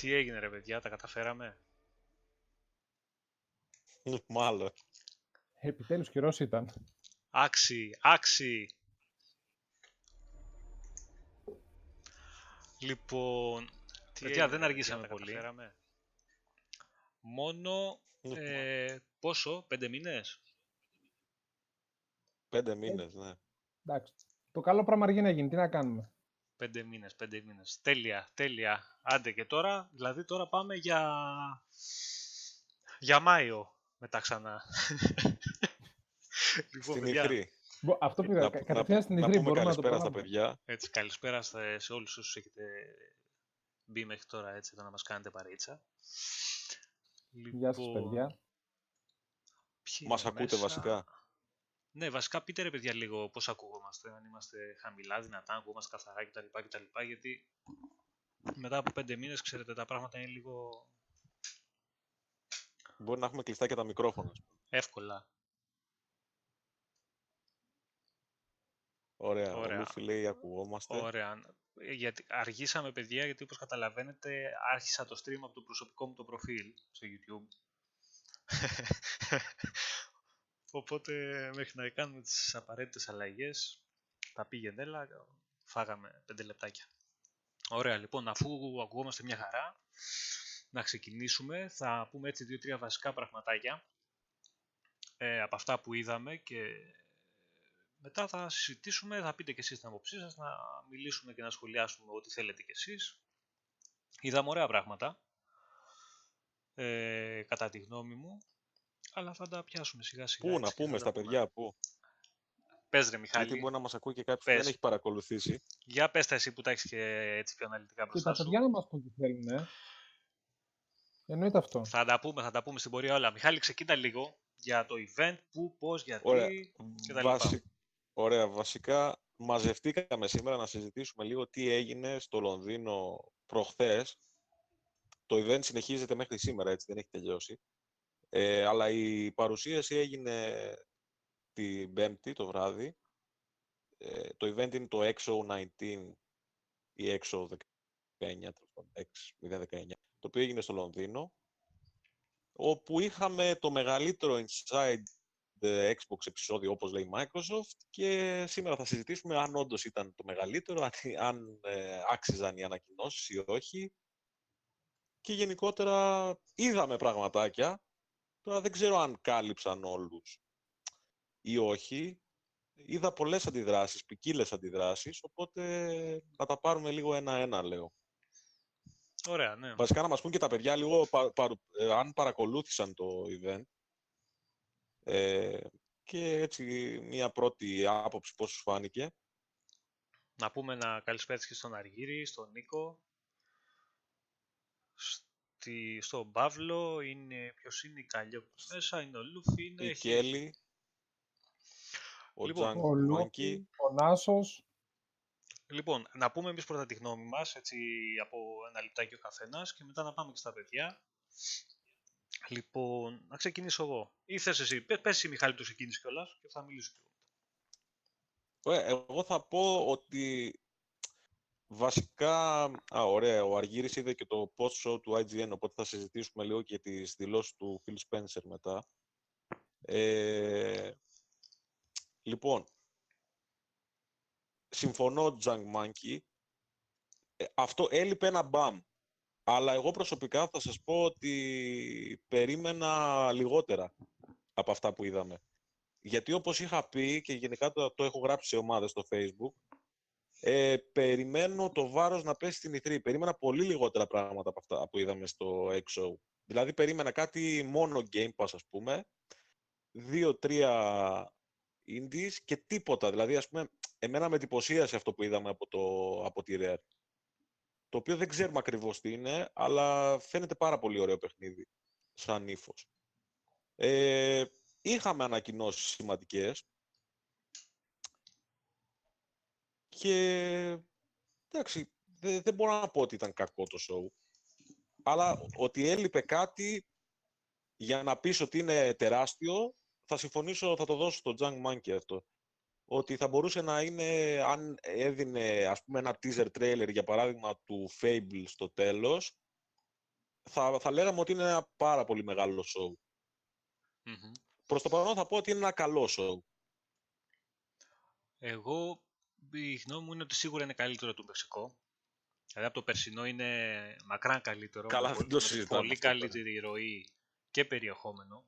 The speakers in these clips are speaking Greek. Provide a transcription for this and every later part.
Τι έγινε ρε παιδιά, τα καταφέραμε; Μάλλον. Επιτέλους καιρός ήταν. Άξι, άξι. Λοιπόν, παιδιά δεν αργήσαμε πολύ. Μόνο, ε, πόσο, πέντε μήνες; Πέντε μήνες, ναι. Εντάξει. Το καλό πράγμα αργεί να γίνει. Τι να κάνουμε. Πέντε μήνες, πέντε μήνες. Τέλεια, τέλεια. Άντε και τώρα, δηλαδή τώρα πάμε για, για Μάιο μετά ξανά. λοιπόν, Στην Ιθρή. Αυτό πήγα. Κατευθείαν στην Ιθρή μπορούμε να το πούμε. στα παιδιά. Έτσι, καλησπέρα σε όλους όσους έχετε μπει μέχρι τώρα έτσι εδώ να μας κάνετε παρέτσα. Γεια σας λοιπόν, παιδιά. Μας ακούτε βασικά. Ναι, βασικά πείτε ρε παιδιά λίγο πώς ακούγόμαστε, αν είμαστε χαμηλά, δυνατά, αν ακούγόμαστε καθαρά κτλ. κτλ γιατί μετά από πέντε μήνες, ξέρετε, τα πράγματα είναι λίγο... Μπορεί να έχουμε κλειστά και τα μικρόφωνα. Εύκολα. Ωραία. Ωραία. Ο Λούφι λέει ακουγόμαστε. Ωραία. Γιατί αργήσαμε, παιδιά, γιατί όπως καταλαβαίνετε άρχισα το stream από το προσωπικό μου το προφίλ στο YouTube. Οπότε μέχρι να κάνουμε τις απαραίτητες αλλαγές, τα πήγαινε έλα, φάγαμε πέντε λεπτάκια. Ωραία, λοιπόν, αφού ακουγόμαστε μια χαρά, να ξεκινήσουμε. Θα πούμε έτσι δύο-τρία βασικά πραγματάκια ε, από αυτά που είδαμε και μετά θα συζητήσουμε, θα πείτε και εσείς την άποψή σας, να μιλήσουμε και να σχολιάσουμε ό,τι θέλετε κι εσείς. Είδαμε ωραία πράγματα, ε, κατά τη γνώμη μου, αλλά θα τα πιάσουμε σιγά σιγά. Πού να πούμε στα παιδιά, πού. Πες ρε Μιχάλη. Γιατί μπορεί να μας ακούει και κάποιος που δεν έχει παρακολουθήσει. Για πες τα εσύ που τα έχεις και έτσι πιο αναλυτικά μπροστά σου. Και τα παιδιά να μας πούν τι θέλουν, ε. Εννοείται αυτό. Θα τα πούμε, θα τα πούμε στην πορεία όλα. Μιχάλη, ξεκίνα λίγο για το event, πού, πώς, γιατί Ωραία. και Βασι... Ωραία, βασικά μαζευτήκαμε σήμερα να συζητήσουμε λίγο τι έγινε στο Λονδίνο προχθές. Το event συνεχίζεται μέχρι σήμερα, έτσι δεν έχει τελειώσει. Ε, αλλά η παρουσίαση έγινε την Πέμπτη το βράδυ. Ε, το event είναι το EXO 19 ή EXO 19, 2019, το οποίο έγινε στο Λονδίνο, όπου είχαμε το μεγαλύτερο Inside the Xbox επεισόδιο, όπως λέει η Microsoft, και σήμερα θα συζητήσουμε αν όντως ήταν το μεγαλύτερο, αν ε, άξιζαν οι ανακοινώσεις ή όχι. Και γενικότερα είδαμε πραγματάκια, τώρα δεν ξέρω αν κάλυψαν όλους ή όχι. Είδα πολλές αντιδράσεις, ποικίλες αντιδράσεις, οπότε θα τα πάρουμε λίγο ένα-ένα, λέω. Ωραία, ναι. Βασικά να μας πούν και τα παιδιά λίγο ε, αν παρακολούθησαν το event. Ε, και έτσι μια πρώτη άποψη πώς σου φάνηκε. Να πούμε να καλησπέρα και στον Αργύρι, στον Νίκο, στη, στον Παύλο, είναι, ποιος είναι η Καλλιό μέσα, είναι ο Λούφι, είναι... Η Κέλλη, ο λοιπόν, ο Λούφι, ο Νάσος. Λοιπόν, να πούμε εμείς πρώτα τη γνώμη μας, έτσι από ένα λεπτάκι ο καθένας και μετά να πάμε και στα παιδιά. Λοιπόν, να ξεκινήσω εγώ. Ή θες εσύ, πες εσύ Μιχάλη το ξεκίνησες κιόλας και θα μιλήσω κι εγώ. Ε, εγώ θα πω ότι βασικά, α, ωραία, ο Αργύρης είδε και το post-show του IGN, οπότε θα συζητήσουμε λίγο και τις δηλώσεις του Phil Spencer μετά. Ε, λοιπόν, συμφωνώ, Τζανγκ Μάνκι. Ε, αυτό έλειπε ένα μπαμ. Αλλά εγώ προσωπικά θα σας πω ότι περίμενα λιγότερα από αυτά που είδαμε. Γιατί όπως είχα πει και γενικά το, το έχω γράψει σε ομάδες στο facebook, ε, περιμένω το βάρος να πέσει στην ηθρή. Περίμενα πολύ λιγότερα πράγματα από αυτά που είδαμε στο XO. Δηλαδή περίμενα κάτι μόνο Game Pass ας πούμε, δύο-τρία indies και τίποτα. Δηλαδή ας πούμε, εμένα με εντυπωσίασε αυτό που είδαμε από, το, από τη Rare το οποίο δεν ξέρουμε ακριβώς τι είναι, αλλά φαίνεται πάρα πολύ ωραίο παιχνίδι, σαν ύφος. Ε, είχαμε ανακοινώσεις σημαντικές και εντάξει, δεν, δεν μπορώ να πω ότι ήταν κακό το show, αλλά ότι έλειπε κάτι για να πεις ότι είναι τεράστιο, θα συμφωνήσω, θα το δώσω στο Junk Monkey αυτό ότι θα μπορούσε να είναι, αν έδινε ας πούμε ένα teaser trailer για παράδειγμα του Fable στο τέλος, θα, θα λέγαμε ότι είναι ένα πάρα πολύ μεγάλο show. Μμμ. Προς το παρόν θα πω ότι είναι ένα καλό show. Εγώ, η γνώμη μου είναι ότι σίγουρα είναι καλύτερο το Μεξικό. Δηλαδή από το περσινό είναι μακράν καλύτερο. Καλά, με δεν πολύ- το με συζητάμε Πολύ αυτό τώρα. καλύτερη ροή και περιεχόμενο.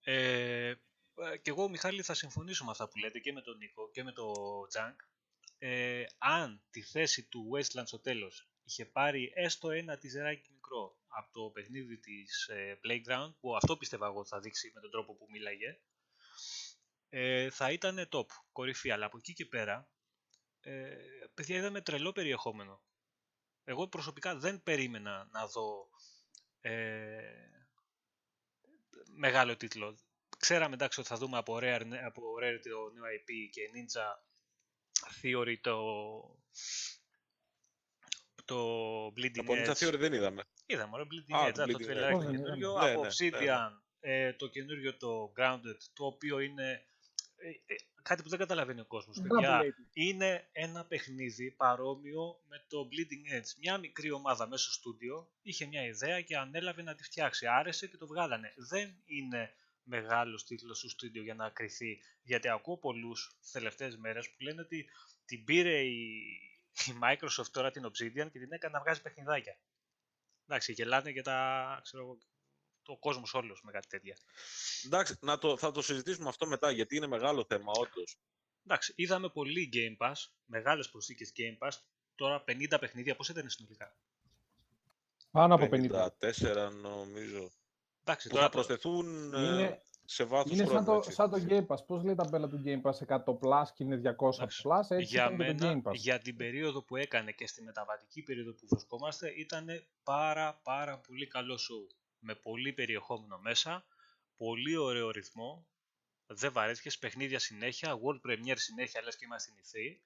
Ε, ε, και εγώ, Μιχάλη, θα συμφωνήσω με αυτά που λέτε και με τον Νίκο και με τον Τζανκ. Ε, αν τη θέση του Westland στο τέλος είχε πάρει έστω ένα τυζεράκι μικρό από το παιχνίδι της ε, Playground, που αυτό πίστευα εγώ ότι θα δείξει με τον τρόπο που μίλαγε, ε, θα ήταν top, κορυφή. Αλλά από εκεί και πέρα, ε, παιδιά, είδαμε τρελό περιεχόμενο. Εγώ προσωπικά δεν περίμενα να δω ε, μεγάλο τίτλο. Ξέραμε εντάξει ότι θα δούμε από Rare, νε- από Rare το νέο IP και Ninja Theory το, το Bleeding Από Ninja Edge. Theory δεν είδαμε. Είδαμε, ρε, Bleeding Α, Edge, το α, το Bleeding τρελάκι Edge. το Ναι, καινούριο. ναι, από ναι, Obsidian, ε, το καινούριο το Grounded, το οποίο είναι ε, ε, κάτι που δεν καταλαβαίνει ο κόσμος. παιδιά. Double είναι ένα παιχνίδι παρόμοιο με το Bleeding Edge. Μια μικρή ομάδα μέσα στο στούντιο είχε μια ιδέα και ανέλαβε να τη φτιάξει. Άρεσε και το βγάλανε. Δεν είναι μεγάλος τίτλος στο στούντιο για να κρυθεί. Γιατί ακούω πολλούς τι τελευταίες μέρες που λένε ότι την πήρε η, η Microsoft τώρα την Obsidian και την έκανε να βγάζει παιχνιδάκια. Εντάξει, γελάνε και τα, ξέρω, εγώ, το κόσμος όλος με κάτι τέτοια. Εντάξει, να το, θα το συζητήσουμε αυτό μετά, γιατί είναι μεγάλο θέμα, όντως. Εντάξει, είδαμε πολύ Game Pass, μεγάλες προσθήκες Game Pass, τώρα 50 παιχνίδια, πώς ήταν συνολικά; Πάνω από 50. 54 νομίζω. Εντάξει, Που τώρα θα προσθεθούν ε, Είναι, σε βάθος είναι σαν χρόνου. το, έτσι. σαν το Game Pass. Πώς λέει τα μπέλα του Game Pass 100 Plus και είναι 200 Εντάξει. Plus, έτσι για ήταν και το μένα, Game Pass. για την περίοδο που έκανε και στη μεταβατική περίοδο που βρισκόμαστε, ήταν πάρα πάρα πολύ καλό show. Με πολύ περιεχόμενο μέσα, πολύ ωραίο ρυθμό, δεν βαρέθηκες, παιχνίδια συνέχεια, world premiere συνέχεια, λες και είμαστε στην E3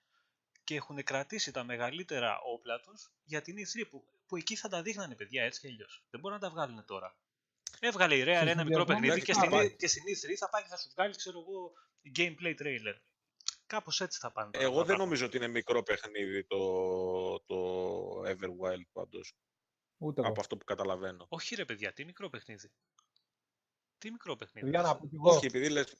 και έχουν κρατήσει τα μεγαλύτερα όπλα τους για την E3 που, που εκεί θα τα δείχνανε παιδιά έτσι και αλλιώς. Δεν μπορούν να τα βγάλουν τώρα. Έβγαλε η Rare Σε ένα μικρό συνδυασμό παιχνίδι με και τα στην, άλλα. E- και στην E3 θα πάει και θα σου βγάλει, ξέρω εγώ, gameplay trailer. Κάπως έτσι θα πάνε. τώρα Εγώ τα δεν πράγματα. νομίζω ότι είναι μικρό παιχνίδι το, το Everwild πάντως, Ούτε εγώ. από αυτό που καταλαβαίνω. Όχι ρε παιδιά, τι μικρό παιχνίδι. Τι μικρό παιχνίδι. Για να πω κι εγώ. Όχι, επειδή λες, ε,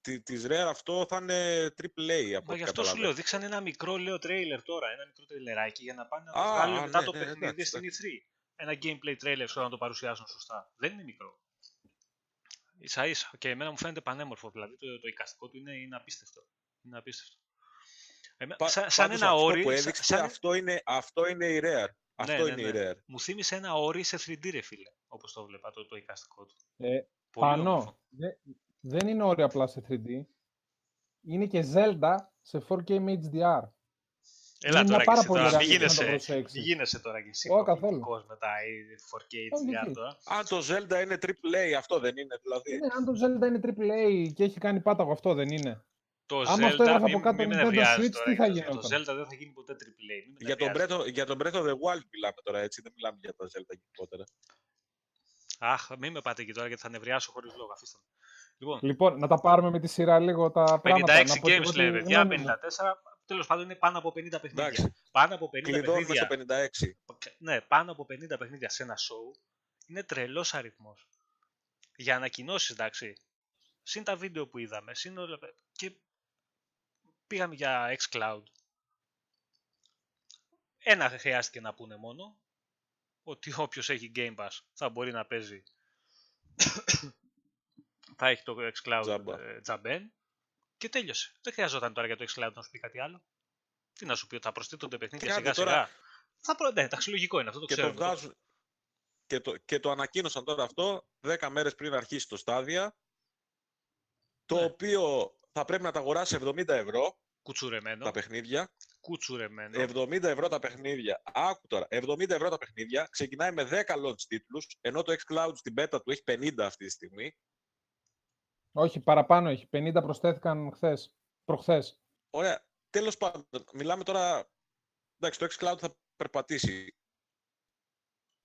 τη- της Rare αυτό θα είναι triple A από Μα ό,τι γι' αυτό σου καταλαβαίνω. λέω, δείξανε ένα μικρό λέω τρέιλερ τώρα, ένα μικρό τρέιλεράκι για να πάνε να το Α, βγάλουν α, μετά ναι, το ναι, παιχνίδι εντάξει, στην E3. Ένα gameplay trailer ξέρω να το παρουσιάσουν σωστά. Δεν είναι μικρό. Ίσα ίσα. Και εμένα μου φαίνεται πανέμορφο, δηλαδή το, το εικαστικό του είναι, είναι απίστευτο. Είναι απίστευτο. Εμέ- Πα- σαν, σαν πάντως ένα αυτό όρι, που σαν- έδειξε, σαν- αυτό, είναι, αυτό είναι η Rare. Αυτό ναι, είναι ναι. η Rare. μου θύμισε ένα όρι σε 3D ρε φίλε, όπως το βλέπα το, το εικαστικό του. Ε, Πολύ Πανώ, όμορφο. δε- δεν είναι όριο απλά σε 3D. Είναι και Zelda σε 4K με HDR. Έλα είναι τώρα μια και πάρα εσύ πολύ τώρα, ωραία μη λύση να το γίνεσαι, προσέξεις. μη γίνεσαι τώρα και εσύ Όχι, καθόλου. κομπλικτικός με τα 4K Όχι, HDR γιατί. τώρα. Αν το Zelda είναι triple A, αυτό δεν είναι δηλαδή. Ναι, αν το Zelda είναι AAA και έχει κάνει πάταγο αυτό, δεν είναι. Το Άμα αυτό Zelda, έγραφε μην, από κάτω μην με Nintendo νευριάζεις Switch, τώρα. τι θα για το- γινόταν; Το Zelda δεν θα γίνει ποτέ AAA. Μην με Για τον, νευριάζεις. Breath, of- για τον Breath of the Wild μιλάμε τώρα, έτσι. Δεν μιλάμε για τα Zelda γενικότερα. Αχ, μην με πάτε εκεί τώρα γιατί θα νευριάσω χωρίς λόγο. Αφήστε με. Λοιπόν, Λοιπόν, να τα πάρουμε με τη σειρά λίγο τα πράγματα. 56 να πω και εγώ games τη λέει παιδιά, γνώμη μου. 54. Τέλος πάντων είναι πάνω από 50 παιχνίδια. Εντάξει. Πάνω από 50 Κλειδώνουμε στο παιχνίδια. 56. Ναι, πάνω από 50 παιχνίδια σε ένα show είναι τρελός αριθμός. Για ανακοινώσεις, εντάξει. Συν τα βίντεο που είδαμε, συν όλα... Και πήγαμε για xCloud. Ένα χρειάστηκε να πούνε μόνο. Ότι όποιος έχει Game Pass θα μπορεί να παίζει. θα έχει το xCloud Τζάμπα. ε, τζαμπέν. Και τέλειωσε. Δεν χρειαζόταν τώρα για το xCloud να σου πει κάτι άλλο. Τι να σου πει, ότι θα προσθέτονται παιχνίδια Κάτι σιγά τώρα- σιγά. Θα προ... Ναι, εντάξει, λογικό είναι αυτό το Και ξέρω. το βγάζουν. Και το, και το ανακοίνωσαν τώρα αυτό 10 μέρες πριν αρχίσει το στάδια. Το Ναι. οποίο θα πρέπει να τα αγοράσει 70 ευρώ Κουτσουρεμένο. τα παιχνίδια. Κουτσουρεμένο. 70 ευρώ τα παιχνίδια. Άκου τώρα. 70 ευρώ τα παιχνίδια. Ξεκινάει με 10 launch τίτλους, ενώ το xCloud στην beta του έχει 50 αυτή τη στιγμή. Όχι, παραπάνω έχει. 50 προσθέθηκαν χθες. Προχθές. Ωραία. Τέλος πάντων, μιλάμε τώρα... Εντάξει, το xCloud θα περπατήσει.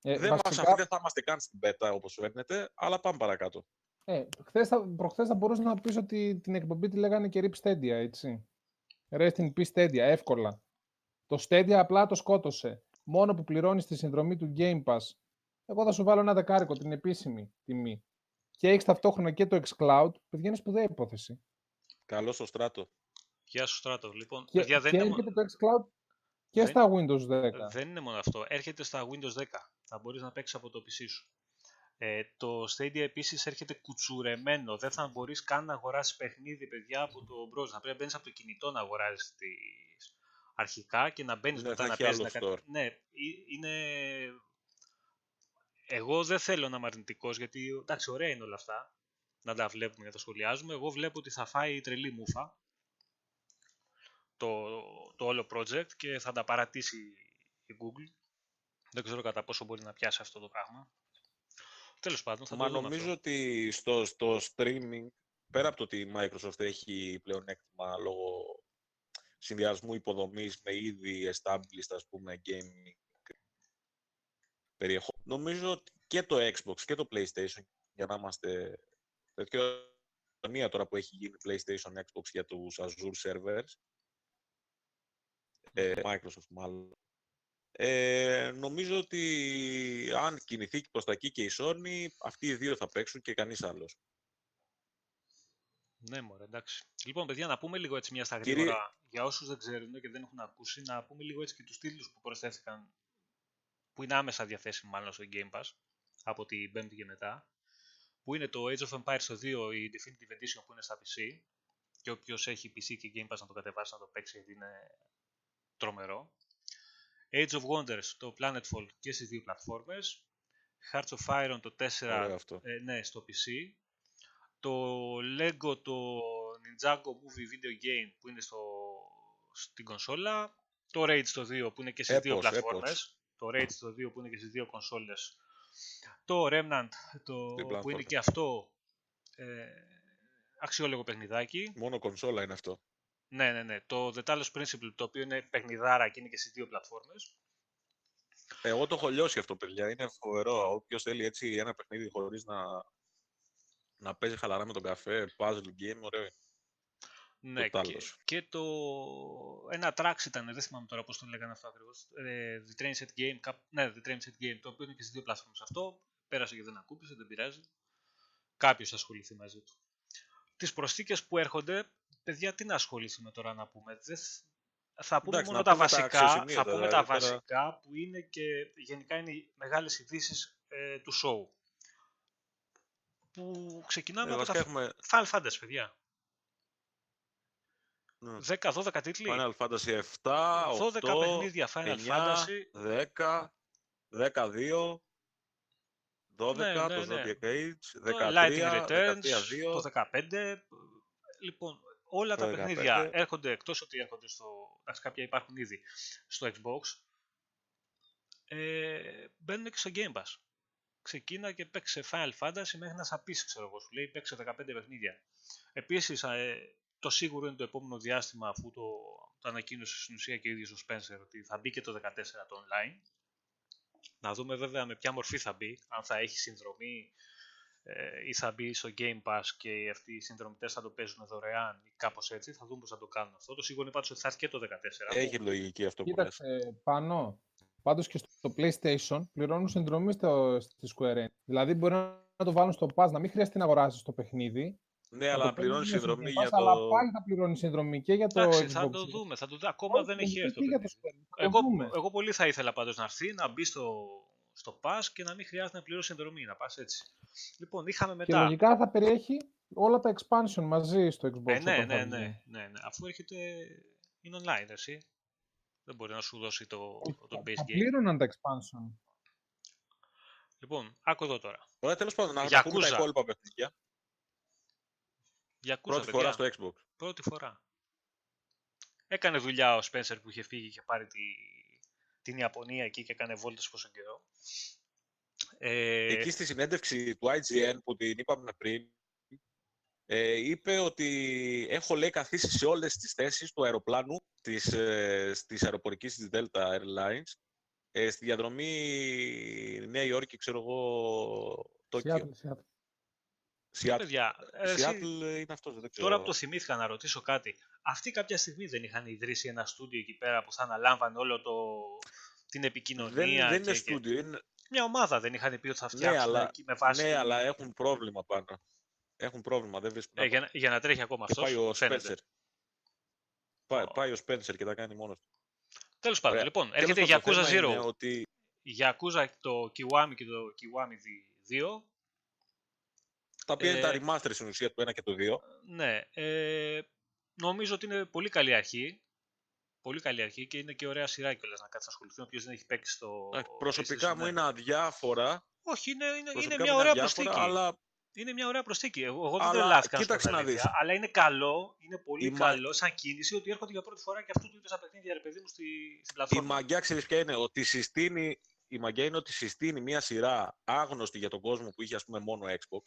Ε, δεν μας βασικά, αφήνει, δεν θα είμαστε καν στην beta όπως φαίνεται, αλλά πάμε παρακάτω. Ε, χθες θα, προχθές θα μπορούσε να πεις ότι την εκπομπή τη λέγανε και Rip Stadia, έτσι. Rest in Peace Stadia, εύκολα. Το Stadia απλά το σκότωσε. μόνο που πληρώνεις τη συνδρομή του Game Pass, εγώ θα σου βάλω ένα δεκάρικο, την επίσημη τιμή, και έχεις ταυτόχρονα και το xCloud, παιδιά είναι σπουδαία υπόθεση. Καλό στο στράτο. Γεια σου Στράτο. Λοιπόν, Και, παιδιά, δεν και είναι, έρχεται μόνο, το xCloud και Δεν- στα Windows 10. δεν είναι μόνο αυτό. Έρχεται στα Windows 10. Θα μπορείς να παίξεις από το PC σου. Ε, το Stadia επίσης έρχεται κουτσουρεμένο. Δεν θα μπορείς καν να αγοράσεις παιχνίδι, παιδιά, από το browser. Θα πρέπει να μπαίνεις από το κινητό να αγοράσεις τις αρχικά και να μπαίνεις Ναι, μετά θα να έχει παίζεις. άλλο Να... κα- store. Ναι, ε- είναι... Εγώ δεν θέλω να είμαι αρνητικός, γιατί εντάξει, ωραία είναι όλα αυτά. Να τα βλέπουμε και να τα σχολιάζουμε. Εγώ βλέπω ότι θα φάει τρελή μούφα το, το όλο project και θα τα παρατήσει η Google. Δεν ξέρω κατά πόσο μπορεί να πιάσει αυτό το πράγμα. Τέλος πάντων, θα Μα το δούμε νομίζω αυτό. ότι στο, στο streaming, πέρα από το ότι η Microsoft έχει πλεονέκτημα λόγω συνδυασμού υποδομής με ήδη established, ας πούμε, gaming περιεχόμενο, νομίζω ότι και το Xbox και το PlayStation, για να είμαστε τέτοιο μία τώρα που έχει γίνει PlayStation Xbox για τους Azure servers, ε, Microsoft μάλλον, ε, νομίζω ότι αν κινηθεί προς τα εκεί και η Sony, αυτοί οι δύο θα παίξουν και κανείς άλλος. Ναι, μωρέ, εντάξει. Λοιπόν, παιδιά, να πούμε λίγο έτσι μια στα Κύριε- γρήγορα, για όσους δεν ξέρουν και δεν έχουν ακούσει, να πούμε λίγο έτσι και τους τίτλους που προσθέθηκαν, που είναι άμεσα διαθέσιμοι μάλλον στο Game Pass, από την 5η και μετά, που είναι το Age of Empires το 2, η Definitive Edition που είναι στα PC, και όποιος έχει PC και Game Pass να το κατεβάσει να το παίξει γιατί είναι τρομερό. Age of Wonders, το Planetfall και στις δύο πλατφόρμες. Hearts of Iron το 4, Ωραίο αυτό. ε, ναι, στο PC. Το Lego, το Ninjago Movie Video Game που είναι στο, στην κονσόλα. Το Rage το 2 που είναι και στις δύο Έπος, πλατφόρμες. Το Rage το 2 που είναι και στις δύο κονσόλες. Το Remnant το, που είναι πλατφόρμα. και αυτό ε, αξιόλογο παιχνιδάκι. Μόνο κονσόλα είναι αυτό. Ναι, ναι, ναι. Το The Talos Principle το οποίο είναι παιχνιδάρα και είναι και στις δύο πλατφόρμες. Εγώ το έχω λιώσει αυτό, παιδιά. Είναι φοβερό. Όποιος θέλει έτσι ένα παιχνίδι χωρίς να, να παίζει χαλαρά με τον καφέ, puzzle game, ωραίο. είναι. Ναι, Το και, Talos. και το... ένα tracks ήταν, δεν θυμάμαι τώρα πώς το λέγανε αυτό ακριβώς. Ε, the Train Set Game, κάπου- ναι, The Train Set Game, το οποίο είναι και στις δύο πλατφόρμες αυτό. Πέρασε και δεν ακούπησε, δεν πειράζει. Κάποιος θα ασχοληθεί μαζί του. Τις προσθήκες που έρχονται, παιδιά, τι να ασχοληθούμε τώρα να πούμε. Δεν... θ- Θα πούμε Εντάξει, μόνο να τα πούμε τα βασικά, θα αξιοσημείωτα, πούμε τα δηλαδή, τώρα- βασικά που είναι και γενικά είναι οι μεγάλες ειδήσεις ε, του show. Που ξεκινάμε Ε, από βασικά τα έχουμε Final Fantasy, παιδιά. ναι, 10-12 τίτλοι. Final Fantasy 7, 12 8, παιχνίδια Final 9, Fantasy. 10, 12, 12 Ναι, ναι, το ναι. Zodiac Age, Το 13, Lightning Returns, 13, το 15. Λοιπόν, όλα Το τα παιχνίδια 15. έρχονται, εκτός ότι έρχονται στο... Εντάξει, κάποια υπάρχουν ήδη στο Xbox, ε, μπαίνουν και στο Game Pass. Ξεκίνα και παίξε Final Fantasy μέχρι να σαπίσει, ξέρω εγώ, σου λέει παίξε 15 παιχνίδια. Επίσης, ε, το σίγουρο είναι το επόμενο διάστημα, αφού το, το ανακοίνωσε στην ουσία και ο ίδιος ο Spencer, ότι θα μπει και το 14 το online. Να δούμε βέβαια με ποια μορφή θα μπει, αν θα έχει συνδρομή ε, ή θα μπει στο Game Pass και αυτοί οι συνδρομητές θα το παίζουν δωρεάν ή κάπως έτσι. Θα δούμε πώς θα το κάνουν αυτό. Το σίγουρο είναι πάντως ότι θα έρθει και το 14. Έχει λογική αυτό που λες. Κοίταξε, πάνω. Πάντως και στο PlayStation πληρώνουν συνδρομή στο, στη Square Enix. Δηλαδή μπορεί να το βάλουν στο Pass, να μην χρειάζεται να αγοράσεις το παιχνίδι. Ναι, να αλλά το πληρώνεις παίζεις στο συνδρομή Game Pass, για Αλλά το... πάλι θα πληρώνει συνδρομή και για το Εντάξει, Xbox. θα το δούμε. Θα το δούμε. Ακόμα δεν έχει έρθει το Και για παιχνίδι. το Square Enix. Θα Εγώ, δούμε. εγώ πολύ θα ήθελα πάντως να έρθει, να μπει στο, στο Pass και να μην χρειάζεται να πληρώσει συνδρομή, να πας έτσι. Λοιπόν, είχαμε Και μετά... λογικά θα περιέχει όλα τα expansion μαζί στο Xbox. Ε, ναι, όταν ναι, θα ναι, βγει. ναι, ναι. Αφού έρχεται, είναι online, εσύ. Δεν μπορεί να σου δώσει το, το base Θα game. πλήρωναν τα expansion. Λοιπόν, άκου εδώ τώρα. Ωραία, τέλος πάντων, να, να Yakuza. πούμε τα υπόλοιπα παιχνίδια. Για Πρώτη φορά στο Xbox. Πρώτη φορά. Έκανε δουλειά ο Spencer που είχε φύγει και πάρει τη, την Ιαπωνία εκεί και έκανε βόλτες πόσο καιρό. Ε, Εκεί στη συνέντευξη του IGN που την είπαμε πριν, ε, είπε ότι έχω λέει καθίσει σε όλες τις θέσεις του αεροπλάνου της, ε, της αεροπορικής της Delta Airlines ε, στη διαδρομή Νέα Υόρκη, ξέρω εγώ, Τόκιο. Seattle, Seattle. Seattle. παιδιά, ε, εσύ- Seattle είναι αυτός, δεν ξέρω. τώρα που το θυμήθηκα να ρωτήσω κάτι. Αυτοί κάποια στιγμή δεν είχαν ιδρύσει ένα στούντιο εκεί πέρα που θα αναλάμβανε όλο το, την επικοινωνία. Δεν, δεν και, είναι στούντιο. Είναι... Μια ομάδα δεν είχαν πει ότι θα Ναι, φτιάξουν αλλά, εκεί με βάση. ναι, αλλά έχουν πρόβλημα πάνω. Έχουν πρόβλημα, δεν βρίσκουν. Ε, για, να- για να τρέχει ακόμα και αυτός. πάει ο φαίνεται. Spencer. Πάει, Ω. πάει ο Spencer και τα κάνει μόνος του. Τέλος πάντων, Ωραία. λοιπόν, Τέλος έρχεται η πάντων, το Yakuza θέμα είναι Zero. Ότι Η Yakuza το Kiwami και το Kiwami 2. τα οποία είναι Ε, τα remaster στην ουσία του 1 και του 2. Ναι, ε, νομίζω ότι είναι πολύ καλή αρχή. Πολύ καλή αρχή και είναι και ωραία σειρά κιόλας να κάτσεις να ασχοληθεί. Όποιος δεν έχει παίξει στο. Ε, Προσωπικά PlayStation, μου ναι. είναι αδιάφορα. Όχι, είναι, είναι, είναι Προσωπικά μια μου ωραία αδιάφορα, προσθήκη. Αλλά Είναι μια ωραία προσθήκη. Εγώ, εγώ δεν Αλλά τρελάθηκα να σου πω κοίταξε την να αλήθεια, δεις. Αλλά είναι καλό, είναι πολύ Η μα- καλό σαν κίνηση ότι έρχονται για πρώτη φορά και αυτού του είδους τα παιχνίδια, ρε παιδί μου, στη, στην η πλατφόρμα. μαγιά ξέρεις ποια είναι; Ότι συστήνει, η μαγιά είναι ότι συστήνει μια σειρά άγνωστη για τον κόσμο που είχε ας πούμε μόνο Xbox.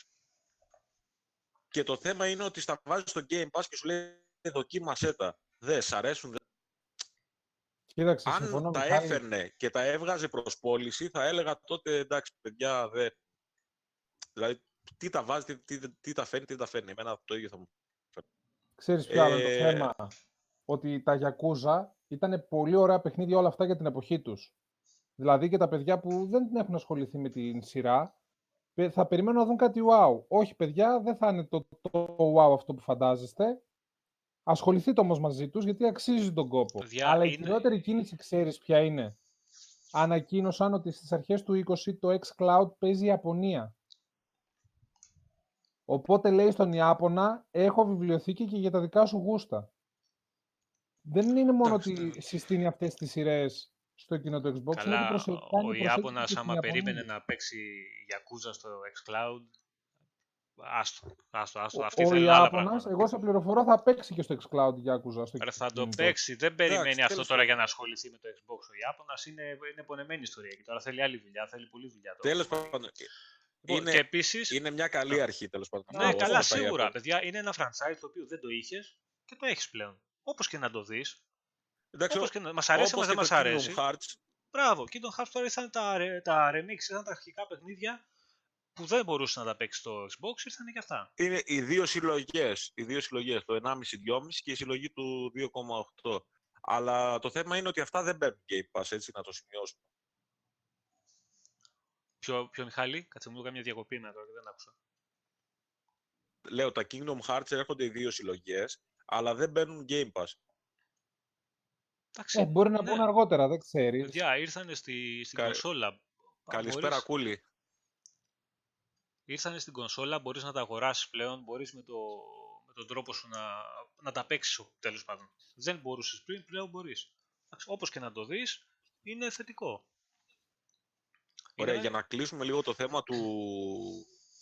Και το θέμα είναι ότι στα βάζεις στο Game Pass και σου λέει δοκίμασέ τα. Δεν σ' αρέσουν. Δεν- Κοίταξε, συμφωνώ, Αν τα Μιχάλη. έφερνε και τα έβγαζε προς πώληση, θα έλεγα τότε εντάξει, παιδιά, δεν. Δηλαδή, τι τα βάζει, τι, τι, τι τα φέρνει, τι τα φέρνει. Εμένα το ίδιο θα μου. Ξέρεις ποιο άλλο είναι το Ε, θέμα; Ότι τα Yakuza ήταν πολύ ωραία παιχνίδια όλα αυτά για την εποχή τους. Δηλαδή και τα παιδιά που δεν έχουν ασχοληθεί με την σειρά πε- θα περιμένουν να δουν κάτι wow. Όχι παιδιά, δεν θα είναι το, το wow αυτό που φαντάζεστε. Ασχοληθείτε όμως μαζί τους γιατί αξίζει τον κόπο. Παιδιά, Αλλά η είναι- κυριότερη κίνηση ξέρεις ποια είναι; Ανακοίνωσαν ότι στις αρχές του 20 το xCloud παίζει η Ιαπωνία. Οπότε λέει στον Ιάπωνα, έχω βιβλιοθήκη και για τα δικά σου γούστα. Δεν είναι μόνο Εντάξει, ότι ναι. συστήνει αυτές τις σειρές στο κοινό του Xbox. είναι ότι Καλά, προσε- ο, κάνει ο προσέγγιση Ιάπωνας και στην άμα Ιαπωνία. περίμενε να παίξει Yakuza στο xCloud, άστο, άστο, άστο. Ο, Αυτοί ο θέλουν άλλα Ιάπωνας, πράγματα. εγώ σε πληροφορώ, θα παίξει και στο xCloud Yakuza. Στο Ρε, θα το κινητό. παίξει. Δεν περιμένει Εντάξει, αυτό τέλος τώρα πάντων. για να ασχοληθεί με το Xbox. Ο Ιάπωνας είναι, είναι πονεμένη ιστορία και τώρα θέλει άλλη δουλειά, θέλει πολλή δουλειά. τώρα. Τέλος πάντων, Λοιπόν, είναι- και επίσης, είναι μια καλή αρχή τέλος πάντων. ναι, αυτό καλά, τα σίγουρα, Ιαπωνικά. παιδιά. Είναι ένα franchise το οποίο δεν το είχες και το έχεις πλέον. Όπως και να το δεις. Εντάξει, Όπως και να... Μας αρέσει, όπως μας δεν και μας το Kingdom αρέσει. Hearts, Μπράβο, Kingdom Hearts τώρα ήρθαν τα, re- τα remix, ήταν τα αρχικά παιχνίδια που δεν μπορούσε να τα παίξει στο Xbox, ήρθαν και αυτά. είναι οι δύο συλλογές. Οι δύο συλλογές, το 1,5-2,5 και η συλλογή του 2,8. Αλλά το θέμα είναι ότι αυτά δεν παίρνουν Game Pass, έτσι να το σημειώσουμε. Ποιο, ποιο Μιχάλη, κάτσε μου κάνω μια διακοπή με τώρα και δεν άκουσα. Λέω, τα Kingdom Hearts έρχονται οι δύο συλλογές, αλλά δεν παίρνουν Game Pass. Εντάξει, Ε, μπορεί να ναι. μπουν αργότερα, δεν ξέρεις. Παιδιά, ήρθαν στη, στην Κα- κονσόλα. Καλησπέρα, Μπορείς- Κούλη. Ήρθαν στην κονσόλα, μπορείς να τα αγοράσεις πλέον, μπορείς με, το, με τον τρόπο σου να, να τα παίξεις τέλος πάντων. Δεν μπορούσες πριν, πλέον μπορείς. Εντάξει, Όπως και να το δεις, είναι θετικό. Ωραία, Είναι- για να κλείσουμε λίγο το θέμα του,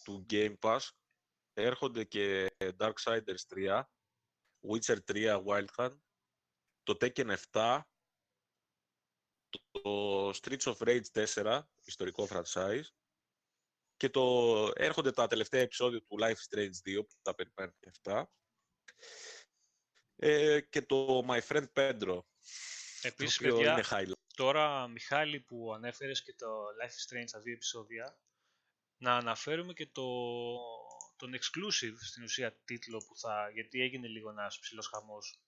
του Game Pass, έρχονται και Darksiders 3, Witcher 3 Wild Hunt, το Tekken 7, το Streets of Rage 4, ιστορικό franchise, και το, έρχονται τα τελευταία επεισόδια του Life is Strange 2, που τα περιμένουν και αυτά, ε, και το My Friend Pedro, Επίσης, το οποίο παιδιά, είναι highlight. Τώρα, Μιχάλη, που ανέφερες και το Life is Strange, τα δύο επεισόδια, να αναφέρουμε και το, τον exclusive στην ουσία τίτλο που θα, γιατί έγινε λίγο ένας ψιλός χαμός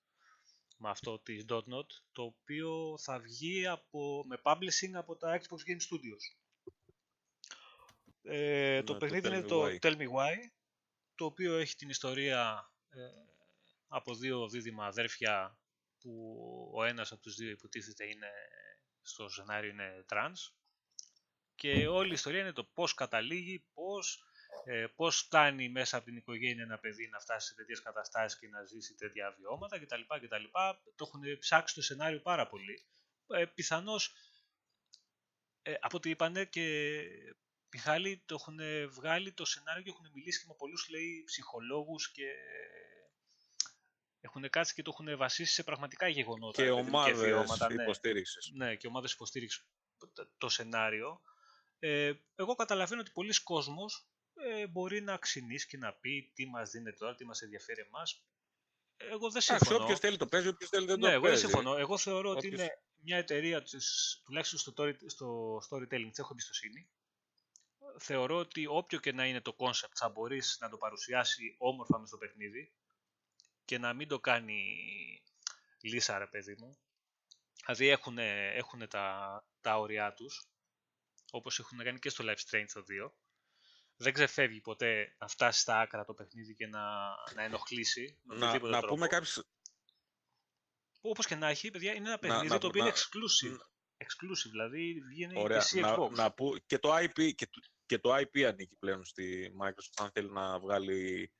με αυτό της Dontnod, το οποίο θα βγει από, με publishing από τα Xbox Game Studios. Ε, το Ναι, το παιχνίδι Tell είναι Me το Why. Tell Me Why, το οποίο έχει την ιστορία ε, από δύο δίδυμα αδέρφια που ο ένας από τους δύο υποτίθεται είναι στο σενάριο είναι τρανς και όλη η ιστορία είναι το πώς καταλήγει, πώς, ε, πώς φτάνει μέσα από την οικογένεια ένα παιδί να φτάσει σε τέτοιες καταστάσεις και να ζήσει τέτοια βιώματα κτλ. κτλ. Το έχουν ψάξει το σενάριο πάρα πολύ. Ε, πιθανώς, ε, από ό,τι είπανε και Μιχάλη, το έχουν βγάλει το σενάριο και έχουν μιλήσει και με πολλούς λέει, ψυχολόγους και έχουν κάτσει και το έχουν βασίσει σε πραγματικά γεγονότα. Και ρε παιδί μου, ομάδες βιώματα, ναι. υποστήριξης. Ναι, και ομάδες υποστήριξης το- το σενάριο. Ε, εγώ καταλαβαίνω ότι πολλοί κόσμος ε, μπορεί να ξυνήσει και να πει τι μας δίνεται τώρα, τι μας ενδιαφέρει εμάς. Εγώ δεν Εντάξει, συμφωνώ. όποιος θέλει το παίζει, όποιος θέλει δεν Ναι, το εγώ δεν παίζει. συμφωνώ. Εγώ θεωρώ ότι Όποιος- είναι μια εταιρεία, της, τουλάχιστον στο, story- στο storytelling, της έχω εμπιστοσύνη. Θεωρώ ότι όποιο και να είναι το concept θα μπορείς να το παρουσιάσει όμορφα μες στο παιχνίδι και να μην το κάνει λύσα ρε παιδί μου. Δηλαδή έχουν, έχουν τα, τα όρια τους, όπως έχουν κάνει και στο Live Strange το 2. Δεν ξεφεύγει ποτέ να φτάσει στα άκρα το παιχνίδι και να, να ενοχλήσει. με Να, οποιοδήποτε να τρόπο. πούμε κάποιες... Όπως και να έχει, παιδιά, είναι ένα παιχνίδι να- το οποίο να- είναι exclusive. Exclusive, δηλαδή βγαίνει Ωραία, και σε να, Xbox. να πω, και, το IP, και, το- και το IP ανήκει πλέον στη Microsoft αν θέλει να βγάλει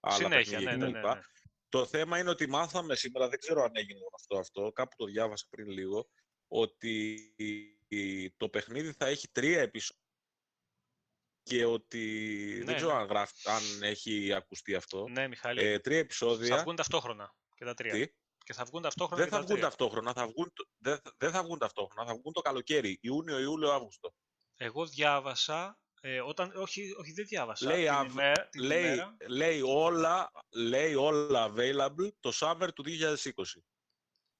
άλλα Συνέχεια, παιχνίδια ναι, ναι, κτλ. ναι, ναι. Το θέμα είναι ότι μάθαμε σήμερα, δεν ξέρω αν έγινε γνωστό αυτό, κάπου το διάβασα πριν λίγο, ότι το παιχνίδι θα έχει τρία επεισόδια και ότι Ναι, δεν ξέρω ναι. αν, γράφει, αν έχει ακουστεί αυτό. Ναι, Μιχάλη, Ε, τρία θα επεισόδια. βγουν ταυτόχρονα και τα τρία. Τι; Και θα βγουν ταυτόχρονα Δεν και θα τα βγουν τρία. ταυτόχρονα, θα βγουν, το- δεν, θα- δεν θα βγουν ταυτόχρονα, θα βγουν το καλοκαίρι, Ιούνιο, Ιούλιο, Αύγουστο. Εγώ διάβασα, ε, όταν, όχι, όχι δεν διάβασα, Λέει την, αβ- ημέρα, την λέει, ημέρα, λέει, όλα, λέει όλα available το summer του 2020.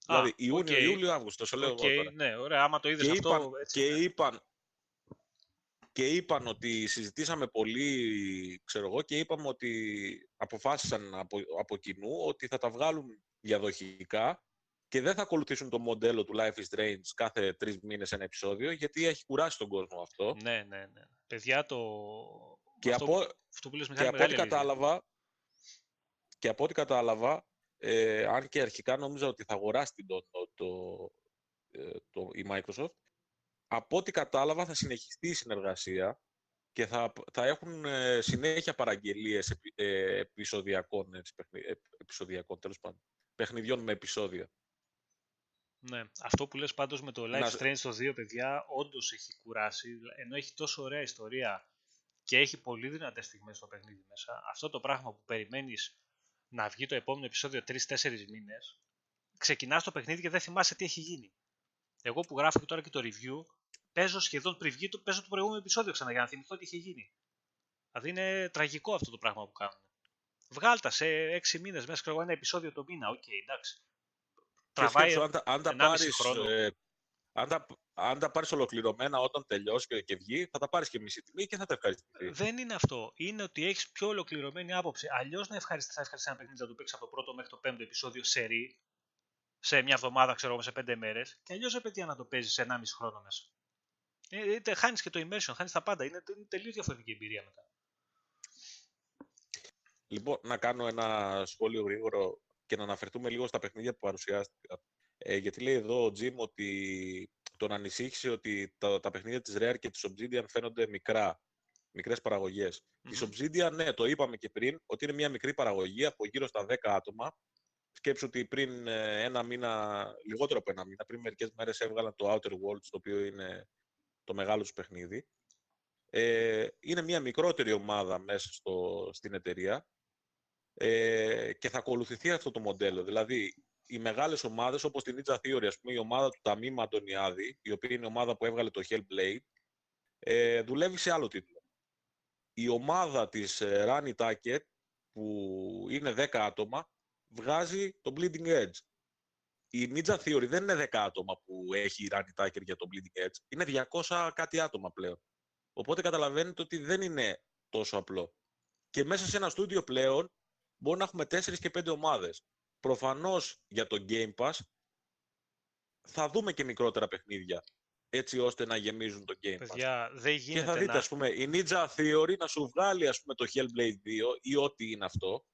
δηλαδή Ιούνιο, οκ. Ιούλιο, Αύγουστο, σε λέω Οκ, εγώ τώρα. ναι, ωραία, άμα το είδες Και αυτό, είπαν, έτσι και, είναι. είπαν, και είπαν ότι συζητήσαμε πολύ, ξέρω εγώ, και είπαμε ότι αποφάσισαν από, από κοινού ότι θα τα βγάλουν διαδοχικά και δεν θα ακολουθήσουν το μοντέλο του Life is Strange κάθε τρεις μήνες ένα επεισόδιο, γιατί έχει κουράσει τον κόσμο αυτό. Ναι, ναι, ναι. Παιδιά, το... Και αυτό, από, αυτό που λες, Και Μιχάλη, από ό,τι μεγάλη αλήθεια. κατάλαβα, και από ό,τι κατάλαβα, ε, αν και αρχικά νόμιζα ότι θα αγοράσει την το, το, το, ε, το- η Microsoft, από ό,τι κατάλαβα θα συνεχιστεί η συνεργασία και θα, θα έχουν ε, συνέχεια παραγγελίες επει- ε, επεισοδιακών, έτσι, παιχνι- ε, επεισοδιακών τέλος πάντων, παιχνιδιών με επεισόδια. Ναι. Αυτό που λες πάντως με το Life Να- Strange το 2, παιδιά, όντως έχει κουράσει, ενώ έχει τόσο ωραία ιστορία και έχει πολύ δυνατές στιγμές στο παιχνίδι μέσα, αυτό το πράγμα που περιμένεις να βγει το επόμενο επεισόδιο 3-4 μήνες, ξεκινάς το παιχνίδι και δεν θυμάσαι τι έχει γίνει. Εγώ που γράφω και τώρα και το review, παίζω σχεδόν πριν βγει, το, παίζω το προηγούμενο επεισόδιο ξανά για να θυμηθώ τι είχε γίνει. Δηλαδή είναι τραγικό αυτό το πράγμα που κάνουν. Βγάλτα σε 6 μήνες μέσα, ξέρω εγώ, ένα επεισόδιο το μήνα. Οκ, εντάξει. Και Τραβάει σκέψου, αν τα, αν τα 1,5 πάρεις, χρόνο. ε, αν τα, αν τα πάρεις ολοκληρωμένα όταν τελειώσει και, και βγει, θα τα πάρεις και μισή τιμή και θα τα ευχαριστηθεί. Δεν είναι αυτό. Είναι ότι έχεις πιο ολοκληρωμένη άποψη. Αλλιώς να ευχαριστεί, θα ευχαριστεί ένα παιχνίδι να το παίξει από το πρώτο μέχρι το πέμπτο επεισόδιο σε ρί, σε μια εβδομάδα, ξέρω εγώ, σε πέντε μέρες. Και αλλιώς ρε παιδιά να το παίζεις σε 1,5 χρόνο μέσα. Ε, είτε χάνεις και το immersion, χάνεις τα πάντα. Είναι, είναι τελείως διαφορετική εμπειρία μετά. Λοιπόν, να κάνω ένα σχόλιο γρήγορο και να αναφερθούμε λίγο στα παιχνίδια που παρουσιάστηκαν. Ε, γιατί λέει εδώ ο Jim ότι τον ανησύχησε ότι τα, τα παιχνίδια της Rare και της Obsidian φαίνονται μικρά, μικρές παραγωγές. Της Μμμ. Obsidian, ναι, το είπαμε και πριν, ότι είναι μια μικρή παραγωγή από γύρω στα 10 άτομα. Σκέψου ότι πριν ε, ένα μήνα, λιγότερο από ένα μήνα, πριν μερικές μέρες έβγαλαν το Outer Worlds, το οποίο είναι το μεγάλο του παιχνίδι. Ε, είναι μια μικρότερη ομάδα μέσα στο, στην εταιρεία ε, και θα ακολουθηθεί αυτό το μοντέλο. Δηλαδή, οι μεγάλες ομάδες, όπως την Ninja Theory, ας πούμε, η ομάδα του Ταμίμ Αντωνιάδη, η οποία είναι η ομάδα που έβγαλε το Hellblade, ε, δουλεύει σε άλλο τίτλο. Η ομάδα της ε, Rani Tucker, που είναι 10 άτομα, βγάζει το Bleeding Edge. Η Ninja Theory δεν είναι 10 άτομα που έχει η Rani Tucker για το Bleeding Edge. Είναι 200 κάτι άτομα πλέον. Οπότε καταλαβαίνετε ότι δεν είναι τόσο απλό. Και μέσα σε ένα στούντιο πλέον μπορεί να έχουμε 4 και 5 ομάδες. Προφανώς για το Game Pass θα δούμε και μικρότερα παιχνίδια έτσι ώστε να γεμίζουν το Game Pass. Παιδιά, δεν Και γίνεται θα δείτε, να... ας πούμε, η Ninja Theory να σου βγάλει, ας πούμε, το Hellblade 2 ή ό,τι είναι αυτό,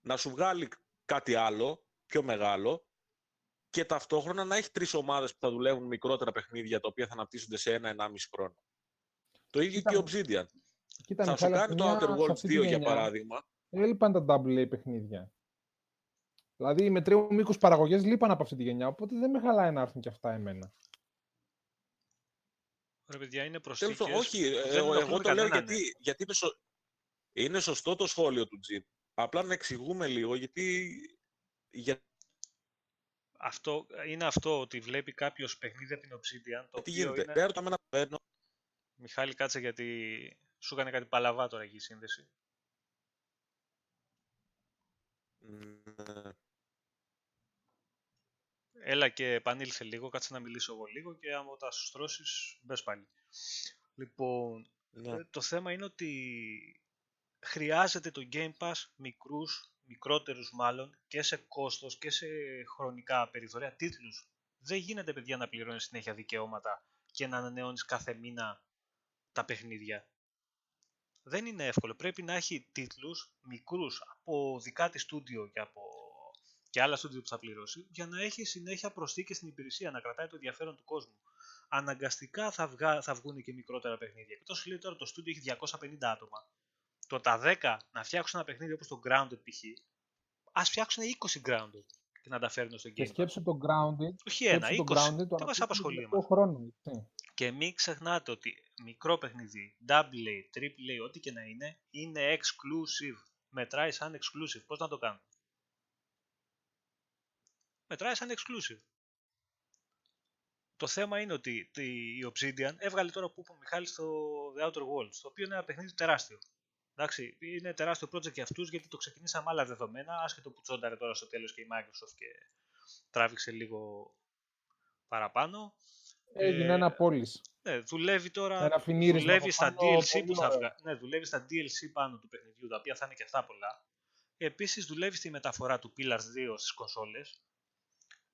να σου βγάλει κάτι άλλο, πιο μεγάλο, και ταυτόχρονα να έχει τρεις ομάδες που θα δουλεύουν μικρότερα παιχνίδια, τα οποία θα αναπτύσσονται σε ένα-ενάμιση χρόνο. Το ίδιο Κοίτα, και η Obsidian. Κοίτα, θα σου Μιχάλη, κάνει από το μια- Outer σε Worlds αυτή 2, τη για γενιά παράδειγμα. Έλειπαν τα AA παιχνίδια. Δηλαδή, με τρίου μήκους παραγωγές λείπαν από αυτή τη γενιά. Οπότε δεν με χαλάει να έρθουν και αυτά εμένα. Ρε παιδιά, είναι Τέλος προσθήκες πάντων, όχι, που ε, δεν εγώ, ενοχλούν το λέω κανέναν. γιατί, γιατί είναι, σω- είναι σωστό το σχόλιο του Τζιμ. Απλά να εξηγούμε λίγο, γιατί για, Αυτό, είναι αυτό ότι βλέπει κάποιος παιχνίδι από την Obsidian, το τι οποίο γίνεται. είναι... Δεν ρωτάμε να παίρνω. Μιχάλη, κάτσε γιατί σου έκανε κάτι παλαβά τώρα εκεί η σύνδεση. Ναι. Έλα και επανήλθε λίγο, κάτσε να μιλήσω εγώ λίγο και άμα τα σου στρώσεις, μπες πάλι. Λοιπόν, Ναι. ε, το θέμα είναι ότι χρειάζεται το Game Pass μικρούς, μικρότερους μάλλον, και σε κόστος και σε χρονικά περιθώρια, τίτλους Δεν γίνεται, παιδιά, να πληρώνεις συνέχεια δικαιώματα και να ανανεώνεις κάθε μήνα τα παιχνίδια. Δεν είναι εύκολο. Πρέπει να έχει τίτλους μικρούς από δικά της στούντιο και από και άλλα στούντιο που θα πληρώσει, για να έχει συνέχεια προσθήκες στην υπηρεσία, να κρατάει το ενδιαφέρον του κόσμου. Αναγκαστικά θα, βγα, θα βγουν και μικρότερα παιχνίδια. Και τόσο λέει τώρα το στούντιο έχει 250 άτομα. Το τα 10 να φτιάξουν ένα παιχνίδι όπως το Grounded π.χ. Ας φτιάξουν 20 Grounded και να τα φέρνουν στο Game Και σκέψου το Grounded. Όχι ένα, 20. Το grounded, το δεν μας απασχολεί εμάς. Χρόνο, και μην ξεχνάτε ότι μικρό παιχνίδι, double A, triple A, ό,τι και να είναι, είναι exclusive. Μετράει σαν exclusive. Πώς να το κάνουμε μετράει σαν exclusive. Το θέμα είναι ότι η Obsidian έβγαλε τώρα που είπε ο Μιχάλης στο The Outer Worlds, το οποίο είναι ένα παιχνίδι τεράστιο. Εντάξει, είναι τεράστιο project για αυτούς γιατί το ξεκινήσαμε άλλα δεδομένα, άσχετο που τσόνταρε τώρα στο τέλος και η Microsoft και τράβηξε λίγο παραπάνω. Έγινε ε, ένα πόλης. Ναι, δουλεύει τώρα, δουλεύει στα, DLC που θα βγα... ναι, δουλεύει στα DLC πάνω του παιχνιδιού, τα οποία θα είναι και αυτά πολλά. Επίσης δουλεύει στη μεταφορά του Pillars 2 στις κονσόλες,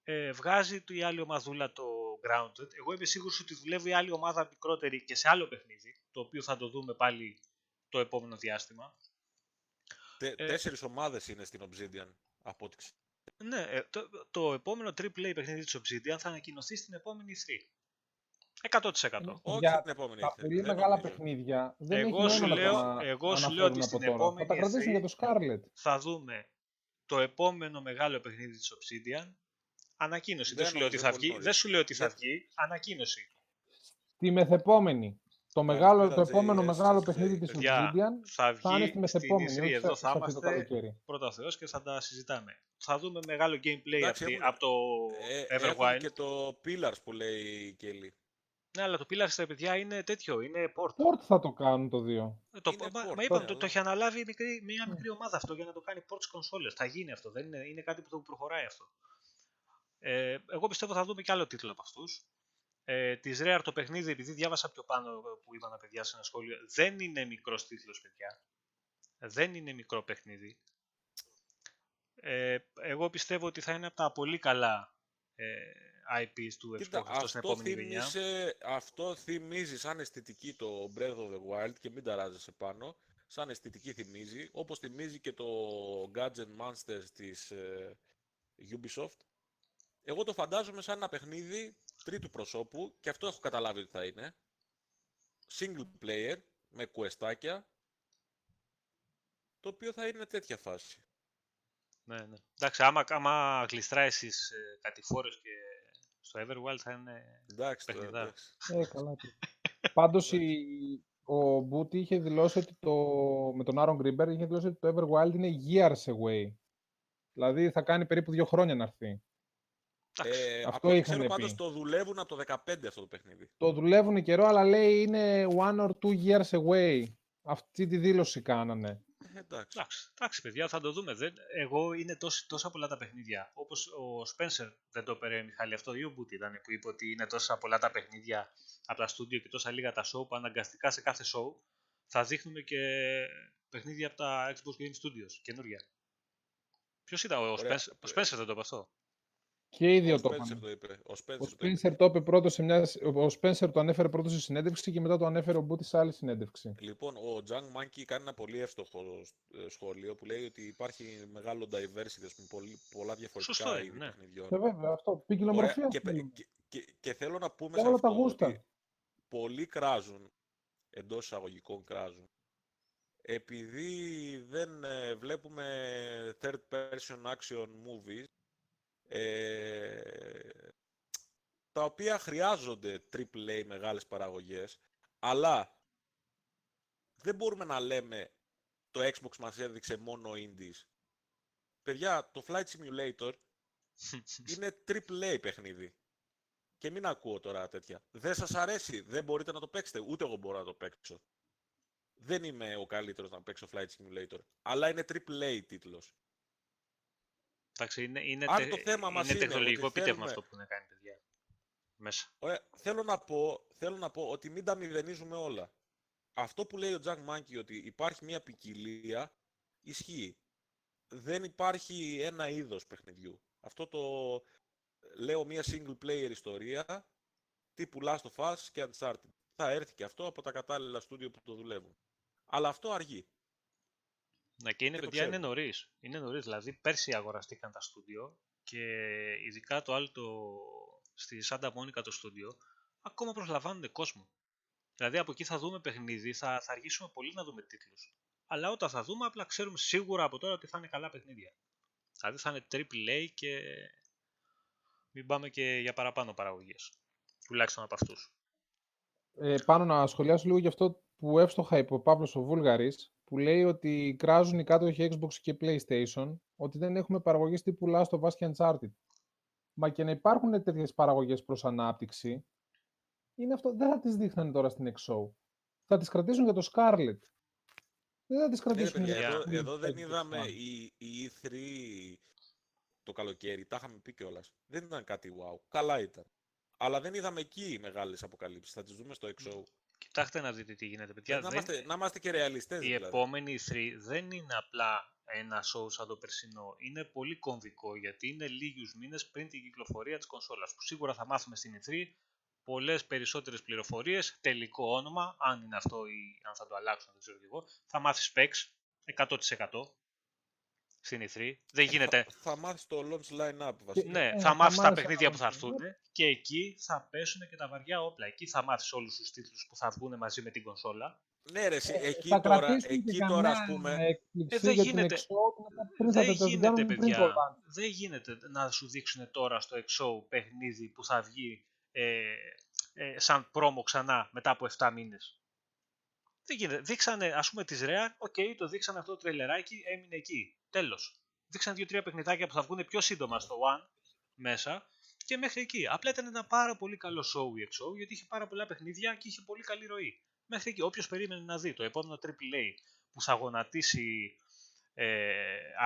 ε, βγάζει η άλλη ομαδούλα το Grounded. Εγώ είμαι σίγουρος ότι δουλεύει η άλλη ομάδα μικρότερη και σε άλλο παιχνίδι, το οποίο θα το δούμε πάλι το επόμενο διάστημα. Τε, ε, τέσσερις ομάδες είναι στην Obsidian, από ό,τι Ναι, ε, το, το επόμενο AAA παιχνίδι της Obsidian θα ανακοινωθεί στην επόμενη 3. 100%. Όχι Για την επόμενη τα πολύ μεγάλα παιχνίδια δεν εγώ έχει σου λέω, εγώ σου λέω ότι στην επόμενη θα τα για το Scarlet. Θα δούμε το επόμενο μεγάλο παιχνίδι της Obsidian Ανακοίνωση. Δεν, σου λέω ότι θα βγει. Δεν σου λέω ότι θα βγει. Ανακοίνωση. Τη μεθεπόμενη. Το, μεγάλο, το επόμενο μεγάλο παιχνίδι της Obsidian θα, βγει θα είναι στη μεθεπόμενη. Εδώ θα είμαστε πρώτα Θεός και θα τα συζητάμε. Θα δούμε μεγάλο gameplay αυτή, από το ε, Everwild. και το Pillars που λέει η Kelly. Ναι, αλλά το Pillars στα παιδιά είναι τέτοιο, είναι port. Port θα το κάνουν το 2. Ε, το, μα, port, μα είπαμε, το, το έχει αναλάβει μικρή, μια μικρή ομάδα αυτό για να το κάνει port στις κονσόλες. Θα γίνει αυτό, δεν είναι, είναι κάτι που το προχωράει αυτό. Ε, εγώ πιστεύω θα δούμε και άλλο τίτλο από αυτούς. Ε, Της Rare το παιχνίδι, επειδή διάβασα πιο πάνω που είπαν τα παιδιά σε ένα σχόλιο, δεν είναι μικρός τίτλος, παιδιά. Δεν είναι μικρό παιχνίδι. Ε, εγώ πιστεύω ότι θα είναι από τα πολύ καλά ε, IPs του Xbox αυτό στην επόμενη γενιά. Αυτό θυμίζεις σαν αισθητική το Breath of the Wild και μην ταράζεσαι πάνω. Σαν αισθητική θυμίζει, όπως θυμίζει και το Gadget Monsters της ε, Ubisoft εγώ το φαντάζομαι σαν ένα παιχνίδι τρίτου προσώπου και αυτό έχω καταλάβει ότι θα είναι. Single player με κουεστάκια το οποίο θα είναι τέτοια φάση. Ναι, ναι. Εντάξει, άμα, άμα γλιστράει εσείς ε, κατηφόρες και στο Everwild θα είναι εντάξει, παιχνιδά. Εντάξει. Ε, καλά. Πάντως η, ο Μπούτι είχε δηλώσει ότι το, με τον Άρον Γκρίμπερ είχε δηλώσει ότι το Everwild είναι years away. Δηλαδή θα κάνει περίπου δύο χρόνια να έρθει. Ε, αυτό είχαν ξέρω πάντως το δουλεύουν από το 15 αυτό το παιχνίδι. Το δουλεύουν καιρό, αλλά λέει είναι one or two years away. Αυτή τη δήλωση κάνανε. Ε, εντάξει. εντάξει, παιδιά, θα το δούμε. Δεν, εγώ είναι τόσο, τόσα πολλά τα παιχνίδια. Όπως ο Spencer δεν το έπαιρε, Μιχάλη, αυτό ή ο Μπούτι ήταν που είπε ότι είναι τόσα πολλά τα παιχνίδια από τα στούντιο και τόσα λίγα τα show που αναγκαστικά σε κάθε show θα δείχνουμε και παιχνίδια από τα Xbox Game Studios καινούργια. Ποιος ήταν ο Spencer, ο Spencer δεν το είπε αυτό; Και οι δύο το είπαν. Το είπε. Ο Spencer, το, είπε πρώτος σε μια... Ο Spencer το ανέφερε πρώτος σε συνέντευξη και μετά το ανέφερε ο Μπούτη σε άλλη συνέντευξη. Λοιπόν, ο Τζανγκ Μάνκι κάνει ένα πολύ εύστοχο ε, σχόλιο που λέει ότι υπάρχει μεγάλο diversity, πούμε, πολύ, πολλά διαφορετικά Σωστό, είδη ναι. παιχνιδιών. Και ε, βέβαια, αυτό. Ποικιλομορφία. Και, και, και, και, θέλω να πούμε σε αυτό ότι πολλοί κράζουν, εντός εισαγωγικών κράζουν, επειδή δεν ε, βλέπουμε third person action movies ε, τα οποία χρειάζονται AAA μεγάλες παραγωγές, αλλά δεν μπορούμε να λέμε το Xbox μας έδειξε μόνο indies. Παιδιά, το Flight Simulator είναι AAA παιχνίδι. Και μην ακούω τώρα τέτοια. Δεν σας αρέσει, δεν μπορείτε να το παίξετε. Ούτε εγώ μπορώ να το παίξω. Δεν είμαι ο καλύτερος να παίξω Flight Simulator. Αλλά είναι AAA τίτλος. Εντάξει, είναι, είναι, τε, το θέμα είναι, είναι τεχνολογικό επίτευγμα αυτό που είναι κάνει, παιδιά. Μέσα. Ωραία. Θέλω, να πω, θέλω να πω ότι μην τα μηδενίζουμε όλα. Αυτό που λέει ο Τζακ Μάνκι ότι υπάρχει μια ποικιλία, ισχύει. Δεν υπάρχει ένα είδος παιχνιδιού. Αυτό το, λέω μια single player ιστορία τύπου Last of Us και Uncharted. Θα έρθει και αυτό από τα κατάλληλα στούντιο που το δουλεύουν. Αλλά αυτό αργεί. Ναι, και είναι, Και το παιδιά, είναι ξέρουμε. νωρίς. Είναι νωρίς. Δηλαδή, πέρσι αγοραστήκαν τα στούντιο και ειδικά το άλλο το, στη Santa Monica το στούντιο, ακόμα προσλαμβάνουν κόσμο. Δηλαδή, από εκεί θα δούμε παιχνίδι, θα, θα αργήσουμε πολύ να δούμε τίτλους. Αλλά όταν θα δούμε, απλά ξέρουμε σίγουρα από τώρα ότι θα είναι καλά παιχνίδια. Δηλαδή, θα είναι AAA και μην πάμε και για παραπάνω παραγωγές. Τουλάχιστον από αυτούς. Ε, πάνω να σχολιάσω λίγο για αυτό που εύστοχα είπε ο Παύλος ο Βούλγαρης, που λέει ότι κράζουν οι κάτοχοι Xbox και PlayStation, ότι δεν έχουμε παραγωγές τύπου Last of Us και Uncharted. Μα και να υπάρχουν τέτοιες παραγωγές προς ανάπτυξη, είναι αυτό, δεν θα τις δείχνανε τώρα στην XO. Θα τις κρατήσουν για το Scarlet. Δεν θα τις Ναι, ρε κρατήσουν παιδιά, για εδώ, το εδώ δεν Xbox είδαμε One. η, η E3 το καλοκαίρι, τα είχαμε πει κιόλας. Δεν ήταν κάτι wow. Καλά ήταν. Αλλά δεν είδαμε εκεί μεγάλες αποκαλύψεις. Θα τις δούμε στο XO. Κοιτάξτε να δείτε τι γίνεται, παιδιά. να, Δεν- είμαστε, να είμαστε και ρεαλιστές η δηλαδή. επόμενη E3 δεν είναι απλά ένα show σαν το περσινό. Είναι πολύ κομβικό γιατί είναι λίγους μήνες πριν την κυκλοφορία της κονσόλας που σίγουρα θα μάθουμε στην E3 πολλές περισσότερες πληροφορίες, τελικό όνομα, αν είναι αυτό ή αν θα το αλλάξουν, δεν ξέρω και εγώ. Θα μάθεις specs 100% στην E3. Δεν γίνεται... Θα, θα μάθεις το launch line-up βασικά. Ναι, Ε, θα θα μάθεις τα μάθεις παιχνίδια που θα ανάμεσα. έρθουν και εκεί θα πέσουν και τα βαριά όπλα. Εκεί θα μάθεις όλους τους τίτλους που θα βγουν μαζί με την κονσόλα. Ναι, ρε, εσύ, εκεί Ε, θα τώρα, κρατήσουν και εκεί τώρα ας καμιά πούμε, έκπληξη Ε, δεν για γίνεται. την XO, πριν θα δεν το γίνεται, κάνουν πριν το παιδιά. launch. Δεν γίνεται να σου δείξουν τώρα στο XO παιχνίδι που θα βγει ε, ε, σαν πρόμο ξανά μετά από 7 μήνες. Δεν γίνεται. Δείξανε, ας πούμε, της Rare, OK, το δείξανε αυτό το τρεϊλεράκι, έμεινε εκεί. Τέλος. Δείξανε δύο-τρία παιχνιδάκια που θα βγουν πιο σύντομα στο One μέσα και μέχρι εκεί. Απλά ήταν ένα πάρα πολύ καλό show η XO, γιατί είχε πάρα πολλά παιχνίδια και είχε πολύ καλή ροή. Μέχρι εκεί. Όποιος περίμενε να δει το επόμενο AAA που θα γονατίσει ε,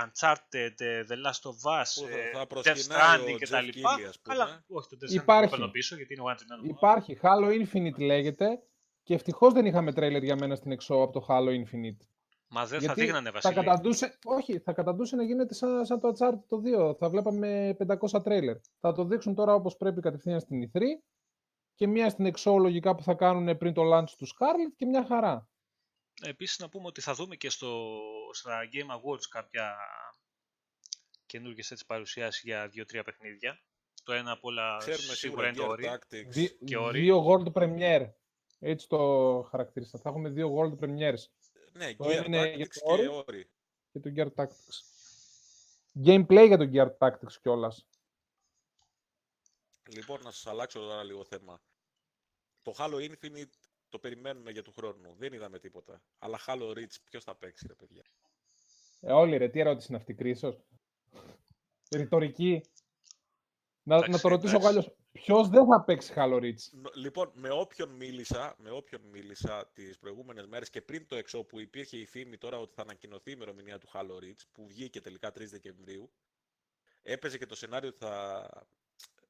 Uncharted, ε, The Last of Us, Που θα- ε, θα Death προσκυνάει ο Stranding Jeff κτλ. Keighley, ας πούμε. Αλλά όχι το Death Stranding Υπάρχει. το παίρνω πίσω γιατί είναι γονατισμένο. μόνο. Υπάρχει. Halo Infinite λέγεται και ευτυχώς δεν είχαμε τρέιλερ για μένα στην XO από το Halo Infinite. Μα δεν θα Γιατί δείχνανε θα Βασίλη. καταντούσε, όχι, θα καταντούσε να γίνεται σαν, σαν το Uncharted το 2. Θα βλέπαμε 500 τρέιλερ. Θα το δείξουν τώρα όπως πρέπει κατευθείαν στην E3 και μία στην XO λογικά που θα κάνουν πριν το launch του Scarlet και μια χαρά. Επίσης να πούμε ότι θα δούμε και στο, στα Game Awards κάποια καινούργιες έτσι παρουσιάσεις για δύο-τρία παιχνίδια. Το ένα από όλα ξέρουμε σίγουρα είναι το Gear Ori. Tactics. Δι- και όροι. δύο World Premiere. Έτσι το χαρακτήρισα. Θα έχουμε δύο World Premieres Ναι, Το Gear ένα είναι για Tactics το και Ori. Ori. και το Gear Tactics. Gameplay για το Gear Tactics κιόλας. Λοιπόν, να σας αλλάξω τώρα λίγο θέμα. Το Halo Infinite το περιμένουμε για του χρόνου. Δεν είδαμε τίποτα. Αλλά Halo Reach ποιος θα παίξει, ρε παιδιά; Ε, όλοι ρε, τι ερώτηση είναι αυτή, Κρίσος; Ρητορική. Να, Εντάξει, να το ρωτήσω εγώ εντάξει. Άλλως. Ποιος δεν θα παίξει Halo Reach. Νο- Λοιπόν, με όποιον μίλησα, με όποιον μίλησα τις προηγούμενες μέρες και πριν το εξώ που υπήρχε η φήμη τώρα ότι θα ανακοινωθεί η ημερομηνία του Halo Reach, που βγήκε τελικά 3 Δεκεμβρίου, έπαιζε και το σενάριο ότι θα,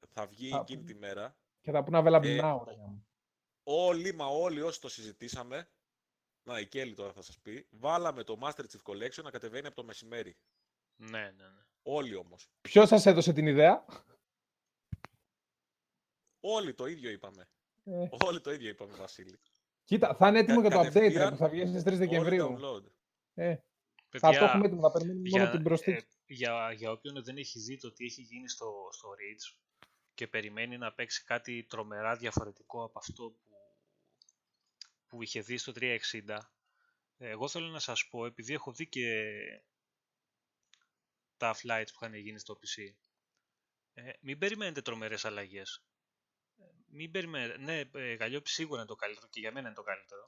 θα βγει Θα- εκείνη τη μέρα. Και θα πούνε available Ε, now. ρε γάμο. Όλοι, μα όλοι όσοι το συζητήσαμε, να η Κέλλη τώρα θα σας πει, βάλαμε το Master Chief Collection να κατεβαίνει από το μεσημέρι. Ναι, ναι, ναι. Όλοι όμως. Ποιος σας έδωσε την ιδέα; Όλοι το ίδιο είπαμε. Ε, Όλοι το ίδιο είπαμε, Βασίλη. κοίτα, θα είναι έτοιμο Κα- για το update ρε, κατευθείαν, που θα βγει στις 3 Όλοι Δεκεμβρίου. download. Ε, θα Παιδιά, το έχουμε έτοιμο, θα περιμένουμε μόνο για, την προσθήκη. ε, για, για όποιον δεν έχει δει το τι έχει γίνει στο, στο Reach και περιμένει να παίξει κάτι τρομερά διαφορετικό από αυτό που, που είχε δει στο 360, ε, εγώ θέλω να σας πω, επειδή έχω δει και τα flights που είχαν γίνει στο PC, ε, μην περιμένετε τρομερές αλλαγές. Ε, Μην περιμένετε. Ναι, ε, Γαλλιόπη σίγουρα είναι το καλύτερο και για μένα είναι το καλύτερο.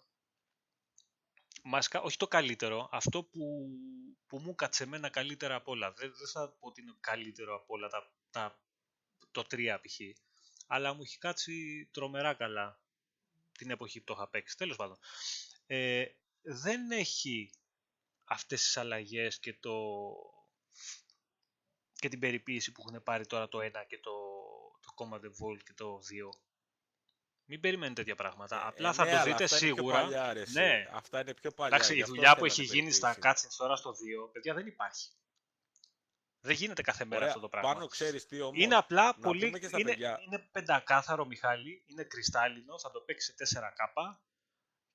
Μάσκα, όχι το καλύτερο, αυτό που, που μου κάτσε εμένα καλύτερα από όλα. Δεν, δεν θα πω ότι είναι καλύτερο από όλα τα, τα, το 3 π.χ. Αλλά μου έχει κάτσει τρομερά καλά την εποχή που το είχα παίξει. Τέλος πάντων. Ε, δεν έχει αυτές τις αλλαγές και, το, και την περιποίηση που έχουν πάρει τώρα το 1 και το, το Command Evolved και το 2. Μην περιμένετε τέτοια πράγματα. Απλά Ε, θα ναι, το αλλά δείτε αυτά είναι πιο σίγουρα. παλιά, ρε, εσύ. ναι, Αυτά είναι πιο παλιά. Εντάξει, γι' η αυτό δουλειά που θέλανε έχει γίνει στα περιποίηση. cutscenes τώρα στο 2, παιδιά δεν υπάρχει. Δεν γίνεται κάθε μέρα Ωραία, αυτό το πράγμα. Πάνω ξέρεις τι όμως. είναι απλά να πολύ. πούμε και στα Είναι, παιδιά. είναι πεντακάθαρο, Μιχάλη. Είναι κρυστάλλινο. Θα το παίξει σε 4K.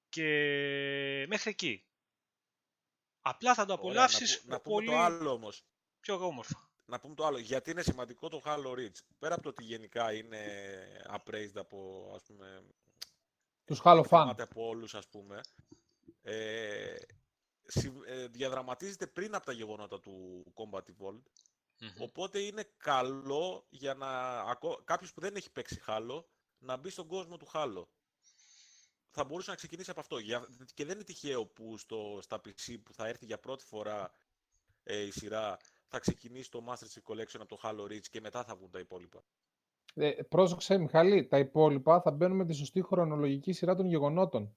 Και μέχρι εκεί. Απλά θα το Ωραία, απολαύσεις να, που- να πούμε πολύ το άλλο όμως. πιο όμορφα. Να πούμε το άλλο. Γιατί είναι σημαντικό το Halo Reach. Πέρα από το ότι γενικά είναι appraised από, ας πούμε, Τους Halo fan. εκτιμάται από όλους, ας πούμε, ε, συ- ε, διαδραματίζεται πριν από τα γεγονότα του Combat Evolved. Μμμ. Οπότε είναι καλό για να ακό... κάποιος που δεν έχει παίξει Halo να μπει στον κόσμο του Halo. Θα μπορούσε να ξεκινήσει από αυτό. Για... Και δεν είναι τυχαίο που στο... στα PC που θα έρθει για πρώτη φορά ε, η σειρά θα ξεκινήσει το Master Chief Collection από το Halo Reach και μετά θα βγουν τα υπόλοιπα. Ε, πρόσεξε, Μιχαλή, τα υπόλοιπα θα μπαίνουν με τη σωστή χρονολογική σειρά των γεγονότων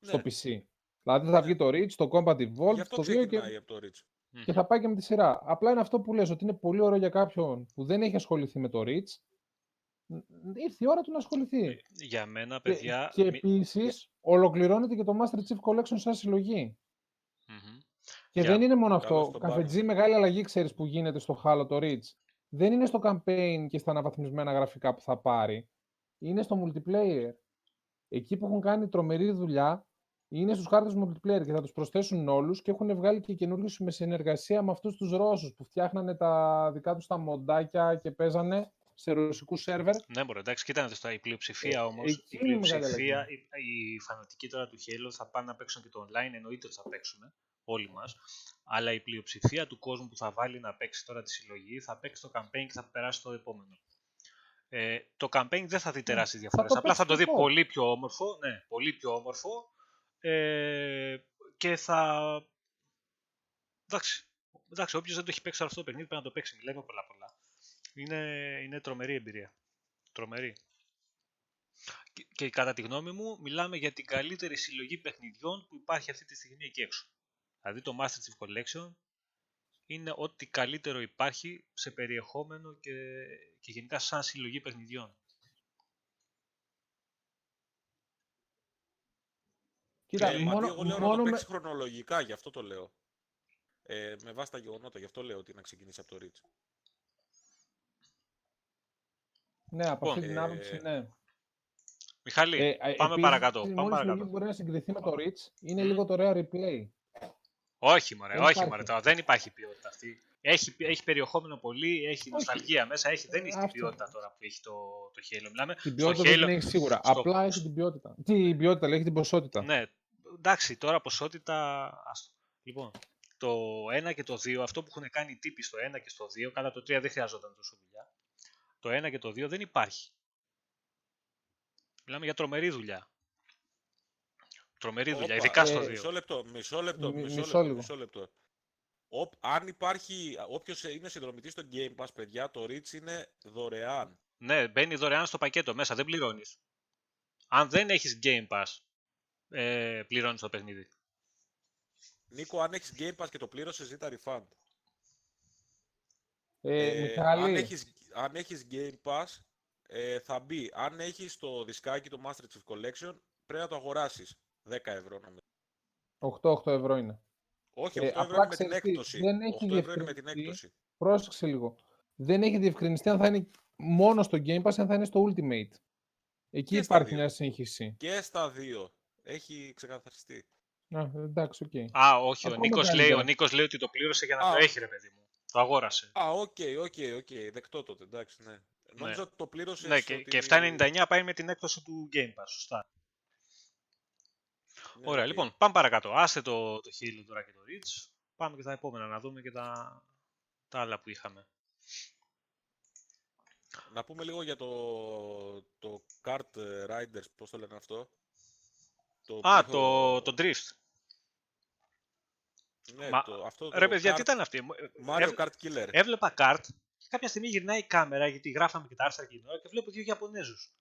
στο Ναι. PC. Δηλαδή θα Ναι. βγει το Reach, το Combat Γι' Evolved, αυτό το 2 και, ξεκινάει από το Reach. Μμμ. και θα πάει και με τη σειρά. Απλά είναι αυτό που λες, ότι είναι πολύ ωραίο για κάποιον που δεν έχει ασχοληθεί με το Reach. Ν- Ήρθε η ώρα του να ασχοληθεί. Για μένα, Και, παιδιά. και μη- επίσης ολοκληρώνεται και το Master Chief Collection σαν συλλογή. Μμμ. Και Για- δεν είναι μόνο Καλώς αυτό. τον Καφετζή, μεγάλη αλλαγή ξέρεις που γίνεται στο Halo το Reach. Δεν είναι στο campaign και στα αναβαθμισμένα γραφικά που θα πάρει. Είναι στο multiplayer. Εκεί που έχουν κάνει τρομερή δουλειά είναι στους χάρτες multiplayer και θα τους προσθέσουν όλους και έχουν βγάλει και καινούριου με συνεργασία με αυτούς τους Ρώσους που φτιάχνανε τα δικά τους τα μοντάκια και παίζανε σε ρωσικούς σερβερ. Ναι, μπορεί, εντάξει, κοίτα στο η πλειοψηφία Ε, όμως. εκεί Η είναι η μεγάλη πλειοψηφία, αλλαγή. οι, οι φανατικοί τώρα του Halo θα πάνε να παίξουν και το online, εννοείται ότι θα παίξουν όλοι μας. Αλλά η πλειοψηφία του κόσμου που θα βάλει να παίξει τώρα τη συλλογή θα παίξει το campaign και θα περάσει το επόμενο. Ε, το campaign δεν θα δει τεράστιες θα διαφορές. το Απλά θα το παίξει δει και πολύ πιο όμορφο. Ναι, πολύ πιο όμορφο. Ε, και θα. Εντάξει. Εντάξει, όποιος δεν το έχει παίξει αυτό το παιχνίδι πρέπει να το παίξει. Μιλάμε πολλά πολλά. Είναι, είναι τρομερή εμπειρία. Τρομερή. Και, και κατά τη γνώμη μου, μιλάμε για την καλύτερη συλλογή παιχνιδιών που υπάρχει αυτή τη στιγμή εκεί έξω. Δηλαδή το Master Chief Collection είναι ό,τι καλύτερο υπάρχει σε περιεχόμενο και, και γενικά σαν συλλογή παιχνιδιών. Κοίτα, Ε, μόνο, Ματί, εγώ λέω να μόνο το με... παίξεις χρονολογικά, γι' αυτό το λέω. Ε, με βάση τα γεγονότα, γι' αυτό λέω ότι να ξεκινήσει από το Reach. Ναι, από αυτή Λοιπόν, την ε, άποψη, ναι. Μιχάλη, Ε, πάμε επίσης, παρακάτω. Η Πάμε μόνη συλλογή παρακάτω. που μπορεί να συγκριθεί με το Reach είναι Μμ. λίγο το Rare Replay. Όχι, μωρέ, Δεν όχι, υπάρχει. μωρέ, τώρα δεν υπάρχει ποιότητα αυτή. Έχει, έχει περιεχόμενο πολύ, έχει νοσταλγία μέσα, έχει, δεν Ε, έχει την αυτό. ποιότητα τώρα που έχει το, το Halo. Μιλάμε Την στο ποιότητα δεν Halo, την έχεις σίγουρα. στο- Απλά έχει την ποιότητα. Τι ποιότητα, λέει, έχει την ποσότητα. Ναι, εντάξει, τώρα ποσότητα. Άστο. Λοιπόν, το 1 και το 2, αυτό που έχουν κάνει οι τύποι στο 1 και στο 2, καλά το 3 δεν χρειαζόταν τόσο δουλειά. Το 1 και το 2 δεν υπάρχει. Μιλάμε για τρομερή δουλειά. Τρομερή δουλειά, Όπα, ειδικά ε, στο 2. Μισό λεπτό, μισό λεπτό, Μι- μισό, μισό λεπτό, λίγο. μισό λεπτό. Οπ, αν υπάρχει, όποιος είναι συνδρομητής στο Game Pass, παιδιά, το Reach είναι δωρεάν. Ναι, μπαίνει δωρεάν στο πακέτο μέσα, δεν πληρώνεις. Αν δεν έχεις Game Pass, ε, πληρώνεις το παιχνίδι. Νίκο, αν έχεις Game Pass και το πλήρωσες, ζήτα refund. Ε, Ε, Μιχάλη, αν, έχεις, αν έχεις Game Pass, ε, θα μπει. Αν έχεις το δισκάκι, το Master Chief Collection, πρέπει να το αγοράσεις. 10 ευρώ νομίζω. 8-8 ευρώ είναι. Όχι, Ε, 8 ευρώ απλά είναι με την ξέρεις τι, έκπτωση. δεν έχει 8 ευρώ είναι με την διευκρινιστεί. έκπτωση. Πρόσεξε λίγο. Δεν έχει διευκρινιστεί αν θα είναι μόνο στο Game Pass, αν θα είναι στο Ultimate. Εκεί Και στα υπάρχει δύο. μια σύγχυση. Και στα δύο. Έχει ξεκαθαριστεί. Α, εντάξει, οκ. Α, όχι, ο Ακόμα Νίκος, λέει, καλύτερα. ο Νίκος λέει ότι το πλήρωσε για να Α, το όχι. έχει, ρε παιδί μου. Το αγόρασε. Α, OK, OK, OK. Δεκτό τότε, εντάξει, ναι. Νόμιζα ότι το πλήρωσε. Ναι, και, και 7,99 πάει με την έκπτωση του Game Pass, σωστά. Ναι, Ωραία, λοιπόν, πάμε παρακάτω. Άστε το, το Halo τώρα και το Reach. Πάμε και τα επόμενα να δούμε και τα, τα άλλα που είχαμε. Να πούμε λίγο για το, το Kart Riders, πώς το λένε αυτό. Το Α, πλοίο- το, το Drift. Ναι, Μα- το, αυτό το Ρε παιδιά, τι Kart- ήταν αυτή; Mario Έβ- Kart Killer. Έβλεπα kart και κάποια στιγμή γυρνάει η κάμερα γιατί γράφαμε και τα άρθρα εκείνη την ώρα και βλέπω δύο Ιαπωνέζους.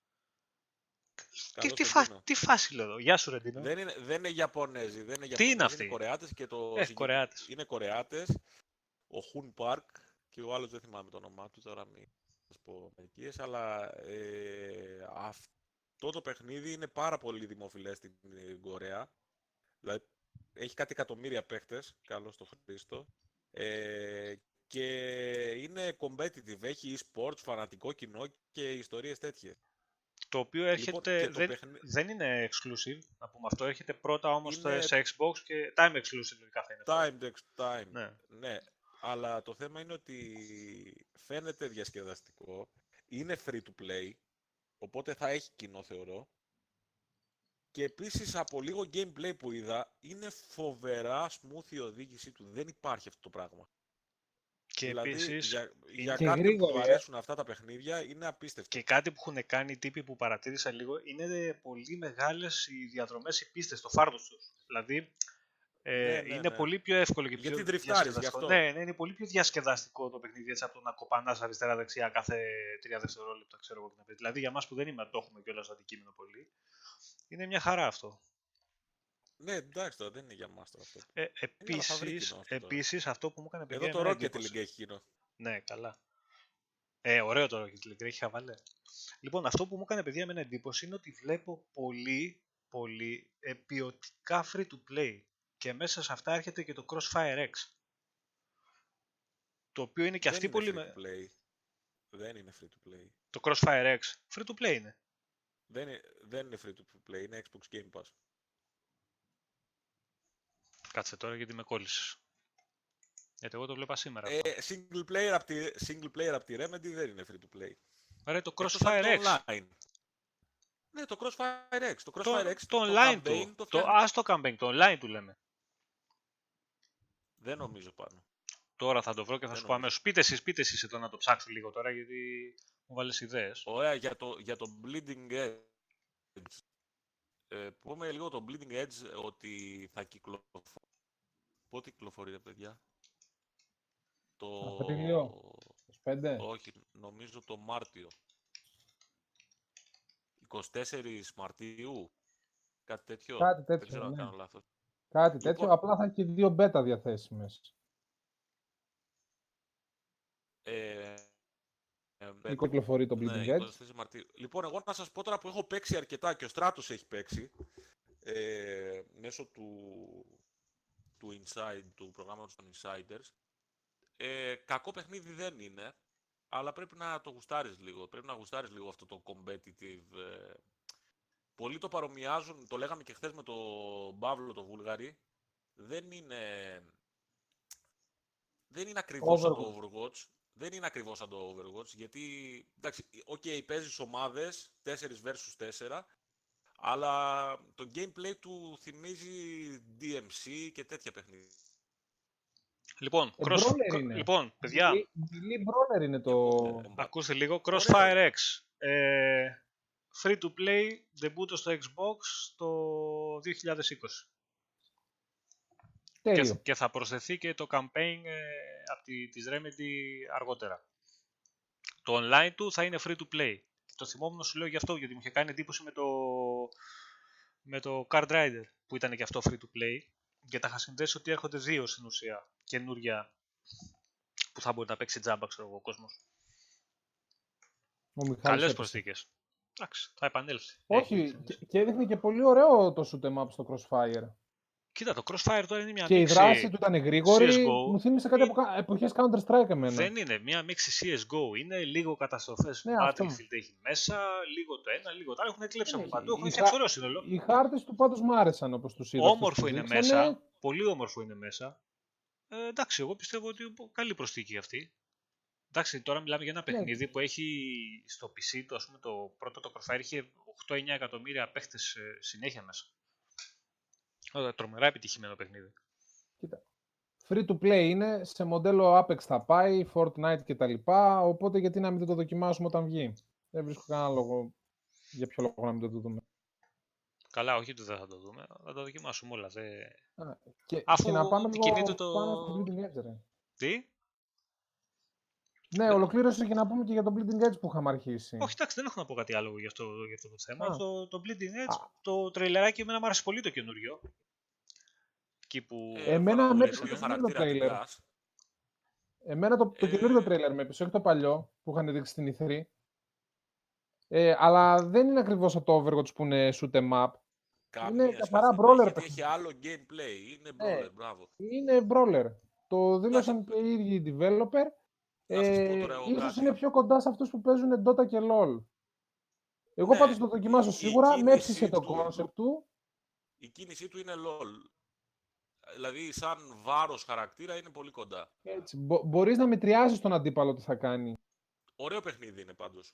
Τι, Καλώς τι, τον φα, Τίνο. τι φάση λέω εδώ. Γεια σου Ρεντίνο. Δεν είναι, δεν είναι Ιαπωνέζοι, δεν είναι Τι είναι Ιαπωνέζοι, αυτοί; Είναι Κορεάτες και το... Ε, συγκεκρι- Κορεάτες. Είναι Κορεάτες, ο Χουν Πάρκ και ο άλλος δεν θυμάμαι το όνομά του, τώρα μην σας πω μερικές, αλλά ε, αυτό το παιχνίδι είναι πάρα πολύ δημοφιλές στην ε, Κορέα. Δηλαδή έχει κάτι εκατομμύρια παίχτες, καλό στο Χρήστο. Ε, και είναι competitive, έχει e-sports, φανατικό κοινό και ιστορίες τέτοιες. Το οποίο Λοιπόν, έρχεται, και το δεν, παιχνι- δεν είναι exclusive, να πούμε αυτό. Έρχεται πρώτα όμως Είναι- σε Xbox και time exclusive λογικά θα είναι. αυτό. Time, text, time. Ναι. Ναι, αλλά το θέμα είναι ότι φαίνεται διασκεδαστικό, είναι free to play, οπότε θα έχει κοινό θεωρώ. Και επίσης από λίγο gameplay που είδα, είναι φοβερά smooth η οδήγησή του. Δεν υπάρχει αυτό το πράγμα. Και δηλαδή, επίσης, για, για και κάποιον που γρήγορη, του ε. αρέσουν αυτά τα παιχνίδια, είναι απίστευτο. και κάτι που έχουν κάνει οι τύποι που παρατήρησα λίγο, είναι πολύ μεγάλες οι διαδρομές, οι πίστες, το φάρδος τους. Δηλαδή, ε, Ναι, ναι, είναι ναι. πολύ πιο εύκολο και πιο Γιατί τριφτάρεις, γι' διασκεδαστικό. αυτό. Ναι, ναι, είναι πολύ πιο διασκεδαστικό το παιχνίδι έτσι από το να κοπανάς αριστερά-δεξιά κάθε τρία δευτερόλεπτα, ξέρω εγώ. και να πεις. Δηλαδή, για μας που δεν είμαι, το έχουμε κιόλας το αντικείμενο πολύ, είναι μια χαρά αυτό. Ναι, εντάξει τώρα, δεν είναι για μας τώρα αυτό. Ε, αλλά θα βρει επίσης, κοινό αυτό τώρα. επίσης, αυτό που μου έκανε παιδιά Εδώ το εμένα Rocket εντύπωση. League έχει κοινό. Ναι, καλά. Ε, ωραίο το Rocket League, έχει χαβαλέ. Λοιπόν, αυτό που μου έκανε παιδιά εμένα εντύπωση είναι ότι βλέπω πολύ, πολύ ε, ποιοτικά free to play. Και μέσα σε αυτά έρχεται και το Crossfire X. Το οποίο είναι και αυτή δεν είναι πολύ... free Με... to play. Δεν είναι free to play. Το Crossfire X. Free to play είναι. Δεν είναι, δεν είναι free to play, είναι Xbox Game Pass. Κάτσε τώρα γιατί με κόλλησες. Γιατί εγώ το βλέπα σήμερα. Ε, αυτό. single, player από τη, single player από τη Remedy δεν είναι free to play. Ρε, το Εκτός Crossfire από X. το online. Ναι, το Crossfire X. Το Το, Crossfire X, το online campaign του. το Το, φτιάχνει. ας το campaign, το online του λέμε. Δεν νομίζω πάνω. Τώρα θα το βρω και θα Δεν σου πω νομίζω. αμέσως. Πείτε εσείς, πείτε εσείς εδώ να το ψάξω λίγο τώρα γιατί μου βάλες ιδέες. Ωραία, για το, για το Bleeding Edge. Ε, πούμε λίγο το Bleeding Edge ότι θα κυκλοφορεί. Πότε κυκλοφορεί, ρε παιδιά. Το... Απρίλιο. 25. Όχι, νομίζω το Μάρτιο. 24 Μαρτίου. Κάτι τέτοιο. Κάτι Δεν τέτοιο, ξέρω αν ναι. κάνω λάθος. Κάτι τέτοιο. Λοιπόν. Απλά θα έχει και δύο beta διαθέσιμες. Ε, ε, Ή κυκλοφορεί το Bleeding ναι, Edge. 24 Μαρτίου. Λοιπόν, εγώ να σας πω τώρα που έχω παίξει αρκετά και ο Στράτος έχει παίξει ε, μέσω του, του Inside, του προγράμματος των Insiders. Ε, κακό παιχνίδι δεν είναι, αλλά πρέπει να το γουστάρεις λίγο. Πρέπει να γουστάρεις λίγο αυτό το competitive. Ε. Πολλοί το παρομοιάζουν, το λέγαμε και χθες με το Παύλο το Βούλγαρη. Δεν είναι, δεν είναι ακριβώς σαν το Overwatch. Δεν είναι ακριβώς σαν το Overwatch, γιατί, εντάξει, οκ, παίζεις ομάδες, 4 versus 4, αλλά το gameplay του θυμίζει DMC και τέτοια παιχνίδια. Λοιπόν, Ε, cross... brawler cro- είναι. λοιπόν, παιδιά, melee brawler είναι το... Ε, ακούστε λίγο. Crossfire X. Ε, free to play, debut στο Xbox το 2020. Και, Τέλειο. και θα προσθεθεί και το campaign ε, από τη, της Remedy αργότερα. Το online του θα είναι free to play. Το θυμόμουν να σου λέω γι' αυτό, γιατί μου είχε κάνει εντύπωση με το, με το Card Rider που ήταν και αυτό free to play. Και τα είχα συνδέσει ότι έρχονται δύο στην ουσία καινούρια που θα μπορεί να παίξει τζάμπα, ξέρω εγώ, ο κόσμος. Ο Μιχάλης Καλές έπεσε. προσθήκες. Εντάξει, θα επανέλθει. Όχι, Έχει- και, και έδειχνε και πολύ ωραίο το shoot 'em up στο Crossfire. Κοίτα, το Crossfire τώρα είναι μια Και η μίξη... δράση του ήταν γρήγορη. CSGO. Μου θύμισε κάτι από κα- εποχές Counter-Strike εμένα. Δεν είναι μια μίξη CSGO. Είναι λίγο καταστροφές Ναι, αυτό. Battlefield έχει μέσα, λίγο το ένα, λίγο το άλλο. Έχουν κλέψει Ναι, από παντού. η- Έχουν η φτιάξει χα- ωραίο σύνολο. Οι χάρτες του πάντως μου άρεσαν όπως τους είδα. αυτούς Όμορφο που είναι δείξανε. μέσα. Πολύ όμορφο είναι μέσα. Ε, εντάξει, εγώ πιστεύω ότι καλή προσθήκη αυτή. Εντάξει, τώρα μιλάμε για ένα Ναι. παιχνίδι που έχει στο PC, το, ας πούμε, το πρώτο το Crossfire είχε 8-9 εκατομμύρια παίχτες ε, συνέχεια μέσα. Ε, Τρομερά επιτυχημένο παιχνίδι. Free to play είναι, σε μοντέλο Apex θα πάει, Fortnite κτλ. Οπότε γιατί να μην το δοκιμάσουμε όταν βγει. Δεν βρίσκω κανένα λόγο για ποιο λόγο να μην το δούμε. Καλά, όχι ότι δεν θα το δούμε, θα το δοκιμάσουμε όλα. Δε... Και, Αφού και να πάμε την λίγο κινείται το- πάνω στο Bleeding Edge, ρε. Τι; Ναι, ολοκλήρωσε και να πούμε και για το Bleeding Edge που είχαμε αρχίσει. Όχι, εντάξει, δεν έχω να πω κάτι άλλο για αυτό, για αυτό το θέμα. Α. Το, το Bleeding Edge, Α. το τρελεράκι εμένα μου άρεσε πολύ το καινούριο. Εκεί που... Ε, Εμένα έβαλα με το έπεισε καινούριο πολύ το χαρακτήρα trailer. Atlas. Εμένα το, το Ε, καινούριο τρέιλερ με έπεισε, όχι το παλιό που είχαν δείξει στην E3. Ε, αλλά δεν είναι ακριβώς σαν το Overwatch που είναι shoot 'em up. Καμία καθαρά σχέση δεν brawler έχει, γιατί παιχνίδι. έχει άλλο gameplay. Είναι Ε, brawler, μπράβο. Είναι brawler. Το Το δήλωσαν και οι ίδιοι οι developer. Να σας πω Ε, τώρα εγώ ίσως κάτι. είναι πιο κοντά σε αυτούς που παίζουν Dota και LoL. Εγώ Ναι, πάντως το δοκιμάσω η- η σίγουρα, με κίνηση έψησε το του- concept του. Η κίνησή του είναι LOL. Δηλαδή, σαν βάρος χαρακτήρα είναι πολύ κοντά. Έτσι, μπο- μπορείς να μετριάσεις τον αντίπαλο τι θα κάνει. Ωραίο παιχνίδι είναι πάντως.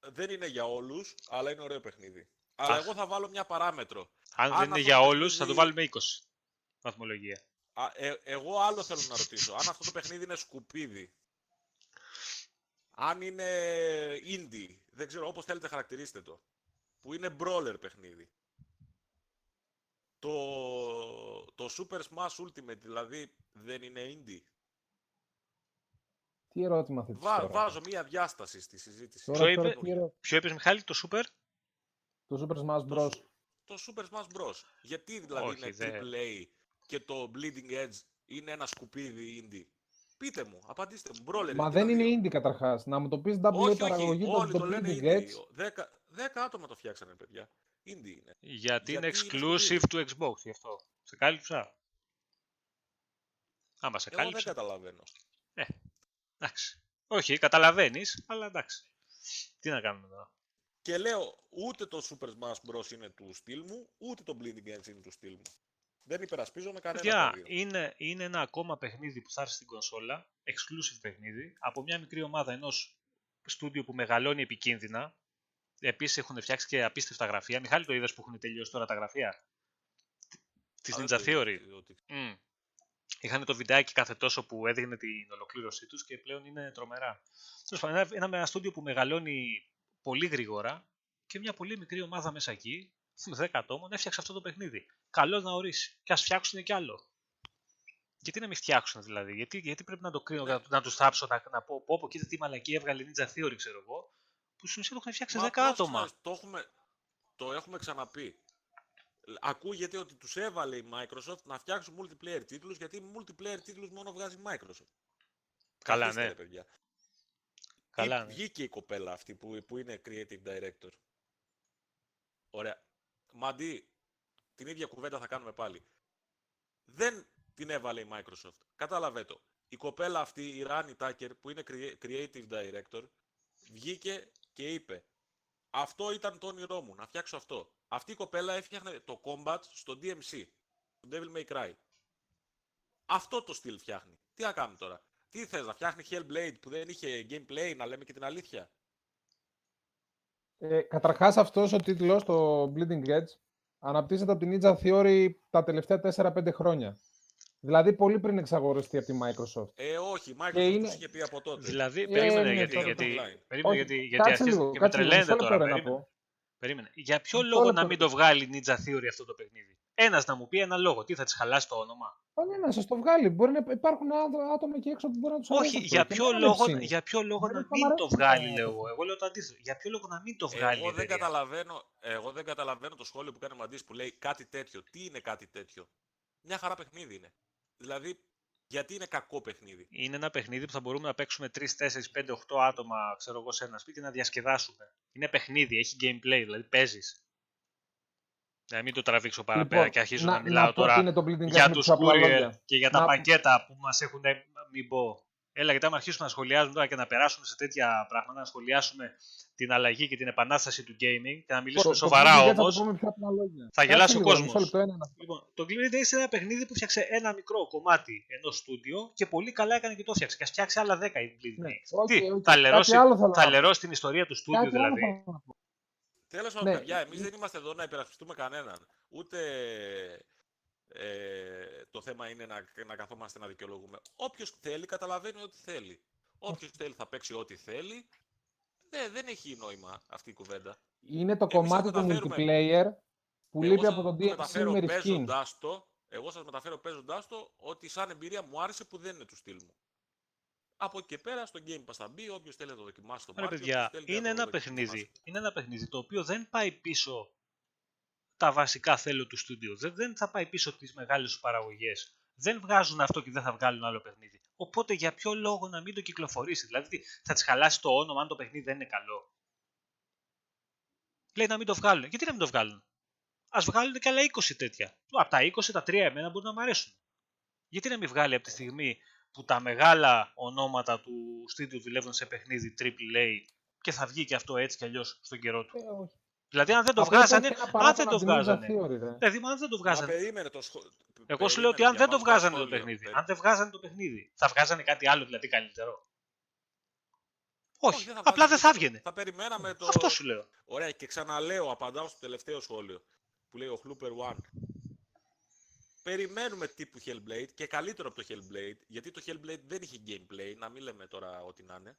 Δεν είναι για όλους, αλλά είναι ωραίο παιχνίδι. Αλλά Αχ. εγώ θα βάλω μια παράμετρο. Αν Αν δεν είναι αυτό για το όλους, θα το παιχνίδι- βάλουμε 20 βαθμολογία. Α, ε, εγώ άλλο θέλω να ρωτήσω. Αν αυτό το παιχνίδι είναι σκουπίδι, αν είναι indie, δεν ξέρω, όπως θέλετε χαρακτηρίστε το, που είναι brawler παιχνίδι. Το, το Super Smash Ultimate δηλαδή δεν είναι indie; Τι ερώτημα θέτεις Βά, τώρα; βάζω μία διάσταση στη συζήτηση. Τώρα, Ποιο τώρα είπε; τι ερώ- Ποιο είπες Μιχάλη, το Super? Το Super Smash Το, Bros. Su- το Super Smash Bros. Γιατί δηλαδή Όχι, είναι δεν- AAA και το Bleeding Edge είναι ένα σκουπίδι indie; Πείτε μου, απαντήστε μου. Brawler Μα είναι δεν και τα είναι δύο. indie καταρχάς. Να μου το πεις AA Όχι, όχι, παραγωγή το, όλοι το το λένε Bleeding indie. Edge. Δέκα, δέκα άτομα το φτιάξανε, παιδιά. Indie είναι. Γιατί είναι Γιατί είναι exclusive του Xbox, γι' αυτό. Σε κάλυψα. Άμα σε Εγώ δεν κάλυψα. καταλαβαίνω. Εντάξει. Όχι, καταλαβαίνεις, αλλά εντάξει. Τι να κάνουμε τώρα. Και λέω, ούτε το Super Smash Bros. είναι του στυλ μου, ούτε το Bleeding Edge είναι του στυλ μου. Δεν υπερασπίζομαι κανένα Παιδιά, από τα δύο. είναι, είναι ένα ακόμα παιχνίδι που θα έρθει στην κονσόλα, exclusive παιχνίδι, από μια μικρή ομάδα ενός στούντιο που μεγαλώνει επικίνδυνα. Επίσης έχουν φτιάξει και απίστευτα γραφεία. Μιχάλη, το είδες που έχουν τελειώσει τώρα τα γραφεία; Της Α, Ninja δεν το είδα Theory. ότι- ότι- Mm. Είχαν το βιντεάκι κάθε τόσο που έδειχνε την ολοκλήρωσή τους και πλέον είναι τρομερά. Τέλος πάντων, ένα, ένα, ένα στούντιο που μεγαλώνει πολύ γρήγορα και μια πολύ μικρή ομάδα μέσα εκεί, με 10 ατόμων, έφτιαξε αυτό το παιχνίδι. Καλός να ορίσει. Και ας φτιάξουν κι άλλο. Γιατί να μην φτιάξουν δηλαδή, γιατί, γιατί πρέπει να το κρίνω, Ναι. να, να τους θάψω, να, να πω, πω, πω, κοίτα τι μαλακή έβγαλε Ninja Theory, ξέρω εγώ, που στην ουσία το έχουν φτιάξει Μα 10 πόσες άτομα. φορές Το έχουμε, το έχουμε ξαναπεί. Ακούγεται ότι τους έβαλε η Microsoft να φτιάξουν multiplayer τίτλους, γιατί multiplayer τίτλους μόνο βγάζει η Microsoft. Καλά, Καθίστε, ναι. ρε, παιδιά. Καλά, Ή- ναι. Βγήκε η κοπέλα αυτή που, που είναι creative director. Ωραία. Μαντί, την ίδια κουβέντα θα κάνουμε πάλι. Δεν την έβαλε η Microsoft. Κατάλαβε το. Η κοπέλα αυτή, η Rani Tucker, που είναι crea- creative director, βγήκε και είπε αυτό ήταν το όνειρό μου, να φτιάξω αυτό. Αυτή η κοπέλα έφτιαχνε το combat στο DMC, το Devil May Cry. Αυτό το στυλ φτιάχνει. Τι να κάνουμε τώρα; Τι θες, να φτιάχνει Hellblade που δεν είχε gameplay, να λέμε και την αλήθεια; Ε, καταρχάς αυτός ο τίτλος, το Bleeding Edge, αναπτύσσεται από την Ninja Theory τα τελευταία 4-5 χρόνια. Δηλαδή πολύ πριν εξαγορευτεί από τη Microsoft. Ε, όχι, η Microsoft είναι- τους είχε πει από τότε. Δηλαδή, Ε, περίμενε, ναι, γιατί, τώρα γιατί, online. περίμενε, Όχι, γιατί, γιατί κάτσε αρχίζετε λίγο, και με κάτσε λίγο, τρελαίνετε μισό τώρα. λεπτό ρε να Περίμενε. πω. περίμενε. Για ποιο Μισό λόγο λεπτό, να μην ρε. το βγάλει η Ninja Theory αυτό το παιχνίδι; Ένας να μου πει ένα λόγο. Τι θα της χαλάσει το όνομα; Κανένα, σας το βγάλει. Μπορεί να υπάρχουν άτο- άτομα εκεί έξω που μπορεί να τους αρέσει Όχι, αυτό. για Και ποιο, εμένα λόγο, έτσι είναι. για ποιο λόγο Δεν να θα μην μ' το αρέσει βγάλει, αυτό. λέω εγώ. Εγώ λέω το αντίθετο. Για ποιο λόγο να μην το βγάλει. η Εγώ δεν, εταιρεία. καταλαβαίνω, εγώ δεν καταλαβαίνω το σχόλιο που κάνει ο Μαντής που λέει κάτι τέτοιο. Τι είναι κάτι τέτοιο; Μια χαρά παιχνίδι είναι. Δηλαδή, γιατί είναι κακό παιχνίδι; Είναι ένα παιχνίδι που θα μπορούμε να παίξουμε 3, 4, 5, 8 άτομα, ξέρω εγώ, σε ένα σπίτι να διασκεδάσουμε. Είναι παιχνίδι, έχει gameplay, δηλαδή παίζεις. Να μην το τραβήξω παραπέρα Λοιπόν, και αρχίζω να- να, μιλάω να πω τώρα τι είναι το Bleeding Edge για με τους πιο απλά courier λόγια. και για τα Να- πακέτα που μας έχουν, μην πω. Έλα, γιατί άμα αρχίσουμε να σχολιάζουμε τώρα και να περάσουμε σε τέτοια πράγματα, να σχολιάσουμε την αλλαγή και την επανάσταση του gaming και να μιλήσουμε Το- το σοβαρά Bleeding Edge θα το όμως, πούμε με πιο απλά λόγια. θα Κάτσε γελάσει ο λίγο, κόσμος. μισό λεπτό, ένα, ένα. Λοιπόν, το Gleaming Days είναι ένα παιχνίδι που φτιάξε ένα μικρό κομμάτι ενός στούντιο και πολύ καλά έκανε και το φτιάξε. Και ας φτιάξει άλλα 10 η Gleaming Ναι, Days. όχι, Τι, όχι, θα κάτι λερώσει, άλλο θέλω θα να πω. λερώσει την ιστορία του στούντιο Κάτι άλλο δηλαδή. θέλω να πω. Τέλος πάντων, Ναι. παιδιά, εμείς δεν είμαστε εδώ να υπερασπιστούμε κανέναν. Ούτε ε, το θέμα είναι να, να καθόμαστε να δικαιολογούμε. Όποιος θέλει, καταλαβαίνει ό,τι θέλει. Όποιος θέλει θα παίξει ό,τι θέλει. Ναι, δεν έχει νόημα αυτή η κουβέντα. Είναι το Εμείς κομμάτι θα του μεταφέρουμε- multiplayer που Εγώ λείπει σας από τον το DMC μεταφέρω με reskin. παίζοντας το, εγώ σας μεταφέρω παίζοντάς το ότι σαν εμπειρία μου άρεσε που δεν είναι του στυλ μου. Από εκεί και πέρα στο Game Pass θα μπει, όποιος θέλει να το δοκιμάσει το Ρε Μάρτιο, παιδιά, όποιος θέλει να είναι το ένα δοκιμάσει. παιχνίδι. Είναι ένα παιχνίδι το οποίο δεν πάει πίσω τα βασικά θέλω του στούντιο. Δεν, δεν θα πάει πίσω τις μεγάλες του παραγωγές. Δεν βγάζουν αυτό και δεν θα βγάλουν άλλο παιχνίδι. Οπότε για ποιο λόγο να μην το κυκλοφορήσει; Δηλαδή τι, θα της χαλάσει το όνομα αν το παιχνίδι δεν είναι καλό; Λέει να μην το βγάλουν. Γιατί να μην το βγάλουν; Α βγάλουν και άλλα 20 τέτοια. Από τα 20, τα 3 εμένα μπορούν να μου αρέσουν. Γιατί να μην βγάλει από τη στιγμή που τα μεγάλα ονόματα του στούντιο δουλεύουν σε παιχνίδι AAA και θα βγει και αυτό έτσι κι αλλιώς στον καιρό του; Ε, όχι. Δηλαδή, αν δεν το Απλά βγάζανε, υπάρχει ένα αν δεν παράπονο το από την Ninja βγάζανε. Theory, ρε. Δηλαδή, αν δεν το Μα βγάζανε. περίμενε το σχόλιο. Εγώ σου λέω ότι αν δεν το βγάζανε το παιχνίδι, αν δεν βγάζανε το παιχνίδι, θα βγάζανε κάτι άλλο δηλαδή καλύτερο. Όχι, απλά δεν θα έβγαινε. Θα περιμέναμε το. Αυτό σου λέω. Ωραία, και ξαναλέω, απαντάω στο τελευταίο σχόλιο που λέει ο Χλούπερ One. Περιμένουμε τύπου Hellblade και καλύτερο από το Hellblade, γιατί το Hellblade δεν είχε gameplay, να μην λέμε τώρα ό,τι να είναι.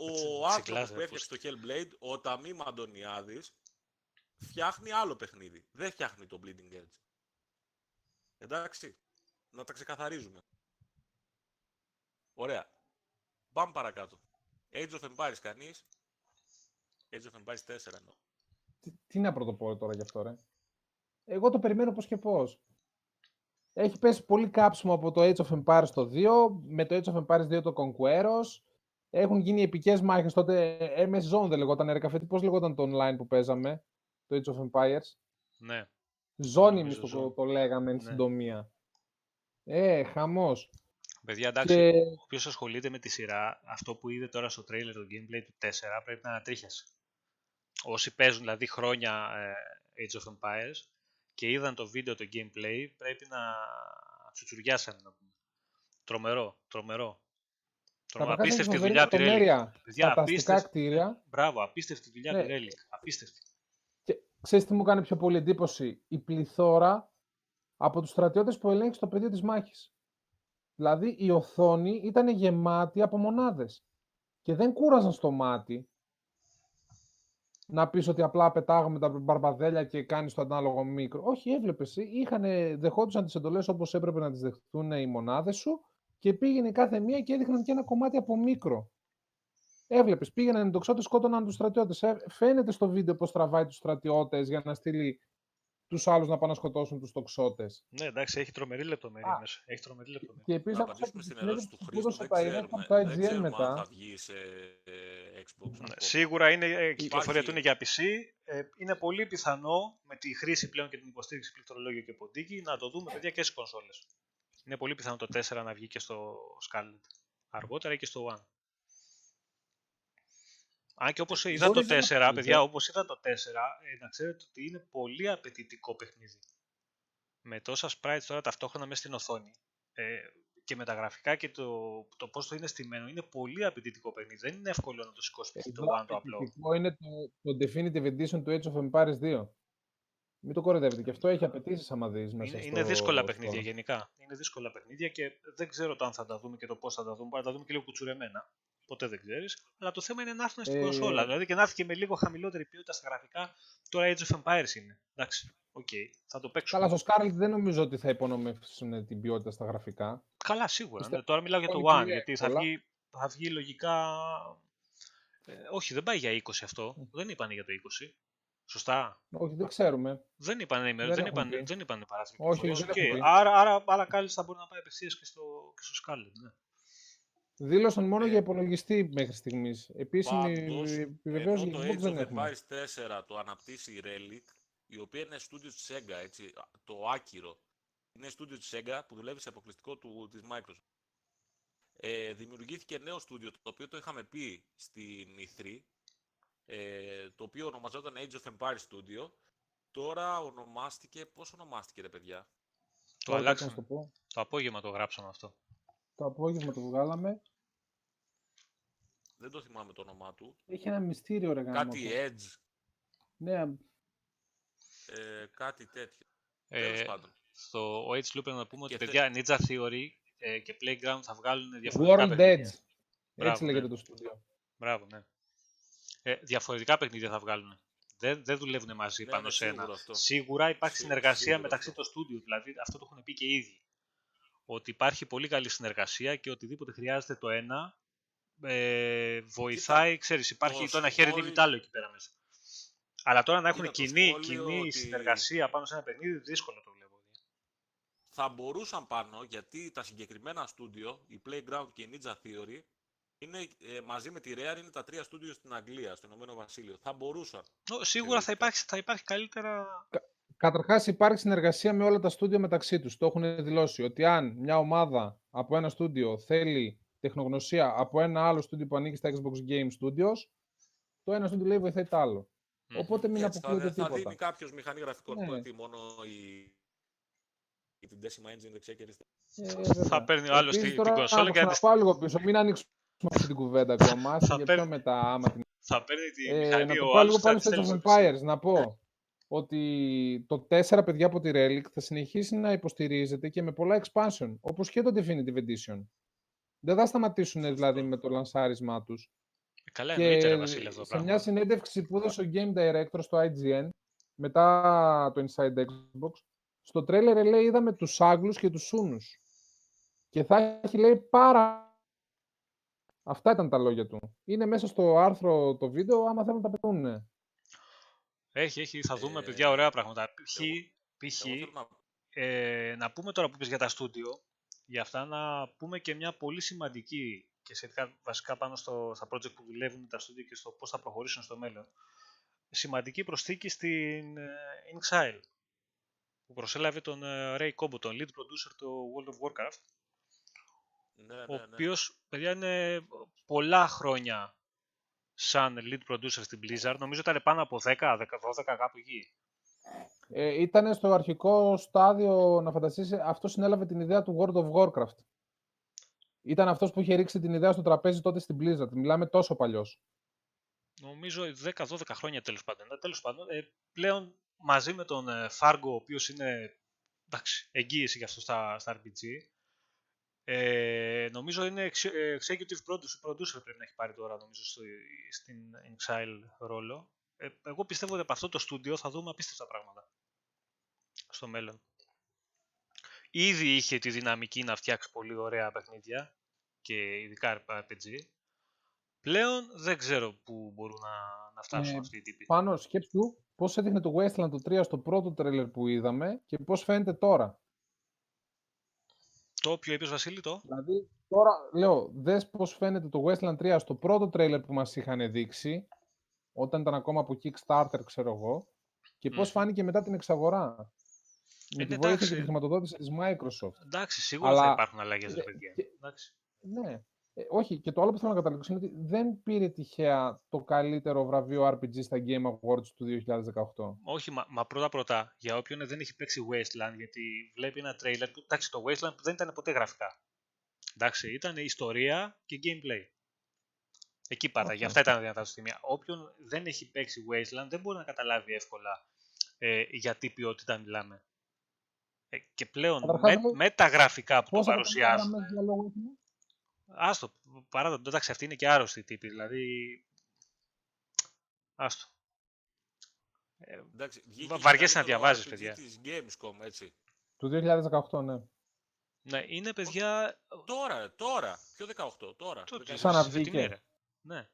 Ο Έτσι, άνθρωπος τσικλάζε, που έφτιαξε το Hellblade, ο Ταμίμ Αντωνιάδης, φτιάχνει άλλο παιχνίδι. Δεν φτιάχνει το Bleeding Edge. Εντάξει, να τα ξεκαθαρίζουμε. Ωραία. Πάμε παρακάτω. Age of Empires κανείς. Age of Empires 4 εννοώ. Τι, τι να πρωτοπώ τώρα γι' αυτό, ρε. Εγώ το περιμένω πώς και πώς. Έχει πέσει πολύ κάψιμο από το Age of Empires το 2, με το Age of Empires 2 το Conqueros. Έχουν γίνει επικές μάχες τότε, MS Zone δεν λεγόταν, ρε καφέ, πώς λεγόταν το online που παίζαμε, το Age of Empires; Ναι. Zone εμείς Νομίζω το, Zone. το λέγαμε εν Ναι. συντομία. Ε, χαμός. Παιδιά, εντάξει, Και όποιος ασχολείται με τη σειρά, αυτό που είδε τώρα στο trailer το gameplay του 4 πρέπει να ανατρίχιασε. Όσοι παίζουν δηλαδή χρόνια ε, Age of Empires και είδαν το βίντεο το gameplay, πρέπει να τσουτσουριάσαν να πούμε. Τρομερό, τρομερό. Τρομερό. καταρχάς έχεις Απίστευτη φοβερή δουλειά από τη Relic. λεπτομέρεια Παιδιά, στα ταστικά απίστευτη. κτίρια. Μπράβο, απίστευτη δουλειά Ναι. τη Relic. Απίστευτη. Και ξέρεις τι μου κάνει πιο πολύ εντύπωση, η πληθώρα από τους στρατιώτες που ελέγχει στο πεδίο της μάχης. Δηλαδή η οθόνη ήταν γεμάτη από μονάδες και δεν κούραζαν στο μάτι να πεις ότι απλά πετάγαμε τα μπαρμπαδέλια και κάνεις το ανάλογο μικρό. Όχι, έβλεπες, είχανε, δεχόντουσαν τις εντολές όπως έπρεπε να τις δεχτούν οι μονάδες σου και πήγαινε κάθε μία και έδειχναν και ένα κομμάτι από μικρό. Έβλεπες, πήγαιναν οι τοξότε, σκότωναν τους στρατιώτες. Φαίνεται στο βίντεο πώς τραβάει τους στρατιώτες για να στείλει τους άλλους να πάνε να σκοτώσουν τους τοξότε. Ναι, εντάξει, έχει τρομερή λεπτομέρεια Α. μέσα. Έχει τρομερή λεπτομέρεια. Και επίσης Να άκουσα απαντήσουμε και στην τη ερώτηση συνέντευξη του που Χρήστο. έδωσε Δεν τα email ξέρουμε, από το δεν IGN ξέρουμε αν μετά. θα βγει σε ε, Xbox. Ναι, ακόμα. Σίγουρα είναι ε, κυκλοφορία του είναι Υπάρχει- για PC. Ε, είναι πολύ πιθανό με τη χρήση πλέον και την υποστήριξη πληκτρολόγιο και ποντίκι να το δούμε παιδιά και στις κονσόλες. Είναι πολύ πιθανό το 4 να βγει και στο Scarlet αργότερα ή και στο One. Αν και όπως είδα το Μπορείς να 4, φύγει, παιδιά, ε. όπως είδα το 4, ε, να ξέρετε ότι είναι πολύ απαιτητικό παιχνίδι. Με τόσα sprites τώρα ταυτόχρονα μέσα στην οθόνη ε, και με τα γραφικά και το, το πώς το είναι στημένο, είναι πολύ απαιτητικό παιχνίδι. Δεν είναι εύκολο να το σηκώσει π.χ. το Εδώ One το απλό. απαιτητικό είναι το, το Definitive Edition του Age of Empires 2. Μην το κοροϊδεύετε. Και αυτό έχει απαιτήσεις άμα δεις μέσα Είναι, στο... είναι δύσκολα στο- παιχνίδια γενικά. Είναι δύσκολα παιχνίδια και δεν ξέρω το αν θα τα δούμε και το πώς θα τα δούμε. Μπορεί να τα δούμε και λίγο κουτσουρεμένα. Ποτέ δεν ξέρεις. Αλλά το θέμα είναι να έρθουν στην Ε, κονσόλα. Δηλαδή και να έρθει και με λίγο χαμηλότερη ποιότητα στα γραφικά. Τώρα Age of Empires είναι. Εντάξει. Οκ. Θα το παίξουμε. Καλά, στο Scarlet δεν νομίζω ότι θα υπονομεύσουν την ποιότητα στα γραφικά. Καλά, σίγουρα. Πιστεύω Ναι. Τώρα μιλάω για το πολύ One. κυρία Γιατί θα εύκολα. βγει, θα βγει λογικά. Ε, όχι, δεν πάει για 20 αυτό. Mm. Δεν είπανε για το 20. Σωστά. Όχι, δεν ξέρουμε. Δεν είπαν ημέρα, Δεν δεν, έχουν είπαν, πει. δεν είπαν παράθυρο Όχι, κυκλοφορίας. δεν έχουν Οκ. πει. Άρα, άρα, άρα κάλλιστα μπορεί να πάει απευθείας και στο, και στο Scarlet. Ναι. Δήλωσαν μόνο Ε, για υπολογιστή μέχρι στιγμής. Επίσημη Πάντως, επιβεβαίωση ενώ για το Xbox δεν Age of έχουμε. Empires 4 το αναπτύσσει η Relic, η οποία είναι στούντιο της Sega, έτσι, το άκυρο. Είναι στούντιο της Sega που δουλεύει σε αποκλειστικό του, της Microsoft. Ε, δημιουργήθηκε νέο στούντιο, το οποίο το είχαμε πει στην E3, ε, το οποίο ονομαζόταν Age of Empires Studio. Τώρα ονομάστηκε, πώς ονομάστηκε ρε παιδιά; Το Τώρα, αλλάξαμε. να σου το πω. Το απόγευμα το γράψαμε αυτό. Το απόγευμα το βγάλαμε. Δεν το θυμάμαι το όνομά του. Έχει ένα μυστήριο ρε γάμο Κάτι αυτό. Edge, Ναι, ε, κάτι τέτοιο. Ε, Τέλος πάντων. στο OH Loop να πούμε ότι Και θε- παιδιά Ninja Theory ε, και Playground θα βγάλουν διαφορετικά World παιχνίδια. Edge. Μπράβο, Έτσι λέγεται ναι. το στούντιο. Μπράβο, ναι. Ε, διαφορετικά παιχνίδια θα βγάλουν. Δεν, δεν δουλεύουν μαζί Ναι, πάνω είναι σε ένα. σίγουρο αυτό. Σίγουρα υπάρχει Σί- συνεργασία σίγουρο μεταξύ αυτό. των στούντιο. Δηλαδή αυτό το έχουν πει και οι ίδιοι. Ότι υπάρχει πολύ καλή συνεργασία και οτιδήποτε χρειάζεται το ένα ε, βοηθάει. Ξέρεις, υπάρχει το το, ένα χέρι σχόλιο- δίνει το άλλο εκεί πέρα μέσα. Αλλά τώρα να έχουν Κοίτα, το κοινή, σχόλιο κοινή ότι- συνεργασία πάνω σε ένα παιχνίδι, δύσκολο το βλέπω. θα μπορούσαν πάνω γιατί τα συγκεκριμένα στούντιο, η Playground και η Ninja Theory, είναι, ε, μαζί με τη Rare είναι τα τρία στούντιο στην Αγγλία, στο Ηνωμένο Βασίλειο. Θα μπορούσαν. Νο, Σίγουρα θα Θεωρητικά. υπάρχει, θα υπάρχει καλύτερα. Καταρχάς, υπάρχει συνεργασία με όλα τα στούντιο μεταξύ τους. Το έχουν δηλώσει ότι αν μια ομάδα από ένα στούντιο θέλει τεχνογνωσία από ένα άλλο στούντιο που ανήκει στα Xbox Game Studios, το ένα στούντιο λέει βοηθάει το άλλο. Μμμ. Οπότε μην Έτσι, θα, αποκλείεται θα τίποτα. δίνει κάποιος μηχανή γραφικών Ναι. που έχει μόνο η, η την Decima Engine δεξιά και αριστερά. Ε, βέβαια. Θα παίρνει ο άλλος Επίσης, την- την τώρα, κονσόλα και να θα της- πάω λίγο πίσω. Μην ανοίξουμε αυτή την κουβέντα ακόμα. Άσε Θα για παίρνει- πιο μετά, άμα την Θα παίρνει τη Ε, μηχανή να το ο πάω άλλος λίγο θα πάλι της στο Age στέλνει of στο PC. Empires, να πω ότι το 4, παιδιά, από τη Relic θα συνεχίσει να υποστηρίζεται και με πολλά expansion, όπως και το Definitive Edition. Δεν θα σταματήσουν δηλαδή με το λανσάρισμά τους. Ε, Καλά Και εννοείται ρε Βασίλη αυτό το σε μια πράγμα. συνέντευξη που έδωσε ο Game Director στο IGN, μετά το Inside Xbox, στο τρέλερ λέει είδαμε τους Άγγλους και τους Σούνους. Και θα έχει λέει πάρα... Αυτά ήταν τα λόγια του. Είναι μέσα στο άρθρο το βίντεο, άμα θέλουν να τα πετούν. Έχει, έχει, θα δούμε Ε, παιδιά ωραία πράγματα. Π.χ. εγώ- π.χ. Εγώ θέλω να ε, να πούμε τώρα που είπες για τα στούντιο, για αυτά να πούμε και μια πολύ σημαντική και σχετικά βασικά πάνω στο, στα project που δουλεύουν τα στούντιο και στο πώς θα προχωρήσουν στο μέλλον. Σημαντική προσθήκη στην ε, Inxile που προσέλαβε τον ε, Ray Combo, τον lead producer του World of Warcraft, Ναι, ο ναι, ναι. οποίος, παιδιά, είναι πολλά χρόνια σαν lead producer στην Blizzard. Νομίζω ήταν πάνω από 10, 10 12 κάπου εκεί. Ε, ήταν στο αρχικό στάδιο, να φανταστείς, αυτό συνέλαβε την ιδέα του World of Warcraft. Ήταν αυτός που είχε ρίξει την ιδέα στο τραπέζι τότε στην Blizzard. Μιλάμε τόσο παλιός. Νομίζω 10-12 χρόνια τέλος πάντων. Ε, Τέλος πάντων, ε, πλέον μαζί με τον ε, Fargo, ο οποίος είναι εντάξει, εγγύηση για αυτό στα, στα RPG, ε, νομίζω είναι εξ- ε, executive producer, producer πρέπει να έχει πάρει τώρα νομίζω στο, στην Exile ρόλο. Ε, εγώ πιστεύω ότι από αυτό το στούντιο θα δούμε απίστευτα πράγματα στο μέλλον. Ήδη είχε τη δυναμική να φτιάξει πολύ ωραία παιχνίδια και ειδικά RPG. Πλέον δεν ξέρω πού μπορούν να, να φτάσουν Ε, αυτοί οι τύποι. Πάνω σκέψου πώς έδειχνε το Wasteland το 3 στο πρώτο τρέλερ που είδαμε και πώς φαίνεται τώρα. Το οποίο είπες Βασίλη, το. Δηλαδή, τώρα, λέω, δες πώς φαίνεται το Wasteland 3 στο πρώτο τρέιλερ που μας είχαν δείξει, όταν ήταν ακόμα από Kickstarter, ξέρω εγώ, και πώς Μμμ. φάνηκε μετά την εξαγορά. Με Ε, τη ναι, βοήθεια και εντάξει. τη χρηματοδότηση της Microsoft. Εντάξει, σίγουρα θα Αλλά- υπάρχουν αλλαγές, ρε ε, παιδιά. και- Εντάξει. Ναι. Ε, όχι, και το άλλο που θέλω να καταλήξω είναι ότι δεν πήρε τυχαία το καλύτερο βραβείο RPG στα Game Awards του 2018. Όχι, μα, μα πρώτα πρώτα, για όποιον δεν έχει παίξει Wasteland, γιατί βλέπει ένα τρέιλερ που, εντάξει, το Wasteland δεν ήταν ποτέ γραφικά. Εντάξει, ήταν ιστορία και gameplay. Εκεί πάντα, γι' Αυτό. αυτά ήταν δυνατά στο σημεία. Όποιον δεν έχει παίξει Wasteland δεν μπορεί να καταλάβει εύκολα ε, για τι ποιότητα μιλάμε. Ε, και πλέον Καταρχάς, με, λέει, με τα γραφικά που το Πόσα παρουσιάζουν. Γραμμές διαλόγου έχουμε; Άστο, παρά το, εντάξει, αυτή είναι και άρρωστη τύπη, δηλαδή... Άστο. Ε, Εντάξει, βγήκε Βα- και βαριέσαι να καλύτερο διαβάζεις, RPG παιδιά. Της Gamescom, έτσι. Του 2018, ναι. ναι, είναι παιδιά... Τώρα, τώρα. Ποιο 18, τώρα. Το, 19. Ξαναβγήκε. φετινή, ρε. Ναι.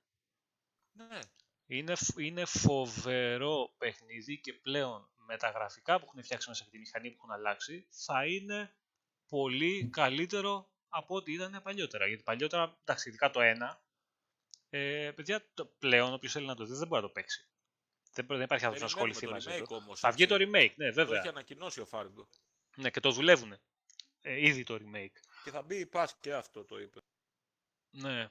Ναι. Είναι, φ- είναι φοβερό παιχνίδι και πλέον με τα γραφικά που έχουν φτιάξει μέσα και τη μηχανή που έχουν αλλάξει θα είναι πολύ καλύτερο από ό,τι ήταν παλιότερα. Γιατί παλιότερα, εντάξει, ειδικά το 1, ε, παιδιά, το, πλέον όποιος θέλει να το δει δεν μπορεί να το παίξει. Δεν, μπορεί- δεν υπάρχει άνθρωπος να Περιμένουμε ασχοληθεί το μαζί remake του. όμως, Θα βγει το έτσι. remake, ναι, Το βέβαια. έχει ανακοινώσει ο Φάργκο. Ναι, και το δουλεύουν. Ε, ήδη το remake. Και θα μπει η Pass και αυτό το είπε. Ναι.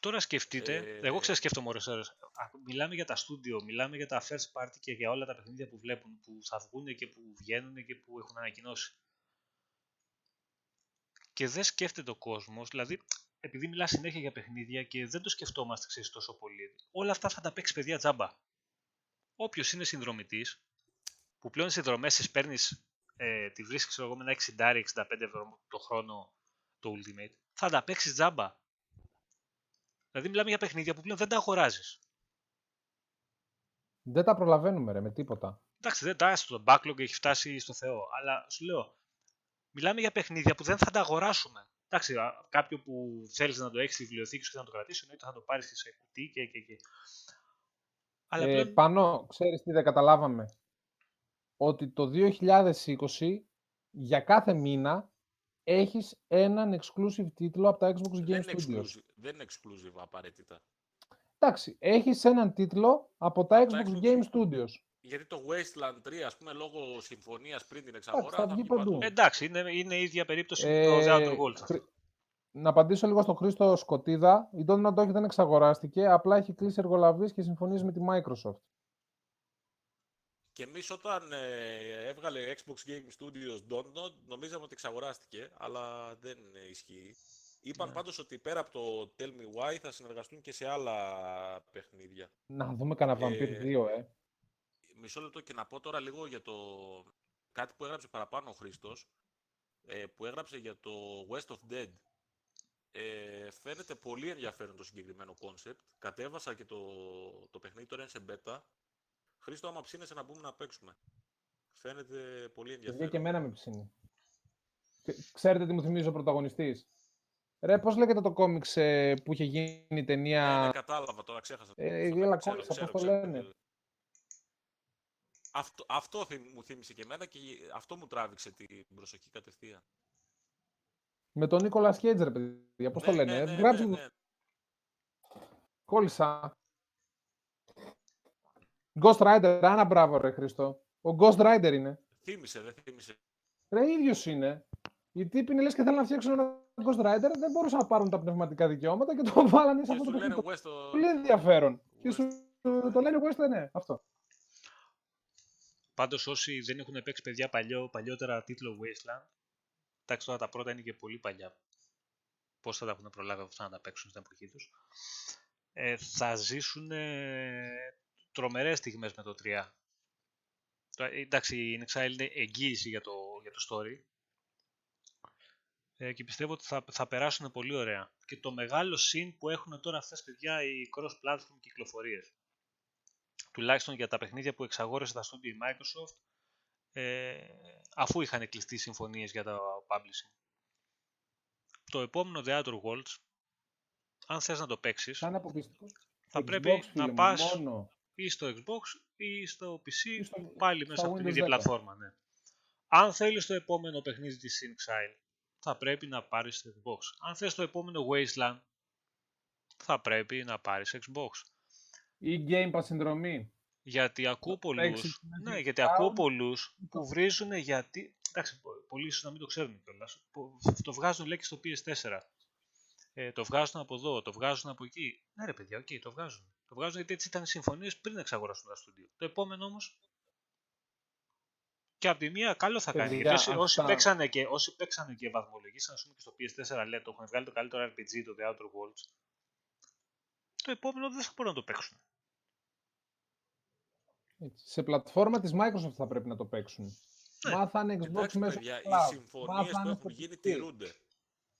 Τώρα σκεφτείτε, Ε, εγώ ξέρω σκέφτομαι ώρες ώρες. Α, Μιλάμε για τα στούντιο, μιλάμε για τα first party και για όλα τα παιχνίδια που βλέπουν, που θα βγουν και που βγαίνουν και που έχουν ανακοινώσει. Και δεν σκέφτεται ο κόσμος, δηλαδή επειδή μιλάς συνέχεια για παιχνίδια και δεν το σκεφτόμαστε ξέρεις, τόσο πολύ. Όλα αυτά θα τα παίξει παιδιά τζάμπα. Όποιος είναι συνδρομητής, που πλέον συνδρομές τις παίρνεις, ε, τη βρίσκεις ξέρω εγώ, με ένα 60-65 ευρώ το χρόνο το Ultimate, θα τα παίξεις τζάμπα. Δηλαδή μιλάμε για παιχνίδια που πλέον δεν τα αγοράζεις. Δεν τα προλαβαίνουμε, ρε, με τίποτα. Εντάξει, δεν τα άστο, το backlog έχει φτάσει στο Θεό. Αλλά σου λέω, μιλάμε για παιχνίδια που δεν θα τα αγοράσουμε. Εντάξει, α, κάποιο που θέλεις να το έχεις στη βιβλιοθήκη σου και να το κρατήσεις, εννοείται θα το πάρεις σε κουτί και. και, και. Αλλά Ε, πλέον. Πάνω, ξέρεις τι δεν καταλάβαμε; Ότι το 2020, για κάθε μήνα, έχεις έναν exclusive τίτλο από τα Xbox Δεν Game είναι, Studios. exclusive, δεν είναι exclusive απαραίτητα. Εντάξει, έχεις έναν τίτλο από τα Από τα Xbox Xbox. Game Studios. Γιατί το Wasteland 3, ας πούμε, λόγω συμφωνίας πριν την εξαγορά... θα βγει παντού. Εντάξει, είναι, είναι η ίδια περίπτωση με Ε, το The Outer Worlds. χρη- Να απαντήσω λίγο στον Χρήστο Σκοτίδα. Η Don't Not Dog δεν εξαγοράστηκε, απλά έχει κλείσει εργολαβίες και συμφωνίες με τη Microsoft. Και εμείς όταν ε, έβγαλε Xbox Game Studios Dontnod, νομίζαμε ότι εξαγοράστηκε, αλλά δεν ε, ισχύει. Είπαν Ναι. πάντως ότι πέρα από το Tell Me Why θα συνεργαστούν και σε άλλα παιχνίδια. Να δούμε κανένα Vampir Ε, 2, ε. Μισό λεπτό και να πω τώρα λίγο για το κάτι που έγραψε παραπάνω ο Χρήστος, ε, που έγραψε για το West of Dead. Ε, φαίνεται πολύ ενδιαφέρον το συγκεκριμένο concept. Κατέβασα και το, το παιχνίδι τώρα είναι σε beta. Χρήστο, άμα ψήνεσαι να μπούμε να παίξουμε. Φαίνεται πολύ Παιδιά ενδιαφέρον. και εμένα με ψήνει. Και Ξέρετε τι μου θυμίζει ο πρωταγωνιστής; Ρε, πώς λέγεται το κόμιξ ε, που είχε γίνει η ταινία... Ναι, ναι, κατάλαβα τώρα, ξέχασα. Ε, Αυτό, έλα, ξέρω, κόλλησα, ξέρω, πώς το ξέρω, λένε. Ξέρω. Αυτό, αυτό θύμ- μου θύμισε και εμένα και αυτό μου τράβηξε την προσοχή κατευθείαν. Με τον Νίκολας Κέιτζ, ρε παιδιά, πώς το Ναι, λένε. ναι, ναι, Γράψτε ναι, μου, ναι. κόλλησα. Ghost Rider, άνα μπράβο ρε Χριστό. Ο Ghost Rider είναι. Θύμισε, δεν θύμισε. Ρε, ίδιος είναι. Οι τύποι είναι λες και θέλουν να φτιάξουν ένα Ghost Rider, δεν μπορούσαν να πάρουν τα πνευματικά δικαιώματα και το βάλανε σε Και αυτό σου το λένε παιχνίδι. West... Πολύ ενδιαφέρον. Και West- σου το λένε West, ναι, αυτό. Πάντως, όσοι δεν έχουν παίξει παιδιά παλιό, παλιότερα τίτλο Wasteland, εντάξει τώρα τα πρώτα είναι και πολύ παλιά. Πώς θα τα έχουν προλάβει αυτά να τα παίξουν στην εποχή τους. Ε, θα ζήσουν ε, τρομερές στιγμές με το 3. Τώρα, ε, Εντάξει, η Inexile είναι εγγύηση για το, για το story. Ε, και πιστεύω ότι θα, θα περάσουν πολύ ωραία. Και το μεγάλο συν που έχουν τώρα αυτές παιδιά οι cross-platform κυκλοφορίες. Τουλάχιστον για τα παιχνίδια που εξαγόρεσε τα studio η Microsoft, ε, αφού είχαν κλειστεί συμφωνίες για το publishing. Το επόμενο The Outer Worlds, αν θες να το παίξεις, Θα είναι αποκλειστικό. θα Xbox, πρέπει φίλε να μου, πας Μόνο. ή στο Xbox ή στο PC, Ή στο- πάλι μέσα στα από την Windows ίδια 10. πλατφόρμα. Ναι. Αν θέλεις το επόμενο παιχνίδι της Inxile, θα πρέπει να πάρεις το Xbox. Αν θες το επόμενο Wasteland, θα πρέπει να πάρεις Xbox. Ή Game Pass συνδρομή. Γιατί ακούω πολλούς, παίξεις με ναι, τη γιατί cloud. ακούω πολλούς που βρίζουν γιατί, εντάξει, πο- πολλοί ίσως να μην το ξέρουν κιόλας, που το βγάζουν λέει και στο PS4. Ε, το βγάζουν από εδώ, το βγάζουν από εκεί. Ναι ρε παιδιά, οκ, το βγάζουν. Το βγάζουν γιατί έτσι ήταν οι συμφωνίες πριν εξαγοράσουν τα στούντιο. Το επόμενο όμως, και από τη μία καλό θα κάνει. Παιδιά, Γιατί όσοι, όσοι, αυτά- παίξανε και, όσοι παίξανε και βαθμολογήσαν, ας πούμε και στο PS4 λέει, το έχουν βγάλει το καλύτερο RPG, το The Outer Worlds, το επόμενο δεν θα μπορούν να το παίξουν. Έτσι. Σε πλατφόρμα της Microsoft θα πρέπει να το παίξουν. Ναι. Μάθανε Xbox Εντάξει, μέσω παιδιά, του οι cloud. συμφωνίες που Μάθανε έχουν στο γίνει PC. τηρούνται.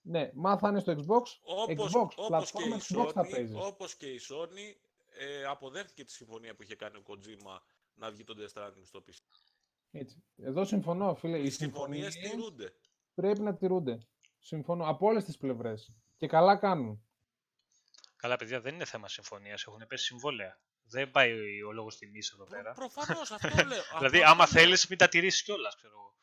Ναι, μάθανε στο Xbox. Όπως, Xbox, όπως, και πλατφόρμα η Xbox θα Sony, παίζεις. όπως και η Sony ε, αποδέχτηκε τη συμφωνία που είχε κάνει ο Kojima να βγει το Death Stranding στο PC. Έτσι. Εδώ συμφωνώ, φίλε. Οι Οι συμφωνίες συμφωνίες τηρούνται. πρέπει να τηρούνται. Συμφωνώ. Από όλες τις πλευρές. Και καλά κάνουν. Καλά, παιδιά, δεν είναι θέμα συμφωνίας. Έχουν πέσει συμβόλαια. Δεν πάει ο λόγος τιμής εδώ Προ, πέρα. προφανώς αυτό λέω. δηλαδή, αυτό άμα λέω. θέλεις, μην τα τηρήσεις κιόλας, ξέρω εγώ.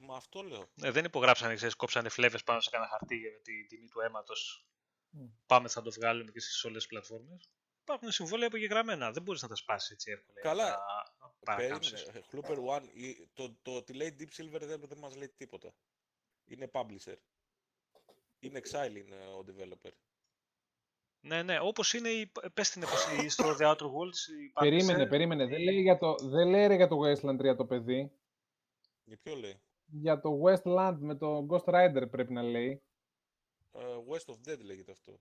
Μα αυτό λέω. Ε, δεν υπογράψανε, ξέρεις, κόψανε φλέβες πάνω σε κανένα χαρτί για τη τιμή του αίματος. Μμ. Πάμε, θα το βγάλουμε και στις όλες τις πλατφόρμες. Υπάρχουν συμβόλαια υπογεγραμμένα. Δεν μπορείς να τα σπάσεις έτσι εύκολα. Καλά. Να παρακάμψεις. Περίμενε. Chlooper One, η- το, το ότι λέει Deep Silver δεν, δεν μας λέει τίποτα. Είναι publisher. Είναι Exile είναι ο developer. Ναι, ναι, όπως είναι η. Πες την εποχή στο The Outer Worlds. η Περίμενε, publisher. περίμενε. Δεν λέει, για το, δεν λέει ρε για το Westland 3 το παιδί. Για ποιο λέει; Για το Westland με το Ghost Rider πρέπει να λέει. Ε, West of Dead λέγεται αυτό.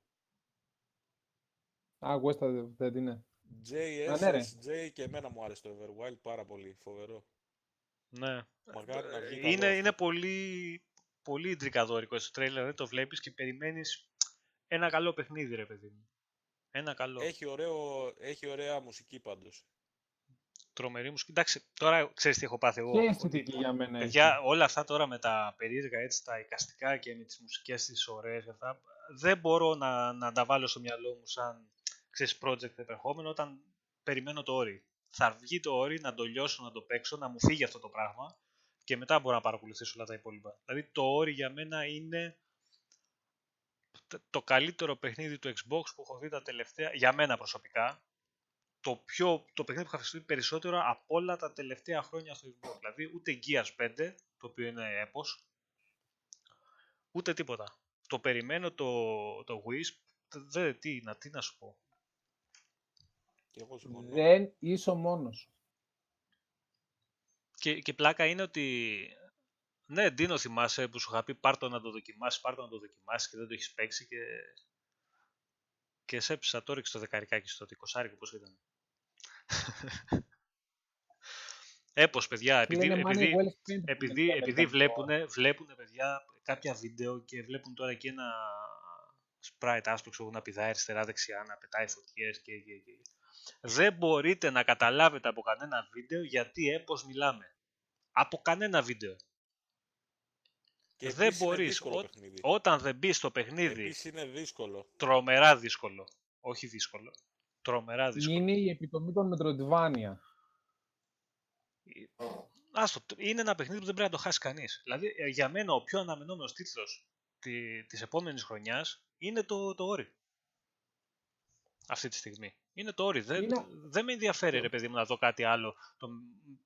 Α, West of Dead είναι. JSSJ ναι, ρε. και εμένα μου άρεσε το Everwild πάρα πολύ. Φοβερό. Ναι. Μακάρι να βγει Ε, καλό είναι, αυτό. είναι πολύ, πολύ ντρικαδόρικο στο τρέιλερ, δεν το βλέπεις και περιμένεις ένα καλό παιχνίδι ρε παιδί μου. Ένα καλό. Έχει, ωραίο, έχει ωραία μουσική πάντως. Τρομερή μουσική. Εντάξει, τώρα ξέρεις τι έχω πάθει εγώ. Και αισθητική για μένα. έχει. Παιδιά, όλα αυτά τώρα με τα περίεργα έτσι, τα εικαστικά και με τις μουσικές τις ωραίες και αυτά, δεν μπορώ να, να τα βάλω στο μυαλό μου σαν ξέρεις, project επερχόμενο όταν περιμένω το όρι. Θα βγει το όρι, να το λιώσω, να το παίξω, να μου φύγει αυτό το πράγμα και μετά μπορώ να παρακολουθήσω όλα τα υπόλοιπα. Δηλαδή το όρι για μένα είναι το- το καλύτερο παιχνίδι του Xbox που έχω δει τα τελευταία, για μένα προσωπικά, το, πιο, το παιχνίδι που είχα χρησιμοποιήσει περισσότερο από όλα τα τελευταία χρόνια στο Xbox. Δηλαδή ούτε Gears 5, το οποίο είναι έπος, ούτε τίποτα. Το περιμένω το, το Wisp, δε, τι, να, τι να σου πω. Και εγώ συμφωνώ. Δεν είσαι ο μόνος. Και, και πλάκα είναι ότι. Ναι, Ντίνο, θυμάσαι που σου είχα πει πάρτο να το δοκιμάσεις, πάρτο να το δοκιμάσεις και δεν το έχεις παίξει και. Και σε έπεισα το ρίξε το δεκαρικάκι στο 20 πώς ήταν. Έπως, παιδιά, επειδή, Λένε, money επειδή, well spent. επειδή, Λεπτά, επειδή λεπτά. βλέπουν, βλέπουν, παιδιά, κάποια βίντεο και βλέπουν τώρα και ένα sprite άσπρο ξέρω, να πηδάει αριστερά-δεξιά, να πετάει φωτιές και, και, και. Δεν μπορείτε να καταλάβετε από κανένα βίντεο γιατί έπως μιλάμε. Από κανένα βίντεο. Και δεν επίσης είναι μπορείς. δύσκολο Ό- παιχνίδι. Όταν δεν μπεις στο παιχνίδι, Επίσης είναι δύσκολο. τρομερά δύσκολο. Όχι δύσκολο. Τρομερά δύσκολο. Είναι η επιτομή των Metroidvania. Άστο, τ- είναι ένα παιχνίδι που δεν πρέπει να το χάσει κανείς. Δηλαδή, ε, για μένα ο πιο αναμενόμενος τίτλος τη, της επόμενης χρονιάς είναι το, το Ori. Αυτή τη στιγμή. Είναι το Ori. Δεν, Είναι- δεν με ενδιαφέρει, ρε παιδί μου, να δω κάτι άλλο το,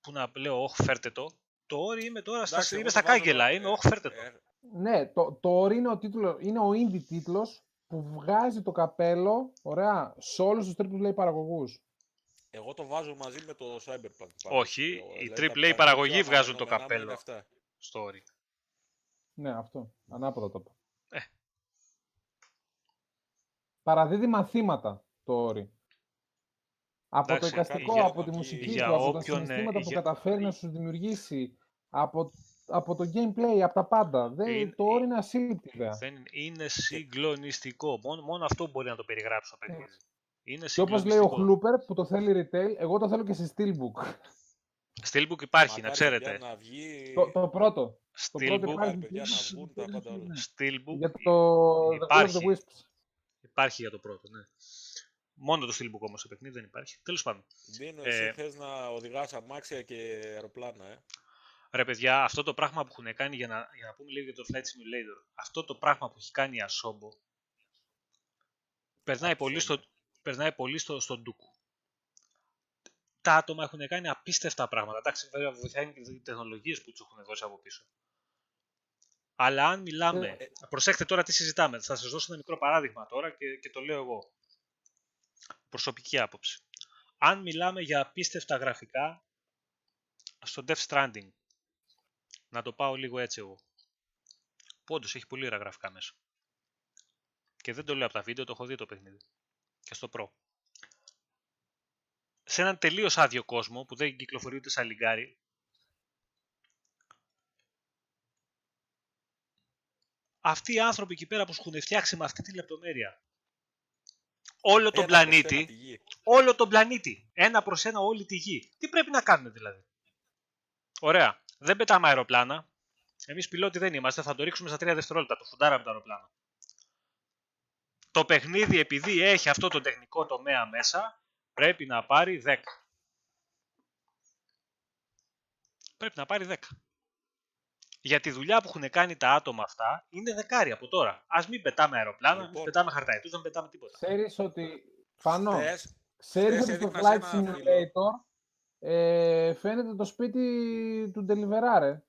που να λέω, όχι, φέρτε το. Το Ori είμαι τώρα στα, Εντάξει, είμαι εγώ στα το βάζω κάγκελα. εδώ, Είμαι, ε, όχι, φέρτε το. ε, Ναι, το, το Ori είναι ο, τίτλος, είναι ο indie τίτλος που βγάζει το καπέλο, ωραία, σε όλους τους τρίπλους λέει παραγωγούς. Εγώ το βάζω μαζί με το Cyberpunk. πάνω. Όχι, Εγώ, οι δηλαδή, AAA τα- τα παραγωγοί πιο βγάζουν το αναμενόμενα καπέλο. είναι αυτά. Στο Ori. Ναι, αυτό. Ανάποδα το είπα. Ε. Παραδίδει μαθήματα το Ori. Από Εντάξει, το εικαστικό, για- από τη μουσική για του, από τα όποιον, ε, συναισθήματα που για- καταφέρει να σου δημιουργήσει, από, από το gameplay, από τα πάντα. Δεν, Είναι- το Ori είναι ασύλληπτη ιδέα. Δεν είναι, είναι συγκλονιστικό. Μόνο, μόνο αυτό μπορεί να το περιγράψει το παιχνίδι. Είναι Και όπως λέει ο συγκλονιστικό. Χλούπερ που το θέλει retail, εγώ το θέλω και σε steelbook. Steelbook υπάρχει, να Μακάρι, ξέρετε. παιδιά, να βγει... το, το πρώτο. Το πρώτο Steelbook, υπάρχει. παιδιά, να βγουν τα πάντα όλα. Steelbook Για το The Will of υπάρχει. the Wisps. υπάρχει για το πρώτο, ναι. Μόνο το Steelbook όμως στο παιχνίδι δεν υπάρχει. Τέλος πάντων. Δίνω, Ε, εσύ θες να οδηγάς αμάξια και αεροπλάνα, ε; Ρε παιδιά, αυτό το πράγμα που έχουν κάνει, για να, για να πούμε λίγο για το Flight Simulator, αυτό το πράγμα που έχει κάνει η Asobo, περνάει πολύ, στο, περνάει πολύ στο, στον ντούκου. Τα άτομα έχουν κάνει απίστευτα πράγματα. Εντάξει, βέβαια βοηθάει και οι τεχνολογίες που τους έχουν δώσει από πίσω. Αλλά αν μιλάμε. Ε, προσέξτε τώρα τι συζητάμε. Θα σας δώσω ένα μικρό παράδειγμα τώρα και, και το λέω εγώ. Προσωπική άποψη. Αν μιλάμε για απίστευτα γραφικά στο Death Stranding, να το πάω λίγο έτσι εγώ. Που όντως έχει πολύ ωραία γραφικά μέσα. Και δεν το λέω από τα βίντεο, το έχω δει το παιχνίδι. Και στο Pro. Σε έναν τελείως άδειο κόσμο που δεν κυκλοφορεί ούτε σαν λιγκάρι, αυτοί οι άνθρωποι εκεί πέρα που σου έχουν φτιάξει με αυτή τη λεπτομέρεια όλο τον Ένα προς ένα πλανήτη, τη γη. όλο τον πλανήτη, ένα προς ένα όλη τη γη. Τι πρέπει να κάνουμε δηλαδή; Ωραία. Δεν πετάμε αεροπλάνα. Εμείς πιλότοι δεν είμαστε, θα το ρίξουμε στα 3 δευτερόλεπτα, το φουντάραμε το αεροπλάνο. Το παιχνίδι επειδή έχει αυτό το τεχνικό τομέα μέσα, πρέπει να πάρει 10. Πρέπει να πάρει 10. Για τη δουλειά που έχουν κάνει τα άτομα αυτά είναι δεκάρι από τώρα. Α μην πετάμε αεροπλάνα, μην Λοιπόν. πετάμε χαρταετούς, δεν πετάμε τίποτα. Ξέρεις ότι... Φανώ. Θες, Ξέρεις χθες ότι το έδειχνα σε Flight ένα Simulator ε, φαίνεται το σπίτι του Deliverare. ρε.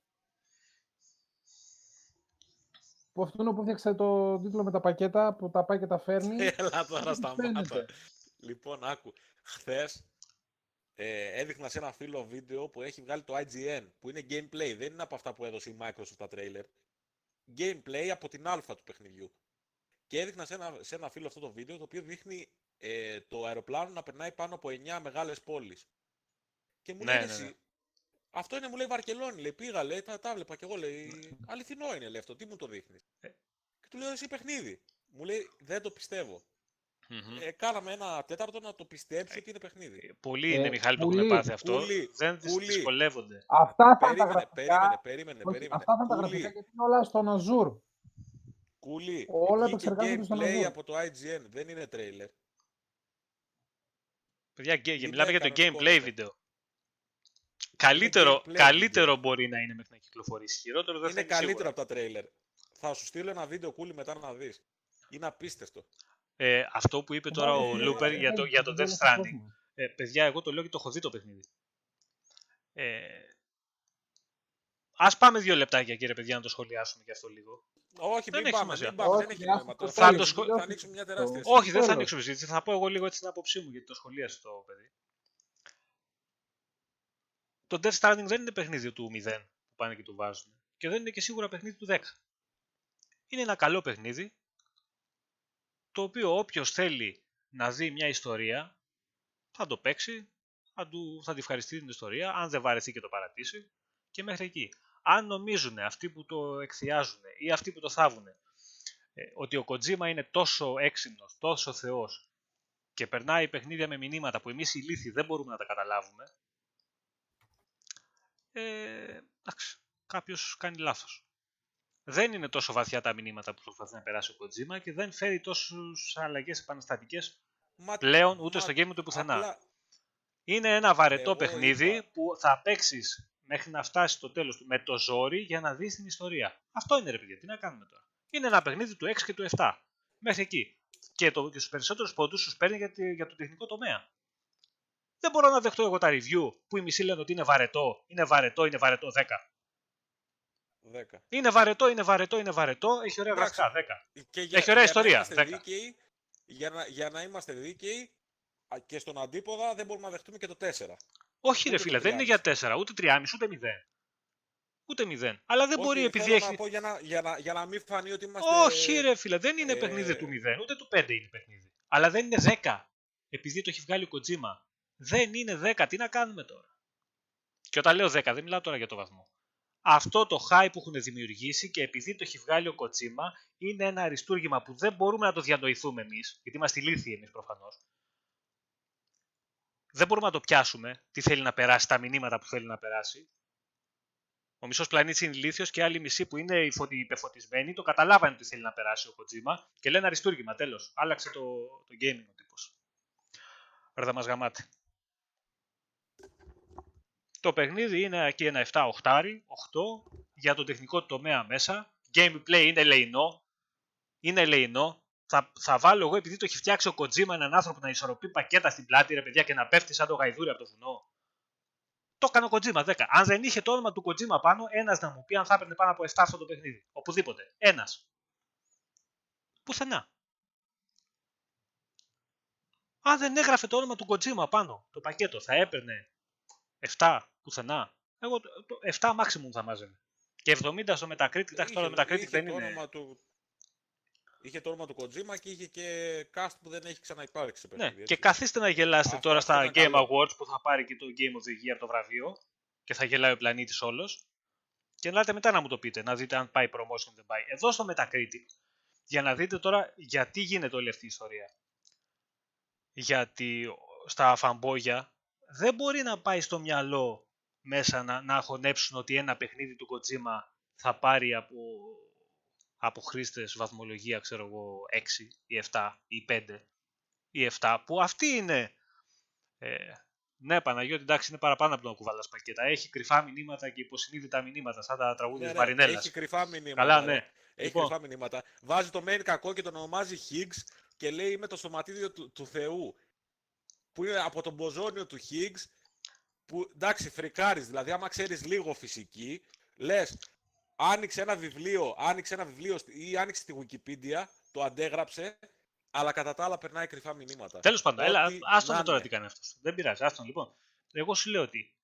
Που αυτό είναι που έφτιαξε το τίτλο με τα πακέτα που τα πάει και τα φέρνει. Έλα τώρα Έτσι σταμάτα. φαίνεται. Λοιπόν, άκου. Χθες ε, έδειχνα σε ένα φίλο βίντεο που έχει βγάλει το IGN, που είναι gameplay, δεν είναι από αυτά που έδωσε η Microsoft τα trailer. Gameplay από την αλφα του παιχνιδιού. Και έδειχνα σε ένα, σε ένα φίλο αυτό το βίντεο, το οποίο δείχνει ε, το αεροπλάνο να περνάει πάνω από 9 μεγάλες πόλεις. Και μου Ναι, λέει, ναι, εσύ, ναι. αυτό είναι, μου λέει Βαρκελόνη, λέει, πήγα, λέει, τα, τα βλέπα και εγώ, λέει, αληθινό είναι, λέει αυτό, τι μου το δείχνεις. Ε. Και του λέω, εσύ παιχνίδι. Μου λέει, δεν το πιστεύω. Μμμ. Ε, κάναμε ένα τέταρτο να το πιστέψει ότι είναι παιχνίδι. Πολλοί Ε, είναι, Μιχάλη, που έχουν πουλί, πάθει αυτό. πουλί, δεν δυσ- πουλί. δυσκολεύονται. Αυτά θα είναι τα Περίμενε, γραφικά. περίμενε, περίμενε, όχι, περίμενε. αυτά θα είναι τα Κούλι, γραφικά γιατί είναι όλα στον Azure. Κούλι, Όλα βγήκε επεξεργάζονται στον gameplay Azure. από το IGN, δεν είναι trailer. Παιδιά, γκέ- Είναι μιλάμε για το κανονικό gameplay αυτό. βίντεο. Καλύτερο, gameplay καλύτερο μπορεί να είναι μέχρι να κυκλοφορήσει. Χειρότερο δεν θα είναι είναι καλύτερο σίγουρα. από τα trailer. Θα σου στείλω ένα βίντεο κούλι μετά να δεις. Είναι απίστευτο. Ε, αυτό που είπε τώρα ο Ε, Λούπερ για το, Ε, για το δεν Death είναι στον Stranding. κόσμο. Ε, παιδιά, εγώ το λέω και το έχω δει το παιχνίδι. Ε, ας πάμε δύο λεπτάκια, κύριε παιδιά, να το σχολιάσουμε και αυτό λίγο. Όχι, Δεν μην έχει πάμε, σημασία. μην πάμε, δεν Όχι, έχει άφη νόημα. το Τώρα Θα θα, το ανοίξουμε- σχολ- θα ανοίξουμε μια τεράστια Όχι, Όχι, δεν θα Τέλος. ανοίξουμε συζήτηση. Θα πω εγώ λίγο έτσι την άποψή μου, γιατί το σχολίασε το παιδί. Το Death Stranding δεν είναι παιχνίδι του 0 που πάνε και του βάζουν. Και δεν είναι και σίγουρα παιχνίδι του 10. Είναι ένα καλό παιχνίδι, το οποίο όποιος θέλει να δει μια ιστορία, θα το παίξει, θα, του, θα τη ευχαριστεί την ιστορία, αν δεν βαρεθεί και το παρατήσει, και μέχρι εκεί. Αν νομίζουν αυτοί που το εκθιάζουν ή αυτοί που το θάβουν ε, ότι ο Kojima είναι τόσο έξυπνος, τόσο θεός και περνάει παιχνίδια με μηνύματα που εμείς οι λύθοι δεν μπορούμε να τα καταλάβουμε, ε, εντάξει, κάποιος κάνει λάθος. Δεν είναι τόσο βαθιά τα μηνύματα που προσπαθεί να περάσει ο Kojima και δεν φέρει τόσους αλλαγές επαναστατικές Μα- πλέον ούτε μα- στο game ούτε πουθενά. απλά- Είναι ένα βαρετό Εγώ παιχνίδι είπα- που θα παίξεις μέχρι να φτάσεις στο τέλος του με το ζόρι για να δεις την ιστορία. Αυτό είναι ρε παιδιά, τι να κάνουμε τώρα. Είναι ένα παιχνίδι του 6 και του 7. Μέχρι εκεί. Και, το, και στους περισσότερους πόντους τους παίρνει για, τη- για το τεχνικό τομέα. Δεν μπορώ να δεχτώ εγώ τα review που οι μισοί λένε ότι είναι βαρετό, είναι βαρετό, είναι βαρετό 10. 10. Είναι βαρετό, είναι βαρετό, είναι βαρετό, έχει ωραία Εντάξει. γραφικά 10. Και Έχει ωραία να ιστορία, είμαστε δέκα. δίκαιοι, για, να, για να είμαστε δίκαιοι α, και στον αντίποδα δεν μπορούμε να δεχτούμε και το 4. Όχι ρε Ούτε φίλε, το δεν είναι για 4, ούτε 3,5, ούτε 0. Ούτε 0. Αλλά δεν Όχι, μπορεί επειδή θέλω έχει. να πω για να, για, να, για να μην φανεί ότι είμαστε... Όχι ρε φίλε, δεν είναι ε, παιχνίδι του 0, ούτε του 5 είναι παιχνίδι. Αλλά δεν είναι 10, επειδή το έχει βγάλει ο Kojima. Δεν είναι 10, τι να κάνουμε τώρα; Και όταν λέω 10, δεν μιλάω τώρα για το βαθμό. Αυτό το hype που έχουν δημιουργήσει και επειδή το έχει βγάλει ο Kojima είναι ένα αριστούργημα που δεν μπορούμε να το διανοηθούμε εμείς, γιατί είμαστε ηλίθιοι εμείς προφανώς. Δεν μπορούμε να το πιάσουμε τι θέλει να περάσει, τα μηνύματα που θέλει να περάσει. Ο μισός πλανήτης είναι ηλίθιος και άλλοι μισοί που είναι υφωτι- υπεφωτισμένοι το καταλάβανε τι θέλει να περάσει ο Kojima και λένε αριστούργημα. Τέλος. Άλλαξε το, το gaming ο τύπος. Ρδα μα γαμάτε. Το παιχνίδι είναι εκεί ένα 7 οχτάρι, 8 για το τεχνικό του τομέα μέσα. Gameplay είναι ελεηνό. Είναι ελεηνό. Θα, θα βάλω εγώ επειδή το έχει φτιάξει ο Kojima έναν άνθρωπο να ισορροπεί πακέτα στην πλάτη, ρε παιδιά, και να πέφτει σαν το γαϊδούρι από το βουνό. Το έκανε ο Kojima 10. Αν δεν είχε το όνομα του Kojima πάνω, ένας να μου πει αν θα έπαιρνε πάνω από 7 αυτό το παιχνίδι. Οπουδήποτε. Ένας. Πουθενά. Αν δεν έγραφε το όνομα του Kojima πάνω, το πακέτο, θα έπαιρνε 7 πουθενά. Εγώ το, το 7 maximum θα μάζευε. Και 70 στο Metacritic, εντάξει τώρα το Metacritic είχε δεν το είναι. όνομα Του, είχε το όνομα του Kojima και είχε και cast που δεν έχει ξαναυπάρξει σε Ναι, παιχνίδι. και έτσι. καθίστε να γελάσετε Αυτό- τώρα αυτό στα ήταν Game καλό. Awards που θα πάρει και το Game of the Year το βραβείο και θα γελάει ο πλανήτης όλος και να λέτε μετά να μου το πείτε, να δείτε αν πάει promotion δεν πάει. Εδώ στο Metacritic, για να δείτε τώρα γιατί γίνεται όλη αυτή η ιστορία. Γιατί στα φαμπόγια δεν μπορεί να πάει στο μυαλό μέσα να, να χωνέψουν ότι ένα παιχνίδι του Kojima θα πάρει από, από χρήστες βαθμολογία, ξέρω εγώ, 6 ή 7 ή 5 ή 7, που αυτή είναι. Ε, ναι, Παναγιώτη, εντάξει, είναι παραπάνω από το να κουβαλάς πακέτα. Έχει κρυφά μηνύματα και υποσυνείδητα μηνύματα, σαν τα τραγούδια Ναι, της ναι, Μαρινέλλας. Έχει κρυφά μηνύματα. Καλά, ρε. ναι. Έχει Λοιπόν. κρυφά μηνύματα. Βάζει το main κακό και τον ονομάζει Higgs και λέει είμαι το σωματίδιο του, του Θεού. Που είναι από τον μποζόνιο του Higgs. Που εντάξει, φρικάρεις. Δηλαδή, άμα ξέρεις λίγο φυσική, λες άνοιξε ένα βιβλίο, άνοιξε ένα βιβλίο στη- ή άνοιξε τη Wikipedia, το αντέγραψε, αλλά κατά τα άλλα περνάει κρυφά μηνύματα. Τέλος πάντων, έλα, Ό,τι άστον να τώρα είναι. τι κάνει αυτός. Δεν πειράζει, άστον λοιπόν. Εγώ σου λέω ότι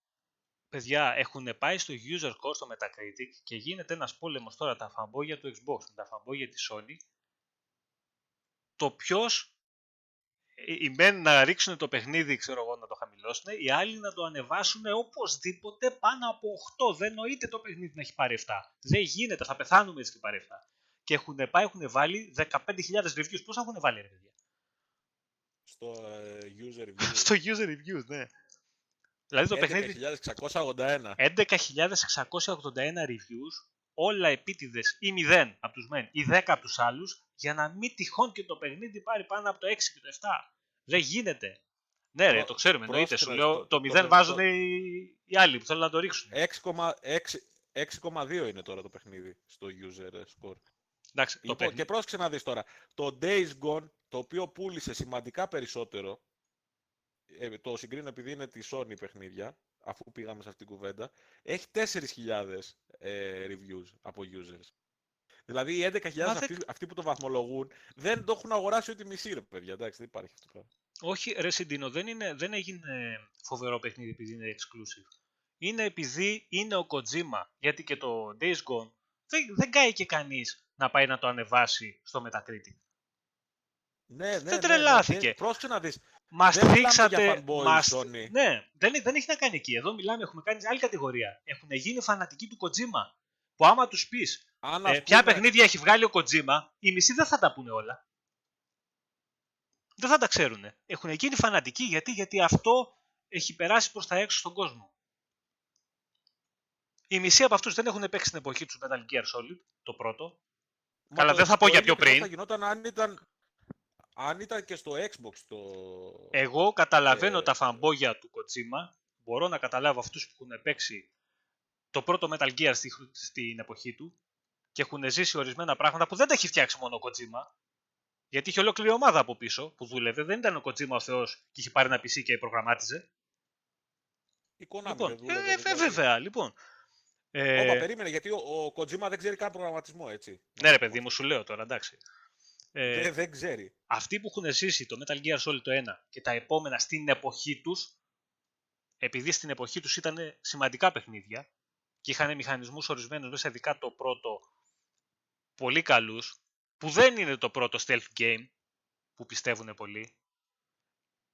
παιδιά έχουν πάει στο user score στο Metacritic και γίνεται ένας πόλεμος τώρα τα φαμπόγια του Xbox με τα φαμπόγια της Sony. Το ποιος οι μεν να ρίξουν το παιχνίδι, ξέρω εγώ, να το χαμηλώσουν, οι άλλοι να το ανεβάσουν οπωσδήποτε πάνω από 8. Δεν νοείται το παιχνίδι να έχει πάρει 7. Δεν γίνεται, θα πεθάνουμε έτσι και πάρει 7. Και έχουν πάει, έχουν βάλει 15.000 reviews. Πόσα έχουν βάλει, ρε παιδιά; Στο ε, user review. Στο user reviews, ναι. Δηλαδή το παιχνίδι 11.681. 11.681 reviews, όλα επίτηδες ή 0 από τους μεν ή 10 από τους άλλους, για να μην τυχόν και το παιχνίδι πάρει πάνω από το 6 και το 7. Δεν γίνεται. Ναι, ρε, Προ- το ξέρουμε, εννοείται. Σου πρόσεχε, λέω το- το το- 0 το- βάζουν το- οι, οι άλλοι που θέλουν να το ρίξουν. 6,6 6,2 είναι τώρα το παιχνίδι στο user score. Εντάξει, το Λοιπόν, παιχνίδι. και πρόσεξε να δεις τώρα. Το Days Gone, το οποίο πούλησε σημαντικά περισσότερο, ε, το συγκρίνω επειδή είναι τη Sony παιχνίδια, αφού πήγαμε σε αυτήν την κουβέντα, έχει 4.000 ε, reviews από users. Δηλαδή οι 11.000 Μα αυτοί, αυτοί που το βαθμολογούν δεν το έχουν αγοράσει ούτε μισή ρε παιδιά. Εντάξει, δεν υπάρχει αυτό το πράγμα. Όχι, ρε Σιντίνο, δεν, είναι, δεν έγινε φοβερό παιχνίδι επειδή είναι exclusive. Είναι επειδή είναι ο Kojima. Γιατί και το Days Gone δεν, δεν κάει και κανείς να πάει να το ανεβάσει στο Metacritic. Ναι, ναι, ναι, ναι, τρελάθηκε. ναι. Πρόσεξε να δεις. Μας Δεν μιλάμε θίξατε... για fanboy, μας... Sony. Ναι, δεν, δεν έχει να κάνει εκεί. Εδώ μιλάμε, έχουμε κάνει άλλη κατηγορία. Έχουν γίνει φανατικοί του Kojima. Που άμα τους πεις Αν, ε, ας ποια πούμε, παιχνίδια έχει βγάλει ο Kojima, οι μισοί δεν θα τα πούνε όλα. Δεν θα τα ξέρουν. Έχουν γίνει φανατικοί γιατί, γιατί αυτό έχει περάσει προς τα έξω στον κόσμο. Οι μισοί από αυτούς δεν έχουν παίξει την εποχή τους Metal Gear Solid, το πρώτο. μα καλά, το- δεν θα πω το για ίδιο πιο ακριβώς πριν. Θα γινόταν αν ήταν, αν ήταν και στο Xbox το... Εγώ καταλαβαίνω Ε, τα φαμπόγια του Kojima, μπορώ να καταλάβω αυτούς που έχουν παίξει το πρώτο Metal Gear στη, στην εποχή του και έχουν ζήσει ορισμένα πράγματα που δεν τα έχει φτιάξει μόνο ο Kojima. Γιατί είχε ολόκληρη ομάδα από πίσω που δούλευε. Δεν ήταν ο Kojima ο Θεός και είχε πάρει ένα PC και προγραμμάτιζε. Η Konami Λοιπόν, δεν δούλευε, ε, δεν ε, το- βέβαια, λοιπόν. Ε, Όπα, περίμενε, γιατί ο, ο Kojima δεν ξέρει καν προγραμματισμό, έτσι. ναι, ρε παιδί μου, σου λέω τώρα, εντάξει. Ε, Δεν, δεν ξέρει. αυτοί που έχουν ζήσει το Metal Gear Solid το 1 και τα επόμενα στην εποχή τους, επειδή στην εποχή τους ήταν σημαντικά παιχνίδια και είχαν μηχανισμούς ορισμένους μέσα ειδικά το πρώτο πολύ καλούς, που δεν είναι το πρώτο stealth game που πιστεύουν πολλοί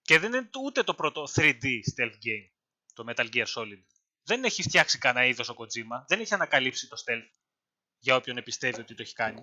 και δεν είναι ούτε το πρώτο 3D stealth game, το Metal Gear Solid. Δεν έχει φτιάξει κανένα είδος ο Kojima, δεν έχει ανακαλύψει το stealth για όποιον πιστεύει ότι το έχει κάνει.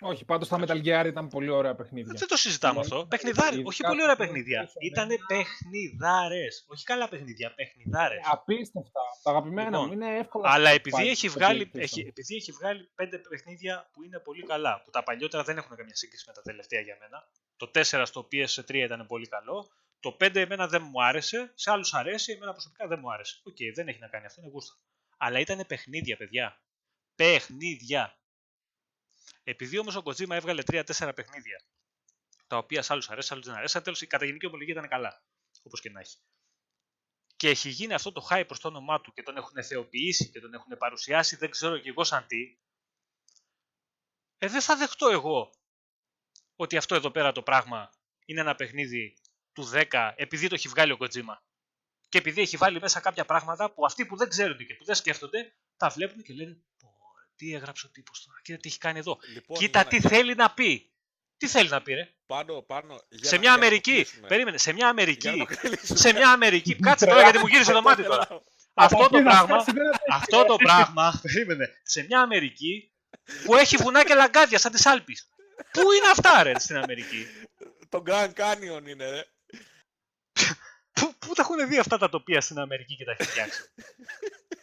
Όχι, πάντως τα Metal Gear ήταν πολύ ωραία παιχνίδια. Δεν το συζητάμε Ναι, αυτό. ναι, Παιχνιδάρε. ειδικά Όχι πολύ ωραία αυτό παιχνίδια. που Ήτανε είχαμε. παιχνιδάρες. Όχι καλά παιχνίδια. Παιχνιδάρες. Ε, Απίστευτα. Τα αγαπημένα Λοιπόν, μου είναι εύκολα. Αλλά να επειδή πάρεις έχει, στο βγάλει, PlayStation. έχει, επειδή έχει βγάλει πέντε παιχνίδια που είναι πολύ καλά, που τα παλιότερα δεν έχουν καμία σύγκριση με τα τελευταία για μένα. Το 4 στο PS3 ήταν πολύ καλό. Το 5 εμένα δεν μου άρεσε. Σε άλλους αρέσει. Εμένα προσωπικά δεν μου άρεσε. Οκ, δεν έχει να κάνει αυτό. Είναι γούστο. Αλλά ήταν παιχνίδια, παιδιά. Παιχνίδια. Επειδή όμως ο Kojima έβγαλε 3-4 παιχνίδια, τα οποία σε άλλους αρέσαν, σε άλλους δεν αρέσαν, τέλος κατά γενική ομολογία ήταν καλά. Όπως και να έχει. Και έχει γίνει αυτό το hype προς το όνομά του και τον έχουν θεοποιήσει και τον έχουν παρουσιάσει, δεν ξέρω και εγώ σαν τι. Ε, δεν θα δεχτώ εγώ ότι αυτό εδώ πέρα το πράγμα είναι ένα παιχνίδι του 10 επειδή το έχει βγάλει ο Kojima. Και επειδή έχει βάλει μέσα κάποια πράγματα που αυτοί που δεν ξέρουν και που δεν σκέφτονται, τα βλέπουν και λένε «Πω, τι έγραψε ο τύπος τώρα, κοίτα τι έχει κάνει εδώ. Λοιπόν, Κοίτα για τι να- θέλει να πει. Τι θέλει να πει, ρε. Πάνω, πάνω, για σε να- μια για να το Αμερική. κλείσουμε. Περίμενε, σε μια Για να Αμερική. το κλείσουμε. σε μια Αμερική. Κάτσε τώρα γιατί μου γύρισε το μάτι τώρα. αυτό το Παπαπίδα, πράγμα, σκάσε, δεν θα- αυτό το πράγμα, περίμενε, σε μια Αμερική που έχει βουνά και λαγκάδια σαν τις Άλπεις. Πού είναι αυτά ρε στην Αμερική; Το Grand Canyon είναι, ρε. Πού, πού τα έχουν δει αυτά τα τοπία στην Αμερική και τα έχει φτιάξει;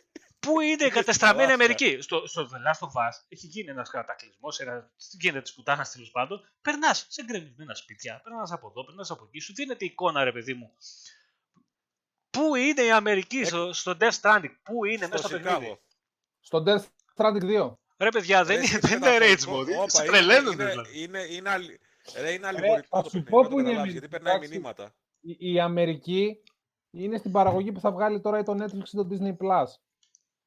Πού είναι η κατεστραμμένη Τεράστια. Αμερική. Στο, στο The Last of Us έχει γίνει ένας κατακλυσμός, ένα γίνεται της πουτάνας τέλος πάντων. Περνάς σε γκρεμισμένα σπίτια, περνάς από εδώ, περνάς από εκεί. Σου δίνεται εικόνα, ρε παιδί μου. Πού είναι η Αμερική στο, στο Death Stranding, πού είναι μέσα Στο στο παιχνίδι; Σικάγο. Στο Death Stranding 2. Ρε παιδιά, δεν, Ρε, είναι- εσύ δεν είναι rage μεταφορικό. mode. Όπα, Σε είναι- τρελαίνουν είναι- δηλαδή. Είναι, είναι, αλλη- ρε, είναι αλληγορικό θα το σου παιχνίδι, πω να το που είναι καταλάβεις, η- γιατί περνάει εντάξει. μηνύματα. Η, η Αμερική είναι στην παραγωγή που θα βγάλει τώρα ή το Netflix ή το Disney Plus.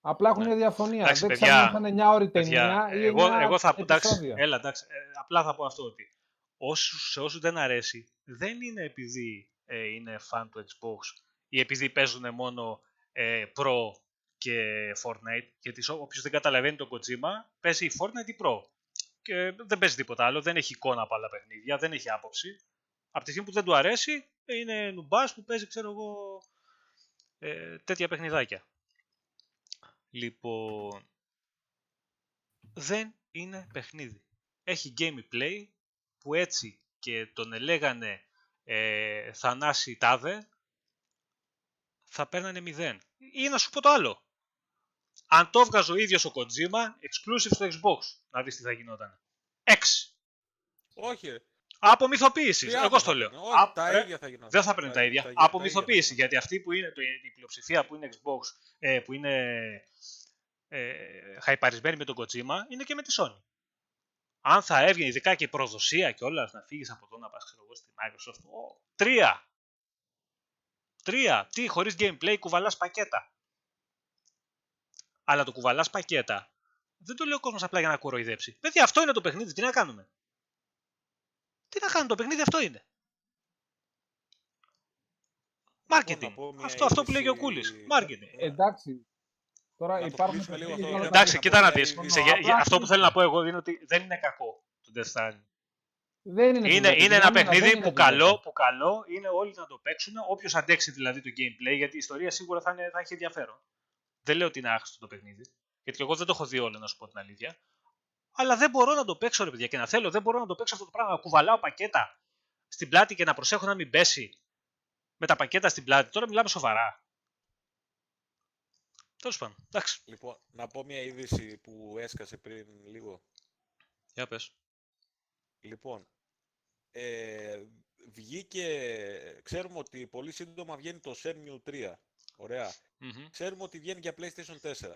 Απλά έχουν Ναι. μια διαφωνία. Εντάξει, δεν παιδιά, ξέρουν αν θα είναι 9 ώρη Παιδιά, ταινία ή εγώ, 9 εγώ θα πω, εντάξει, επεισόδια. έλα, εντάξει, ε, απλά θα πω αυτό ότι όσους, σε όσους δεν αρέσει, δεν είναι επειδή ε, είναι fan του Xbox ή επειδή παίζουν μόνο ε, Pro και Fortnite, γιατί σο- όποιος δεν καταλαβαίνει τον Kojima, παίζει η Fortnite ή Pro. Και δεν παίζει τίποτα άλλο, δεν έχει εικόνα από άλλα παιχνίδια, δεν έχει άποψη. Από τη στιγμή που δεν του αρέσει, ε, είναι νουμπάς που παίζει, ξέρω εγώ, ε, τέτοια παιχνιδάκια. Λοιπόν, δεν είναι παιχνίδι. Έχει gameplay που έτσι και τον ελέγανε ε, Θανάση Τάδε θα παίρνανε μηδέν. Ή να σου πω το άλλο. Αν το έβγαζε ο ίδιος ο Kojima, exclusive στο Xbox, να δεις τι θα γινόταν. X. Όχι, ρε. Από μυθοποίησης. Τι Εγώ άλλο στο θα λέω. γίνει. Όχι, Α, τα ρε, ίδια θα γινόταν. δεν θα παίρνουν τα ίδια. θα- Από τα ίδια θα μυθοποίηση. γινόταν. Γιατί αυτή που είναι, το, η πλειοψηφία που είναι Xbox, ε, που είναι ε, χαϊπαρισμένη με τον Kojima, είναι και με τη Sony. Αν θα έβγαινε, ειδικά και η προδοσία και όλα, να φύγεις από εδώ να πας, ξέρω εγώ, στη Microsoft. Ω, τρία! Τρία. Τι, χωρίς gameplay κουβαλάς πακέτα. Αλλά το κουβαλάς πακέτα. Δεν το λέει ο κόσμος απλά για να κοροϊδέψει. Παιδιά, αυτό είναι το παιχνίδι. Τι να κάνουμε. Τι να κάνουμε, το παιχνίδι αυτό είναι. Marketing. να πω μια αυτό, αυτό που λέγει ο είδηση- Κούλης. Marketing. Ε, εντάξει. Τώρα Να το υπάρχουν. κλείσουμε λίγο παιχνίδια αυτό. για- Εντάξει, να κοίτα πω να μια δεις. είδηση. Σε- για- για- Απλά αυτό που θέλω να πω εγώ είναι ότι δεν είναι κακό το Death Stranding. Δεν είναι, Είναι, δυνατό. είναι ένα Για μένα παιχνίδι δεν είναι που δυνατό. καλό, που καλό είναι όλοι να το παίξουν, όποιος αντέξει δηλαδή το gameplay, γιατί η ιστορία σίγουρα θα, είναι, θα έχει ενδιαφέρον. Δεν λέω ότι είναι άχρηστο το παιχνίδι, γιατί εγώ δεν το έχω δει όλο, να σου πω την αλήθεια. Αλλά δεν μπορώ να το παίξω, ρε παιδιά, και να θέλω, δεν μπορώ να το παίξω αυτό το πράγμα. Να κουβαλάω πακέτα στην πλάτη και να προσέχω να μην πέσει με τα πακέτα στην πλάτη. Τώρα μιλάμε σοβαρά. Τέλος πάντων, εντάξει. Λοιπόν, να πω μια είδηση που έσκασε πριν λίγο. Για πες. Λοιπόν, ε, βγήκε, ξέρουμε ότι πολύ σύντομα βγαίνει το Shenmue 3. Ωραία. Μμμ. Ξέρουμε ότι βγαίνει για PlayStation 4.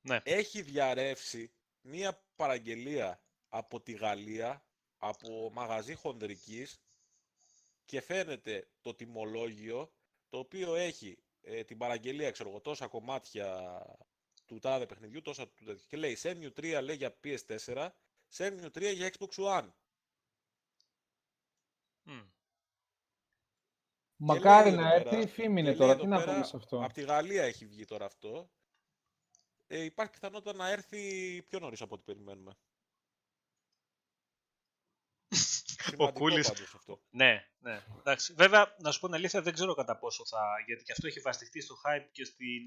Ναι. Έχει διαρρεύσει μία παραγγελία από τη Γαλλία, από μαγαζί χονδρικής και φαίνεται το τιμολόγιο το οποίο έχει ε, την παραγγελία, ξέρω εγώ, τόσα κομμάτια του τάδε παιχνιδιού, τόσα του τέτοιου. Και λέει Shenmue 3 λέει για PS4, Shenmue 3 για Xbox One. Μμ. Μακάρι λέει να εδώ έρθει, πέρα- φήμη είναι και τώρα. λέει Τι εδώ να πέρα, πούμε σε αυτό. Από τη Γαλλία έχει βγει τώρα αυτό. Ε, υπάρχει πιθανότητα να έρθει πιο νωρίς από ό,τι περιμένουμε. Σημαντικό Κούλης. πάντως αυτό. Ναι, ναι. Εντάξει. Βέβαια, να σου πω την αλήθεια, δεν ξέρω κατά πόσο θα. Γιατί και αυτό έχει βαστιχτεί στο hype και, στην...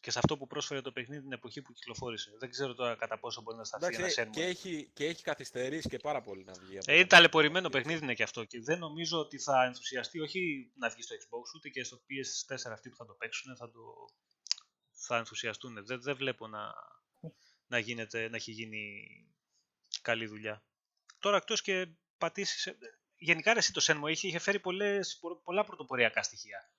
και σε αυτό που πρόσφερε το παιχνίδι την εποχή που κυκλοφόρησε. Δεν ξέρω τώρα κατά πόσο μπορεί να σταθεί ένα Εντάξει, σέρμα. και έχει, και έχει καθυστερήσει και πάρα πολύ να βγει. από Ε, είναι το- ταλαιπωρημένο παιχνίδι είναι και αυτό και δεν νομίζω ότι θα ενθουσιαστεί όχι να βγει στο Xbox ούτε και στο PS4 αυτοί που θα το παίξουν θα, το... θα ενθουσιαστούν. Δεν, δεν βλέπω να, να, γίνεται, να έχει γίνει καλή δουλειά. Τώρα εκτός και πατήσεις... Γενικά ρε, εσύ το Shenmue είχε, είχε φέρει πολλές, πο- πολλά πρωτοποριακά στοιχεία.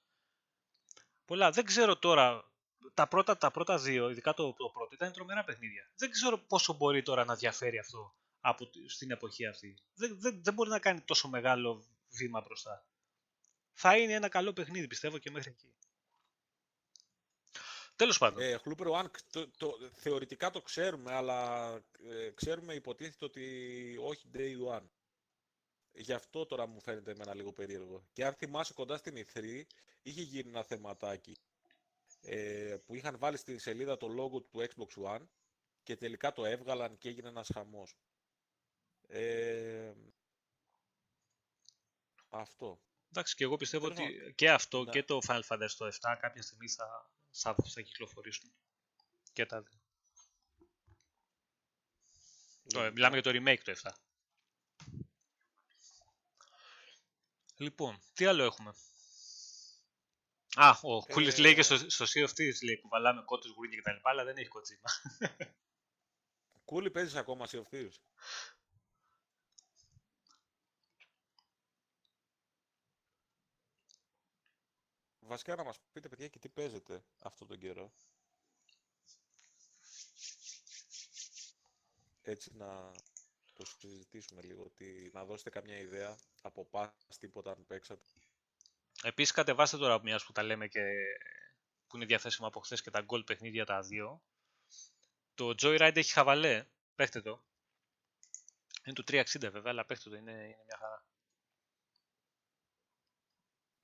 Πολλά. Δεν ξέρω τώρα, τα πρώτα, τα πρώτα δύο, ειδικά το, το πρώτο, ήταν τρομερά παιχνίδια. Δεν ξέρω πόσο μπορεί τώρα να διαφέρει αυτό από, τη- στην εποχή αυτή. Δεν, δεν, δεν μπορεί να κάνει τόσο μεγάλο βήμα μπροστά. Θα είναι ένα καλό παιχνίδι, πιστεύω και μέχρι εκεί. Τέλος πάντων. Ε, Χλούπερ One, το, το, θεωρητικά το ξέρουμε, αλλά ε, ξέρουμε υποτίθεται ότι όχι day one. Γι' αυτό τώρα μου φαίνεται εμένα λίγο περίεργο. Και αν θυμάσαι κοντά στην E3, είχε γίνει ένα θεματάκι ε, που είχαν βάλει στη σελίδα το logo του Xbox One και τελικά το έβγαλαν και έγινε ένας χαμός. Ε, αυτό. Εντάξει, και εγώ πιστεύω Θέλω ότι και αυτό Ναι. και το Final Fantasy το 7 κάποια στιγμή θα, θα, θα κυκλοφορήσουν. Και τα δύο. Το- Λογικά. μιλάμε για το remake του 7. Λοιπόν, τι άλλο έχουμε; Α, ο Κούλης Ε, λέει και στο, στο Sea of Thieves λέει κουβαλάμε κότους, γουρίνια κτλ. Αλλά δεν έχει κοτσίμα. Κούλι παίζεις ακόμα Sea of Thieves; Βασικά να μας πείτε παιδιά και τι παίζετε αυτόν τον καιρό. Έτσι να το συζητήσουμε λίγο, ότι, να δώσετε καμιά ιδέα από πας τίποτα αν παίξατε. Επίσης κατεβάστε τώρα μιας που τα λέμε και που είναι διαθέσιμα από χθες και τα gold παιχνίδια τα δύο. Το Joyride έχει χαβαλέ. Παίχτε το. Είναι του 360 βέβαια, αλλά παίχτε το. Είναι, είναι μια χαρά.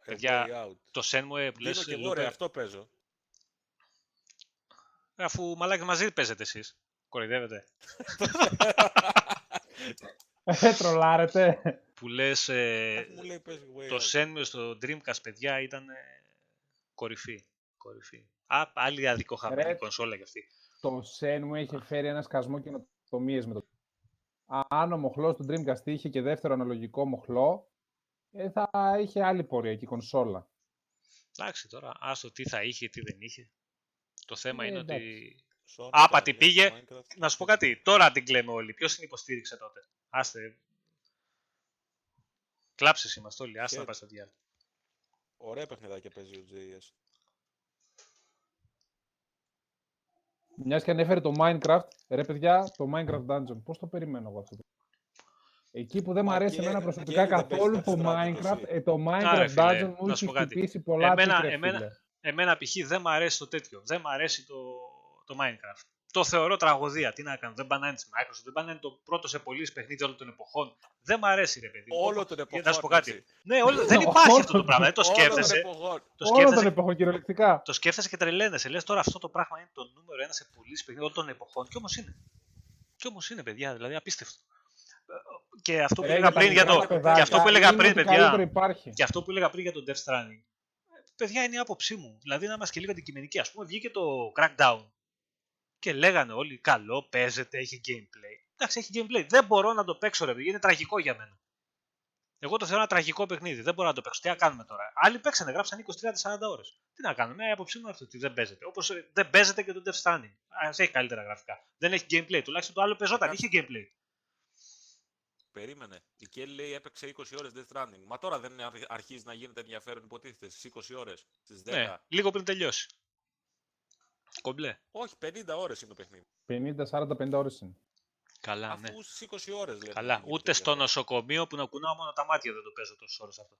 A Παιδιά, Way Out. Το Shenmue που Δίνω λες, και εγώ Λούπερ, ρε, αυτό παίζω. αφού μαλάκι μαζί παίζετε εσείς. Κοροϊδεύετε. Ε, τρολάρετε. Που λες ε, Αφού μου λέει παίζει Way το Out. Shenmue στο Dreamcast παιδιά ήταν ε, κορυφή. κορυφή. Α, άλλη αδικοχαμένη Ρε. κονσόλα κι αυτή. το Σεν μου είχε φέρει ένα σκασμό καινοτομίες με το. Αν ο μοχλός του Dreamcast είχε και δεύτερο αναλογικό μοχλό, ε, θα είχε άλλη πορεία και η κονσόλα. Εντάξει τώρα, άστο τι θα είχε, τι δεν είχε. Το θέμα Ε, είναι εντάξει. ότι Sonic, Άπατη Minecraft, πήγε. Minecraft. Να σου πω κάτι, τώρα την κλαίμε όλοι. Ποιος την υποστήριξε τότε; Άστε. Κλάψες είμαστε όλοι. Άστε να Και- πα στα διάλογα. Ωραία παιχνιδάκια παίζει ο JS. Μιας και ανέφερε το Minecraft, ρε παιδιά, το Minecraft Dungeon. Πώς το περιμένω εγώ αυτό. Εκεί που δεν μου Μα αρέσει και- εμένα και προσωπικά δεν παίζει καθόλου Death το Stranding Minecraft, εσύ. ε, το ρε Minecraft φίλε, Dungeon μου να σου έχει πω κάτι. χτυπήσει πολλά Εμένα- τίτλα, ρε εμένα- φίλε. Εμένα π.χ. δεν μου αρέσει το τέτοιο. Δεν μου αρέσει το, το Minecraft. Το θεωρώ τραγωδία. Τι να κάνω. Δεν πανάνε τη Microsoft. Δεν πανάνε το πρώτο σε πωλήσει παιχνίδι όλων των εποχών. Δεν μου αρέσει, ρε παιδί. μου. Όλο τον εποχών. Να σου πω κάτι. έτσι. Ναι, όλο, δεν υπάρχει αυτό το Όλο- πράγμα. Δεν το Όλο τον σκέφτεσαι. εποχών. Το Όλο τον σκέφτεσαι, εποχών κυριολεκτικά. το σκέφτεσαι και τρελαίνεσαι. Λες τώρα αυτό το πράγμα είναι το νούμερο ένα σε πωλήσει παιχνίδι όλων των εποχών. Και όμως είναι. Και όμως είναι, παιδιά. Δηλαδή απίστευτο. Και αυτό που Ρε, έλεγα για τα πριν για μικρά το. παιδάκια, Και αυτό που έλεγα είναι πριν, ό,τι παιδιά. καλύτερο υπάρχει. Και αυτό που έλεγα πριν για τον Death Stranding. Παιδιά, είναι η άποψή μου. Δηλαδή, να είμαστε και λίγο αντικειμενικοί. Α πούμε, βγήκε το Crackdown. Και λέγανε όλοι, καλό, παίζεται, έχει gameplay. Εντάξει, έχει gameplay. Δεν μπορώ να το παίξω, ρε παιδί. Είναι τραγικό για μένα. Εγώ το θεωρώ ένα τραγικό παιχνίδι. Δεν μπορώ να το παίξω. Τι να κάνουμε τώρα; Άλλοι παίξανε, γράψαν 20-30-40 ώρες. Τι να κάνουμε; Η άποψή μου είναι αυτή ότι δεν παίζεται. Όπως δεν παίζεται και το Death Stranding. Α έχει καλύτερα γραφικά. Δεν έχει gameplay. Τουλάχιστον το άλλο παίζονταν. Είχε gameplay. Περίμενε. Η Kelly λέει έπαιξε 20 ώρες Death Stranding. Μα τώρα δεν αρχ- αρχίζει να γίνεται ενδιαφέρον υποτίθεται στις 20 ώρες, στις 10. Ναι, λίγο πριν τελειώσει. Κομπλέ. Όχι, 50 ώρες είναι το παιχνίδι. 50-40-50 ώρες είναι. Καλά, ναι. Αφού στις 20 ώρες λένε. Καλά, γίνεται ούτε στο ενδιαφέρον. νοσοκομείο που να κουνάω μόνο τα μάτια δεν το παίζω τόσες ώρες αυτό.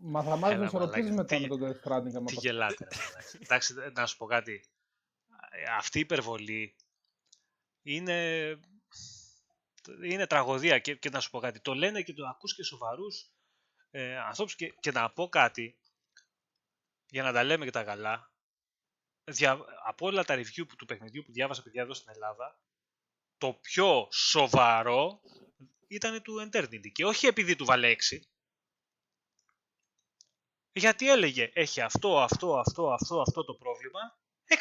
Μα θα μάθεις Έλα, να ισορροπήσεις μαλάκα, μετά τι- με τον Death Stranding. άμα Τι το- γελάτε. ρε μαλάκα. Εντάξει, δε- να σου πω κάτι. Ε, Αυτή η υπερβολή είναι, είναι τραγωδία και, και να σου πω κάτι. Το λένε και το ακούς και σοβαρούς ε, ανθρώπους και, και να πω κάτι για να τα λέμε και τα καλά. Δια, από όλα τα review που, του παιχνιδιού που διάβασα παιδιά εδώ στην Ελλάδα, το πιο σοβαρό ήταν του Eternity και όχι επειδή του βάλε 6. Γιατί έλεγε, έχει αυτό, αυτό, αυτό, αυτό, αυτό το πρόβλημα, 6.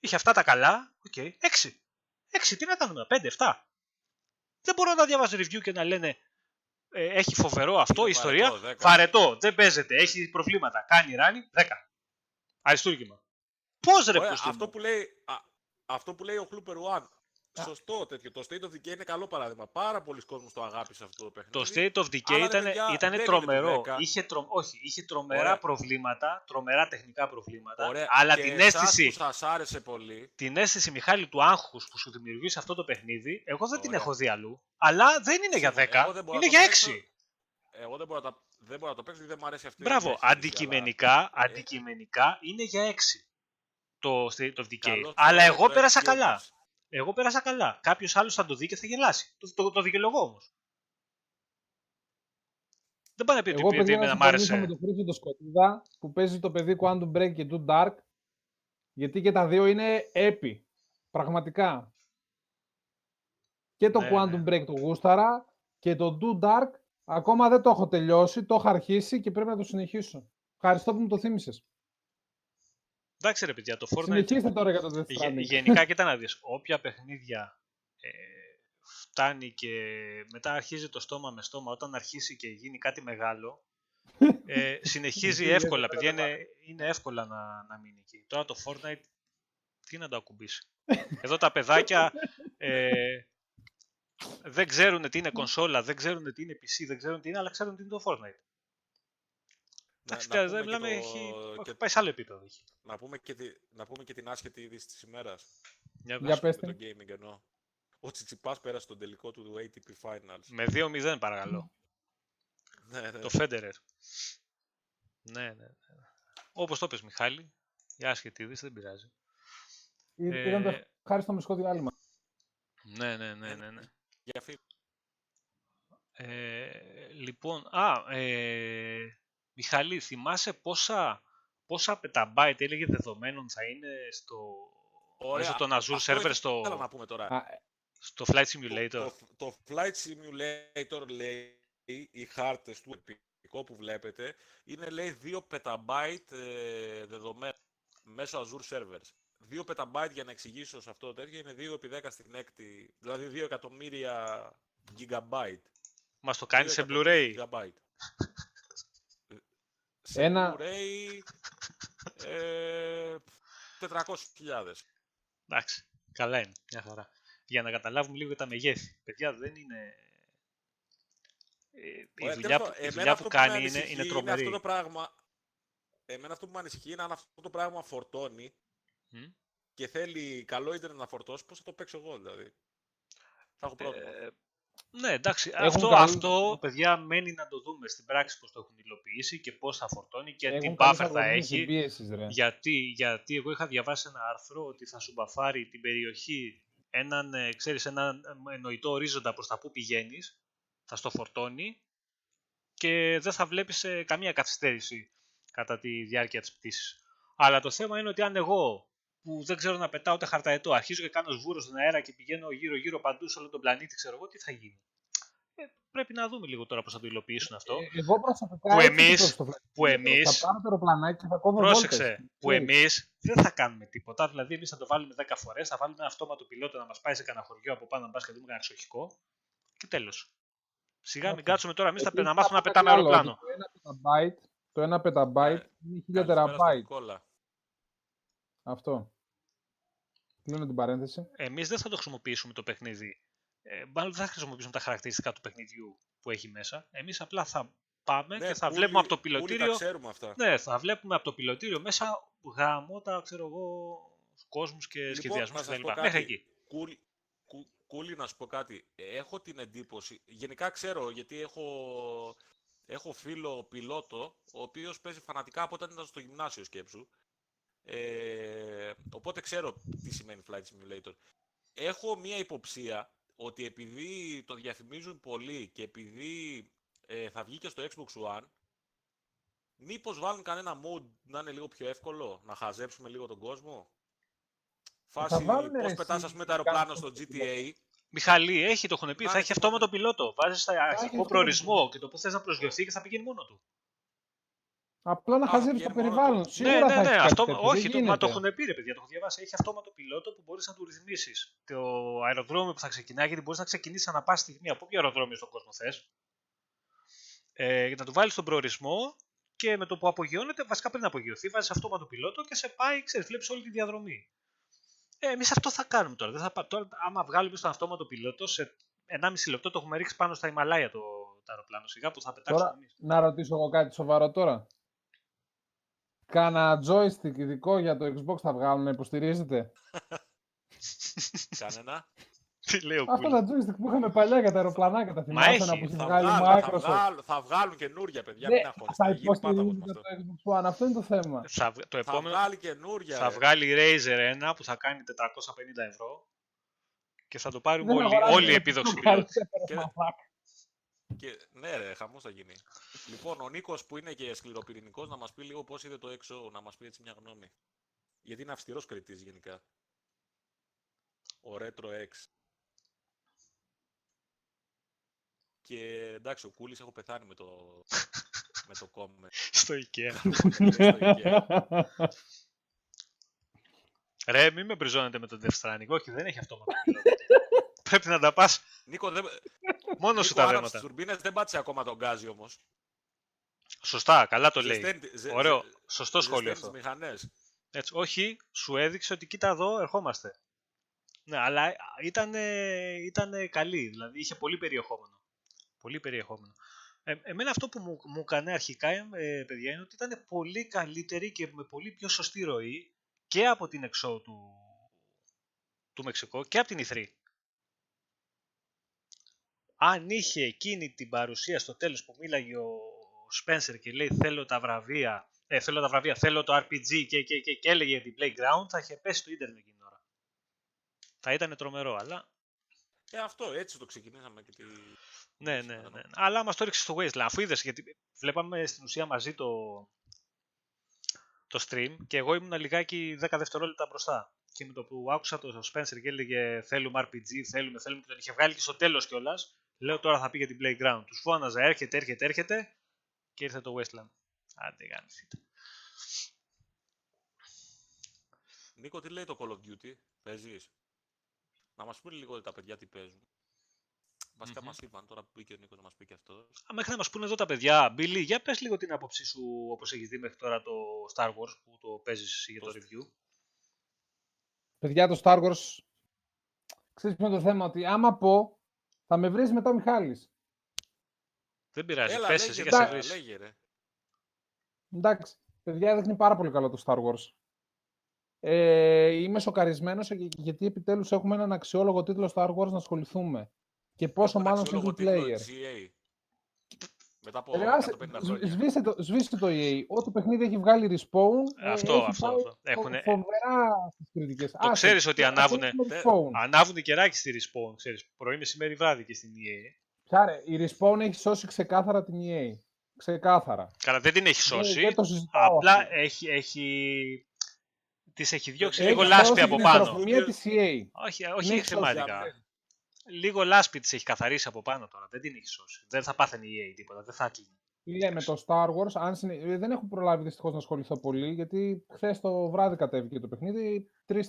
Είχε αυτά τα καλά, οκ, 6. 6, τι να κάνουμε, 5, 7. Δεν μπορώ να διαβάζω review και να λένε ε, έχει φοβερό αυτό, Είναι η ιστορία, βαρετό, δέκα. βαρετό, δεν παίζεται, έχει προβλήματα, κάνει ράνι, 10. Αριστούργημα. Πώς ρε Ωραία, πούστη αυτό, μου. που λέει, α, αυτό που λέει ο Χλούπερ One. Σωστό τέτοιο. Το State of Decay είναι καλό παράδειγμα. Πάρα πολλοί κόσμος το αγάπησε αυτό το παιχνίδι. Το State of Decay Αλλά, ρε ήταν, παιδιά, ήταν δεν είναι τρομερό. το 10. Είχε, τρο... Όχι, είχε τρομερά Ωραία. προβλήματα, τρομερά τεχνικά προβλήματα. Ωραία. Αλλά και την εσάς αίσθηση, που σας άρεσε πολύ. την αίσθηση, Μιχάλη, του άγχους που σου δημιουργήσει αυτό το παιχνίδι, εγώ δεν την Ωραία. έχω δει αλλού. Αλλά δεν είναι για 10, Εγώ δεν μπορώ είναι να το για 6. παίξω. Εγώ δεν μπορώ, να τα, δεν μπορώ να το παίξω γιατί δεν μου αρέσει αυτή η Μπράβο, διαχείριση, αντικειμενικά, αντικειμενικά είναι για 6 το State of Decay. Καλό Αλλά το εγώ Red πέρασα Gamers. καλά. Εγώ πέρασα καλά. Κάποιος άλλος θα το δει και θα γελάσει. Το, το, το δικαιολογώ όμως. Δεν πάει να πει ότι Εγώ, επειδή παιδιά, να εμένα μ' συμφωνήσω με άρεσε. τον Χρήστο το Σκοτίδα που παίζει το παιδί Quantum Break και Too Dark. Γιατί και τα δύο είναι έπι. Πραγματικά. Και το Ναι, Quantum ναι. Break το γούσταρα και το Too Dark ακόμα δεν το έχω τελειώσει. Το έχω αρχίσει και πρέπει να το συνεχίσω. Ευχαριστώ που μου το θύμισες. Εντάξει ρε παιδιά, το Fortnite Συνεχίστε τώρα για το Death Γε- Stranding. γενικά κοίτα να δεις, όποια παιχνίδια ε, φτάνει και μετά αρχίζει το στόμα με στόμα, όταν αρχίσει και γίνει κάτι μεγάλο, ε, συνεχίζει Είναι εύκολα, εύκολα παιδιά, να είναι, είναι εύκολα να, να μείνει εκεί. Τώρα το Fortnite, τι να το ακουμπήσει. Εδώ τα παιδάκια ε, δεν ξέρουν τι είναι κονσόλα, δεν ξέρουν τι είναι PC, δεν ξέρουν τι είναι, αλλά ξέρουν τι είναι το Fortnite. Να, Εντάξει, να, τώρα, πούμε δεν και μιλάμε, το- έχει, και- πάει σε άλλο επίπεδο. έχει. να, πούμε και τη, να πούμε και την άσχετη είδηση της ημέρας. Για Για δες. πες Με το την. gaming εννοώ. Ο Τσιτσιπάς πέρασε τον τελικό του ATP Finals. Με 2-0 παρακαλώ. Ναι, ναι. Το Federer. Ναι, ναι, ναι. Όπως το πες Μιχάλη, η άσχετη είδηση δεν πειράζει. Ή- Ήταν το Ε, ευχάριστο μουσικό διάλειμμα. Ναι, ναι, ναι, ναι. ναι. Για φίλ. Ε, λοιπόν, α, ε, Μιχάλη, θυμάσαι πόσα, πόσα petabyte έλεγε δεδομένων θα είναι στο, Ωραία. μέσω των Azure Αυτό servers στο, Θέλω να πούμε τώρα. Α, στο Flight Το, Simulator; το, το Flight Simulator λέει οι χάρτες του επικό που βλέπετε είναι λέει 2 petabyte ε, δεδομένα μέσω Azure servers. 2 petabyte για να εξηγήσω σε αυτό το τέτοιο είναι 2 επί 10 στην έκτη, δηλαδή 2 εκατομμύρια gigabyte. Μας το κάνεις 2 σε εκατομμύρια Blu-ray; gigabyte. Σε Ένα- Blu-ray ε, 400.000. Εντάξει, καλά είναι, μια χαρά. Για να καταλάβουμε λίγο τα μεγέθη. Παιδιά, δεν είναι... Ε, η Ωραία, δουλειά, τέλος που, πάντων, η εμένα δουλειά αυτό που με κάνει είναι, ανησυχεί είναι τρομερή. αυτό το πράγμα, εμένα αυτό που με ανησυχεί είναι αν αυτό το πράγμα φορτώνει Μμ. και θέλει καλό ίντερνετ να φορτώσει, πώς θα το παίξω εγώ δηλαδή. Θα έχω πρόβλημα. Ε, ναι, εντάξει. Έχουν Αυτό, καλή- αυτό, παιδιά, μένει να το δούμε στην πράξη πώς το έχουν υλοποιήσει και πώς θα φορτώνει και τι Έχουν καλούς buffer θα αλγοριθμούς έχει. συμπίεσης, ρε. Γιατί, γιατί εγώ είχα διαβάσει ένα άρθρο ότι θα σου μπαφάρει την περιοχή έναν, ε, ξέρεις, έναν ε, εννοητό ορίζοντα προς τα που πηγαίνεις, θα στο φορτώνει και δεν θα βλέπεις ε, καμία καθυστέρηση κατά τη διάρκεια της πτήσης. Αλλά το θέμα είναι ότι αν εγώ που δεν ξέρω να πετάω ούτε χαρταετό, αρχίζω και κάνω σβούρο στον αέρα και πηγαίνω γύρω-γύρω παντού σε όλο τον πλανήτη, ξέρω εγώ τι θα γίνει. Ε, πρέπει να δούμε λίγο τώρα πώς θα το υλοποιήσουν αυτό. Ε, Εγώ προσωπικά Που έτσι εμείς- το βλέπω. που εμείς- Θα πάρω το αεροπλανάκι και θα κόβω Πρόσεξε, βόλτες. που Ξέρεις. εμείς δεν θα κάνουμε τίποτα. Δηλαδή, εμείς θα το βάλουμε 10 φορές, θα βάλουμε ένα αυτόματο πιλότο να μας πάει σε κανένα χωριό από πάνω να πας και δούμε κανένα εξοχικό. Και τέλος. Σιγά μην Όχι. κάτσουμε τώρα εμείς να, Επίσης, να μάθουμε να κάτι πετάμε άλλο, αεροπλάνο. ότι Το 1 petabyte, το 1 petabyte είναι 1000 Καλησπέρα στον terabyte. Νικόλα. Αυτό. Κλείνω την παρένθεση. Εμείς δεν θα το χρησιμοποιήσουμε το παιχνίδι. Ε, μάλλον δεν θα χρησιμοποιήσουμε τα χαρακτηριστικά του παιχνιδιού που έχει μέσα. Εμείς απλά θα πάμε Ναι, και θα πουλι- βλέπουμε από το πουλι τα πιλωτήριο. ξέρουμε αυτά. Ναι, θα βλέπουμε από το πιλωτήριο μέσα γαμώτα, ξέρω εγώ, κόσμους και Λοιπόν, σχεδιασμούς να σας κτλ. πω Μέχρι κάτι. εκεί. Κούλ, κου, κούλι, να σου πω κάτι. Έχω την εντύπωση, γενικά ξέρω γιατί έχω, έχω φίλο πιλότο, ο οποίος παίζει φανατικά από όταν ήταν στο γυμνάσιο σκέψου. Ε, οπότε ξέρω τι σημαίνει Flight Simulator. Έχω μία υποψία ότι επειδή το διαφημίζουν πολύ και επειδή ε, θα βγει και στο Xbox One, μήπως βάλουν κανένα mode να είναι λίγο πιο εύκολο, να χαζέψουμε λίγο τον κόσμο; Φάση βάλουνε, πώς ρε, πετάς εσύ, ας πούμε το αεροπλάνο κάτι στο τέτοιο. GTA. Μιχαλή, έχει, το έχουν πει, Να θα έχει έχει αυτόματο πιλότο. Βάζεις αρχικό αυτόματο προορισμό και το που θες να προσγειωθεί και θα πηγαίνει μόνο του. Απλά να Α, χαζεύεις το βγαίνει μόνο περιβάλλον. του. Σίγουρα ναι, θα ναι, έχεις ναι. κάτι Αυτό, τέτοιο, όχι, δεν το, μα το γίνεται. έχουν πει, ρε παιδιά, το έχω διαβάσει. Έχει αυτόματο πιλότο που μπορείς να του ρυθμίσεις. Το αεροδρόμιο που θα ξεκινάει, γιατί μπορείς να ξεκινήσεις ανά πάση στιγμή από όποιο αεροδρόμιο στον κόσμο θες. Ε, να του βάλεις τον προορισμό και με το που απογειώνεται, βασικά πριν απογειωθεί, βάζεις αυτόματο πιλότο και σε πάει, ξέρεις, βλέπεις όλη τη διαδρομή. Ε, Εμείς αυτό θα κάνουμε τώρα. Δεν θα, πά- τώρα άμα βγάλουμε στον αυτόματο πιλότο, σε 1,5 λεπτό το έχουμε ρίξει πάνω στα Ιμαλάια το, το αεροπλάνο. Σιγά που θα πετάξουμε Τώρα, εμείς. να ρωτήσω εγώ κάτι σοβαρό τώρα. Κάνα joystick ειδικό για το Xbox θα βγάλουν να υποστηρίζετε; Κανένα. Τι λέει ο Αυτά Κούλης. τα joystick που είχαμε παλιά για τα αεροπλανάκια, τα θυμάσαι έχει, να που έχει Θα βγάλει η βγάλουν, θα Microsoft. βγάλουν, θα βγάλουν καινούρια, παιδιά. Ναι, μην αγχώνεστε. θα Θα γίνει πάντα από υποστηρίζετε αυτό. το Xbox One, αυτό είναι το θέμα. Θα, βγ- το Θα επόμενο, βγάλει καινούρια. θα ρε. βγάλει η Razer ένα που θα κάνει 450 ευρώ και θα το πάρουμε Δεν όλοι, αγοράζω όλοι οι το επίδοξοι πιο πιλότοι. καλύτερο Και- μαλάκα. Και, ναι, ρε, χαμός θα γίνει. Λοιπόν, ο Νίκος που είναι και σκληροπυρηνικός να μας πει λίγο πώς είδε το έξω, να μας πει έτσι μια γνώμη. Γιατί είναι αυστηρός κριτής γενικά. Ο Retro X. Και εντάξει, ο Κούλης έχω πεθάνει με το, με το comment. Στο IKEA. Στο IKEA. Ρε, μην με μπριζώνετε με τον Death Stranding. Όχι, δεν έχει αυτόματο πιλότο. Πρέπει να τα πας Νίκο, δεν, μόνος σου Νίκο, τα άναψε δέματα. τις τουρμπίνες, δεν πάτησε ακόμα τον γκάζι όμως. Σωστά, καλά το λέει. Ζεσταίνει- ζε- Ωραίο, ζε- σωστό σχόλιο ζεσταίνει αυτό. τις μηχανές. Έτσι, όχι, σου έδειξε ότι κοίτα εδώ, ερχόμαστε. Ναι, αλλά ήταν, ήταν καλή, δηλαδή είχε πολύ περιεχόμενο. Πολύ περιεχόμενο. Ε, εμένα αυτό που μου, μου έκανε αρχικά, ε, παιδιά, είναι ότι ήταν πολύ καλύτερη και με πολύ πιο σωστή ροή και από την εξώ του, του Μεξικό και από την Ιθρή. Αν είχε εκείνη την παρουσία στο τέλος που μίλαγε ο Spencer και λέει θέλω τα βραβεία, ε, θέλω τα βραβεία, θέλω το RPG και, και, και, και έλεγε την Playground, θα είχε πέσει το ίντερνετ εκείνη την ώρα. Θα ήταν τρομερό, αλλά Ε, αυτό, έτσι το ξεκινήσαμε και τη... ναι, ναι, Συμφωνώ. ναι. Αλλά μας το έριξε στο Wasteland, αφού είδες, γιατί βλέπαμε στην ουσία μαζί το, το stream και εγώ ήμουν λιγάκι 10 δευτερόλεπτα μπροστά. Και με το που άκουσα το Spencer και έλεγε θέλουμε RPG, θέλουμε, θέλουμε και τον είχε βγάλει και στο τέλος κιόλας. Λέω τώρα θα πει για την Playground. Τους φώναζα έρχεται, έρχεται, έρχεται και ήρθε το Westland. Άντε. Νίκο, τι λέει το Call of Duty, παίζεις; Να μας πούνε λίγο τα παιδιά τι παίζουν. Βασικά mm-hmm. μας είπαν, τώρα που μπήκε ο Νίκος να μας πει και αυτός. Μέχρι να μας πούνε εδώ τα παιδιά, Μπίλι, για πες λίγο την άποψή σου όπως έχεις δει μέχρι τώρα το Star Wars που το παίζεις για το review. Παιδιά, το Star Wars, ξέρεις ποιο το θέμα, ότι άμα πω, θα με βρεις μετά ο Μιχάλης. Δεν πειράζει, Έλα, πες λέγε, εσύ ρε, και σε εντάξει. βρεις. λέγε, ρε. Εντάξει, παιδιά, έδειχνε πάρα πολύ καλό το Star Wars. Ε, είμαι σοκαρισμένος ε, γιατί επιτέλους έχουμε έναν αξιόλογο τίτλο Star Wars να ασχοληθούμε. Και πόσο Έχουμε μάλλον αξιόλογο single τίτλο player. της EA. Μετά από Ρε, άσε, 150 σβ- χρόνια. Σβήστε το, σβήστε το EA. Ό,τι παιχνίδι έχει βγάλει Respawn, ε, Αυτό, έχει αυτό, πάει αυτό. φο- Έχουνε- φοβερά στις κριτικές. Το Άσε, ξέρεις ότι ας ανάβουνε- έχουμε Ε, Respawn. Ανάβουν κεράκι στη Respawn, ξέρεις, πρωί, μεσημέρι, βράδυ και στην EA. Ποια ρε, η Respawn έχει σώσει ξεκάθαρα την EA. Ξεκάθαρα. Καλά, δεν την έχει Δεν- σώσει. Δεν το συζητάω. Απλά αυτό. έχει, έχει... Της έχει διώξει Έχει λίγο Έχει λάσπη σώσει από την πάνω. ιστεροφημία της EA. Όχι, Την όχι έχει σώσει, θεματικά. αυτό. Λίγο λάσπη της έχει καθαρίσει από πάνω τώρα. Δεν την έχει σώσει. Δεν θα πάθαινε η EA τίποτα. Δεν θα έκλεινε. Λέμε το Star Wars, αν συνε... ε, δεν έχω προλάβει δυστυχώς να ασχοληθώ πολύ, γιατί χθες το βράδυ κατέβηκε το παιχνίδι, 3-3,5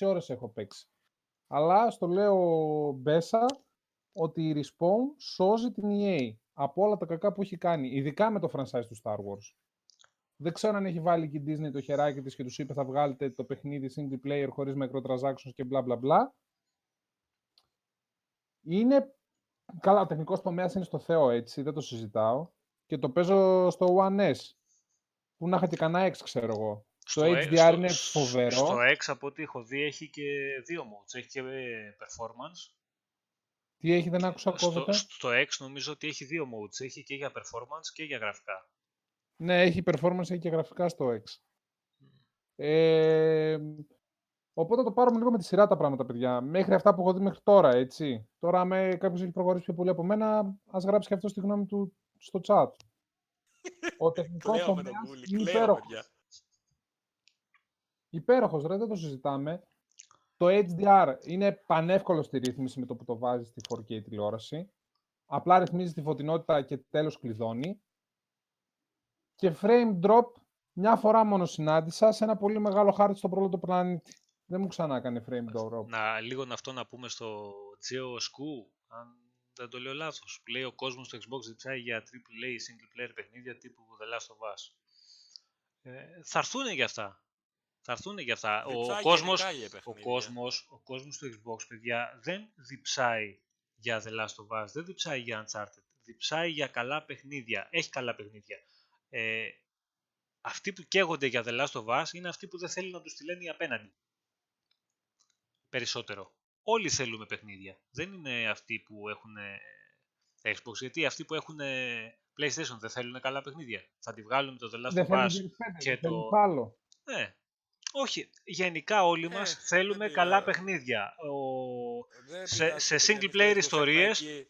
ώρες έχω παίξει. Αλλά στο λέω Μπέσα ότι η Respawn σώζει την EA από όλα τα κακά που έχει κάνει, ειδικά με το franchise του Star Wars. Δεν ξέρω αν έχει βάλει και η Disney το χεράκι της και τους είπε θα βγάλετε το παιχνίδι single player χωρίς microtransactions και μπλα μπλα μπλα. Είναι, καλά, ο τεχνικός τομέας είναι στο Θεό έτσι, δεν το συζητάω. Και το παίζω στο One S, που να είχα και κανένα X ξέρω εγώ. Το ε- HDR στο- είναι σ- φοβερό. Στο X από ό,τι έχω δει έχει και δύο modes. Έχει και ε, performance. Τι έχει, δεν άκουσα Στο, κόβεται. στο X νομίζω ότι έχει δύο modes. Έχει και για performance και για γραφικά. Ναι, έχει performance, έχει και γραφικά στο X. Ε, οπότε το πάρουμε λίγο με τη σειρά τα πράγματα, παιδιά. Μέχρι αυτά που έχω δει μέχρι τώρα, έτσι. Τώρα, αν κάποιος έχει προχωρήσει πιο πολύ από μένα, ας γράψει και αυτό τη γνώμη του στο chat. Ο τεχνικός Κλαίω με τον τομέας Κούλι, είναι κλαίω, υπέροχος. παιδιά. Υπέροχος, ρε, δεν το συζητάμε. Το HDR είναι πανεύκολο στη ρύθμιση με το που το βάζει στη 4K τηλεόραση. Απλά ρυθμίζει τη φωτεινότητα και τέλος κλειδώνει. Και frame drop μια φορά μόνο συνάντησα σε ένα πολύ μεγάλο χάρτη στον πρώτο πλανήτη. Δεν μου ξανά έκανε frame drop. Να, λίγο να αυτό να πούμε στο Geo Scu, αν δεν το λέω λάθος. Που λέει ο κόσμος στο Xbox διψάει για AAA single player παιχνίδια τύπου The Last of Us. Ε, θα έρθουν για αυτά. Θα έρθουν για αυτά. Διψάει Ο κόσμος, γενικά για ο παιχνίδια. κόσμος, ο κόσμος του Xbox, παιδιά, δεν διψάει για The Last of Us, δεν διψάει για Uncharted. Διψάει για καλά παιχνίδια. Έχει καλά παιχνίδια. Ε, αυτοί που καίγονται για The Last of Us είναι αυτοί που δεν θέλουν να τους τη λένε οι απέναντι. Περισσότερο. Όλοι θέλουμε παιχνίδια. Δεν είναι αυτοί που έχουν ε, Xbox, γιατί αυτοί που έχουν ε, PlayStation δεν θέλουν καλά παιχνίδια. Θα τη βγάλουν το The Last Δεν of θέλει Us. Gears 5, και δεν θέλει το- άλλο. Ναι. Όχι, γενικά όλοι Ε, μας δεν θέλουμε τη- καλά ε, παιχνίδια. Ο... Δεν σε- πειράζει, σε παιδιά, single πιστεύω player ότι θα ιστορίες, υπάρχει-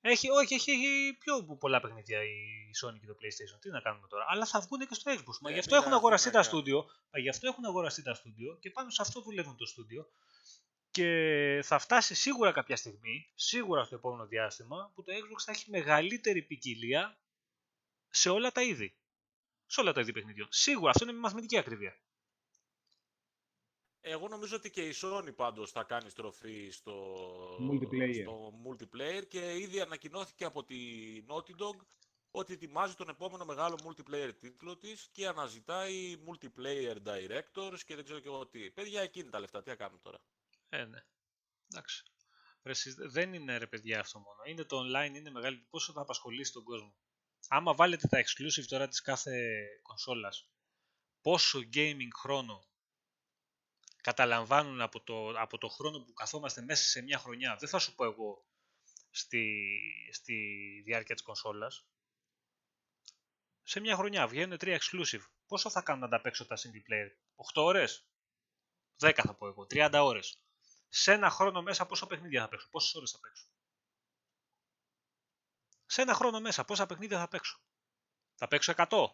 Έχει, όχι, έχει, έχει πιο πολλά παιχνίδια η Sony και το PlayStation. Τι να κάνουμε τώρα; Αλλά θα βγουν και στο Xbox. Μα Ε, γι' αυτό έχουν πειράζει, αγοραστεί τι τα να στούντιο. Μα γι' αυτό έχουν αγοραστεί τα στούντιο και πάνω σε αυτό δουλεύουν το στούντιο. Και θα φτάσει σίγουρα κάποια στιγμή, σίγουρα στο επόμενο διάστημα, που το Xbox θα έχει μεγαλύτερη ποικιλία σε όλα τα είδη. Σε όλα τα είδη παιχνιδιών. Σίγουρα, αυτό είναι με μαθηματική ακρίβεια. Εγώ νομίζω ότι και η Sony πάντως θα κάνει στροφή στο Multiplayer. στο multiplayer και ήδη ανακοινώθηκε από τη Naughty Dog ότι ετοιμάζει τον επόμενο μεγάλο multiplayer τίτλο της και αναζητάει multiplayer directors και δεν ξέρω και εγώ τι. Παιδιά, εκείνη τα λεφτά, τι θα κάνουμε τώρα; Ε, ναι. Εντάξει. Ρε, εσείς δεν είναι ρε παιδιά αυτό μόνο. Είναι το online, είναι μεγάλη. Πόσο θα απασχολήσει τον κόσμο. Άμα βάλετε τα exclusive τώρα της κάθε κονσόλας, πόσο gaming χρόνο καταλαμβάνουν από το, από το χρόνο που καθόμαστε μέσα σε μια χρονιά. Δεν θα σου πω εγώ στη, στη διάρκεια της κονσόλας. Σε μια χρονιά βγαίνουν τρία exclusive. Πόσο θα κάνουν να τα παίξω τα single player; 8 ώρες; 10 θα πω εγώ. 30 ώρες. Σε ένα χρόνο μέσα πόσα παιχνίδια θα παίξω; Πόσες ώρες θα παίξω; Σε ένα χρόνο μέσα πόσα παιχνίδια θα παίξω; Θα παίξω 100.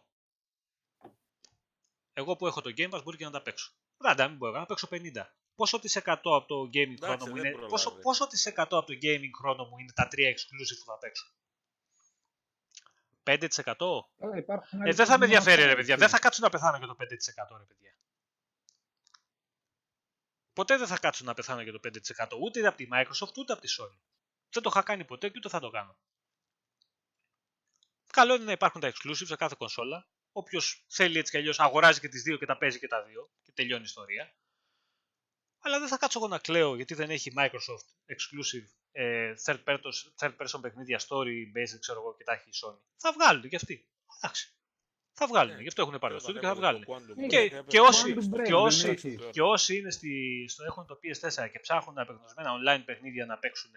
Εγώ που έχω το Game Pass μπορεί και να τα παίξω. Άντα, μην μπορώ, να παίξω 50. Πόσο της εκατό από το gaming Εντάξει, χρόνο μου δεν είναι, προλάβεις. πόσο, πόσο της εκατό από το gaming χρόνο μου είναι τα τρία exclusive που θα παίξω; 5%? Καλά, υπάρχουν Ε, άλλοι δεν θα με που ενδιαφέρει ρε μόνο παιδιά. έτσι. Δεν θα κάτσω να πεθάνω για το 5% ρε παιδιά. Ποτέ δεν θα κάτσω να πεθάνω για το 5% ούτε από τη Microsoft ούτε από τη Sony. Δεν το είχα κάνει ποτέ και ούτε θα το κάνω. Καλό είναι να υπάρχουν τα exclusive σε κάθε κονσόλα. Όποιος θέλει έτσι κι αλλιώς αγοράζει και τις δύο και τα παίζει και τα δύο και τελειώνει η ιστορία. Αλλά δεν θα κάτσω εγώ να κλαίω γιατί δεν έχει Microsoft exclusive ε, third, person, third person παιχνίδια story based ξέρω εγώ και τα έχει η Sony. Θα βγάλουν κι αυτοί. Εντάξει. Θα βγάλουν. Ναι. Γι' αυτό έχουν πάρει το Όταν στούντιο και θα έβγαλε βγάλουν. το Quantum Ναι, Και, Break, και, έπρεπε- όσοι, Quantum Break, και, δεν όσοι, έχει. και όσοι είναι στη, στο, έχουν το PS4 και ψάχνουν απεγνωσμένα online παιχνίδια να παίξουν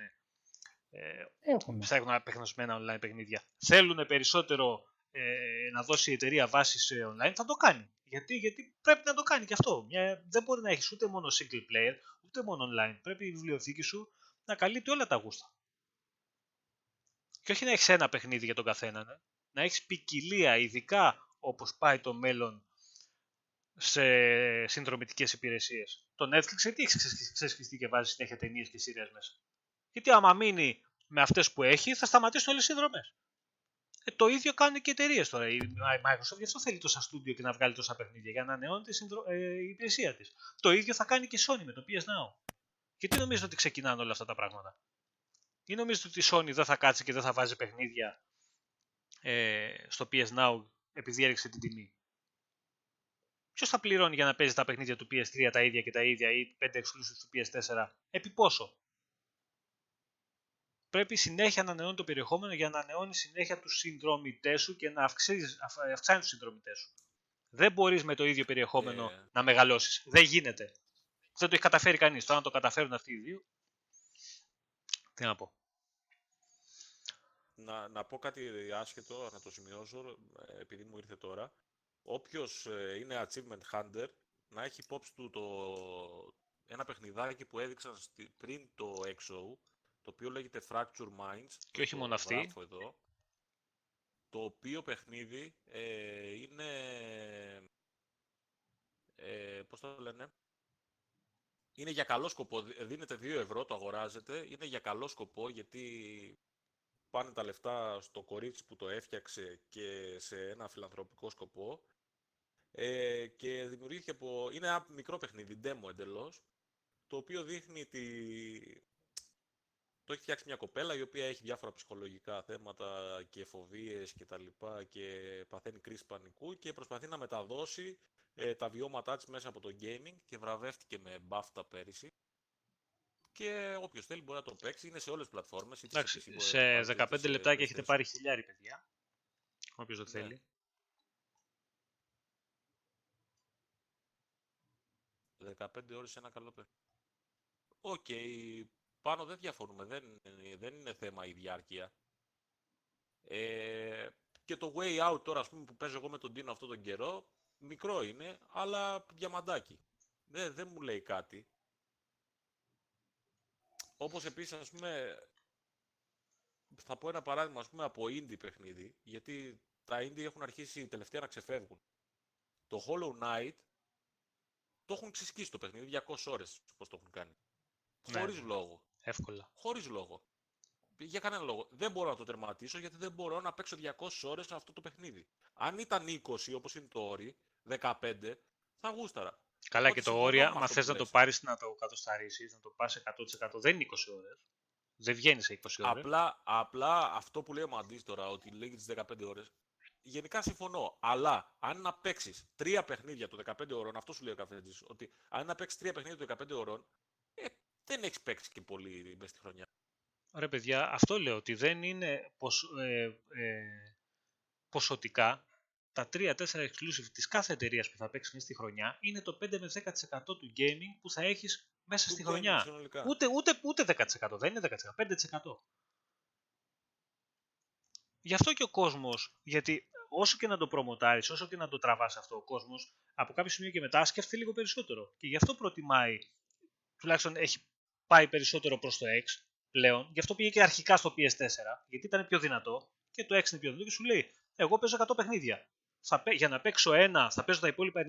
ε, Έχουν. ψάχνουν απεγνωσμένα online παιχνίδια. Θέλουν περισσότερο ε, να δώσει η εταιρεία βάσης σε online, θα το κάνει. Γιατί, γιατί πρέπει να το κάνει και αυτό. Μια, δεν μπορεί να έχεις ούτε μόνο single player, ούτε μόνο online. Πρέπει η βιβλιοθήκη σου να καλύπτει όλα τα γούστα. Και όχι να έχεις ένα παιχνίδι για τον καθένα. Ναι. Να έχεις ποικιλία, ειδικά όπως πάει το μέλλον σε συνδρομητικές υπηρεσίες. Το Netflix γιατί έχεις ξεσχ- ξεσχιστεί και βάζει συνέχεια ταινίες και σειρές μέσα; Γιατί άμα μείνει με αυτές που έχει θα σταματήσουν όλες οι συνδρομές. Ε, το ίδιο κάνουν και οι εταιρείες τώρα. Η Microsoft γι' αυτό θέλει τόσα στούντιο και να βγάλει τόσα παιχνίδια για να ανανεώνει τη συνδρο... ε, η υπηρεσία της. Το ίδιο θα κάνει και η Sony με το PS Now. Γιατί νομίζετε ότι ξεκινάνε όλα αυτά τα πράγματα; Ή νομίζετε ότι η Sony δεν θα κάτσει και δεν θα βάζει παιχνίδια ε, στο PS Now επειδή έριξε την τιμή; Ποιος θα πληρώνει για να παίζει τα παιχνίδια του PS3 τα ίδια και τα ίδια ή 5 exclusive του PS4. Επί πόσο; Πρέπει συνέχεια να ανανεώνει το περιεχόμενο για να ανανεώνει συνέχεια τους συνδρομητές σου και να αυξάνει, αυξάνει τους συνδρομητές σου. Δεν μπορείς με το ίδιο περιεχόμενο Ε. να μεγαλώσεις. Δεν γίνεται. Δεν το έχει καταφέρει κανείς. Τώρα να το καταφέρουν αυτοί οι δύο. Τι να πω. Να, να πω κάτι άσχετο, να το σημειώσω, ε, επειδή μου ήρθε τώρα. Όποιος ε, είναι achievement hunter, να έχει υπόψη του το, ένα παιχνιδάκι που έδειξαν στη, πριν το EXO, το οποίο λέγεται Fracture Minds. Και όχι το μόνο αυτή. γράφω Εδώ, το οποίο παιχνίδι ε, είναι... Ε, πώς το λένε; Είναι για καλό σκοπό. δι- Δίνετε 2 ευρώ, το αγοράζετε. Είναι για καλό σκοπό γιατί πάνε τα λεφτά στο κορίτσι που το έφτιαξε και σε ένα φιλανθρωπικό σκοπό. Ε, και δημιουργήθηκε από... Είναι ένα μικρό παιχνίδι, demo εντελώς, το οποίο δείχνει τη... Το έχει φτιάξει μια κοπέλα η οποία έχει διάφορα ψυχολογικά θέματα και φοβίες και τα λοιπά και παθαίνει κρίση πανικού και προσπαθεί να μεταδώσει ε, τα βιώματά της μέσα από το gaming και βραβεύτηκε με BAFTA πέρυσι. Και όποιος θέλει μπορεί να το παίξει, είναι σε όλες τις πλατφόρμες. είτε Εντάξει, PC μπορεί να το σε πάρει, είτε 15 σε λεπτάκια έχετε PlayStation. πάρει χιλιάρι παιδιά. Όποιος δεν Ναι. θέλει. 15 ώρες σε ένα καλό παιχνίδι. Οκ, πάνω δεν διαφωνούμε, δεν, δεν είναι θέμα η διάρκεια. Ε, και το Way Out τώρα, ας πούμε, που παίζω εγώ με τον Τίνο αυτόν τον καιρό, μικρό είναι, αλλά διαμαντάκι. Δεν, δεν μου λέει κάτι. Όπως επίσης, ας πούμε, θα πω ένα παράδειγμα, ας πούμε, από indie παιχνίδι, γιατί τα indie έχουν αρχίσει τελευταία να ξεφεύγουν. Το Hollow Knight το έχουν ξεσκίσει το παιχνίδι 200 ώρες, πώς το έχουν κάνει. Ναι, Χωρίς ναι. λόγο. Εύκολα. Χωρίς λόγο. Για κανένα λόγο. Δεν μπορώ να το τερματίσω γιατί δεν μπορώ να παίξω 200 ώρες αυτό το παιχνίδι. Αν ήταν 20 όπως είναι το όρι, 15, θα γούσταρα. Καλά Οπότε και το συμφωνώ όρια, με μα αυτό θες που να το λες. πάρεις να το κατοσταρίσεις, να το πας 100% δεν είναι 20 ώρες. Δεν βγαίνει σε 20 ώρες. Απλά, απλά αυτό που λέει ο Μαντής τώρα, ότι λέγει τις 15 ώρες, γενικά συμφωνώ. Αλλά αν να παίξεις τρία παιχνίδια το 15 ώρων, αυτό σου λέει ο Καφέτζης, ότι αν να παίξεις τρία παιχνίδια το 15 ώρων, ε, δεν έχεις παίξει και πολύ μέσα στη χρονιά. Ρε παιδιά, αυτό λέω ότι δεν είναι ποσ, ε, ε, ποσοτικά τα 3-4 exclusive της κάθε εταιρείας που θα παίξει μέσα στη χρονιά είναι το 5 με 10% του gaming που θα έχεις μέσα Του στη gaming χρονιά. συνολικά. Ούτε, ούτε, ούτε 10%, δεν είναι 10%, 5%. Γι' αυτό και ο κόσμος, γιατί όσο και να το προμοτάρεις, όσο και να το τραβάς αυτό ο κόσμος, από κάποιο σημείο και μετά σκέφτεται λίγο περισσότερο. Και γι' αυτό προτιμάει, τουλάχιστον έχει πάει περισσότερο προς το X πλέον, γι' αυτό πήγε και αρχικά στο PS4, γιατί ήταν πιο δυνατό και το X είναι πιο δυνατό και σου λέει, εγώ παίζω 100 παιχνίδια. Θα, παί- για να παίξω ένα, θα παίζω τα υπόλοιπα 99,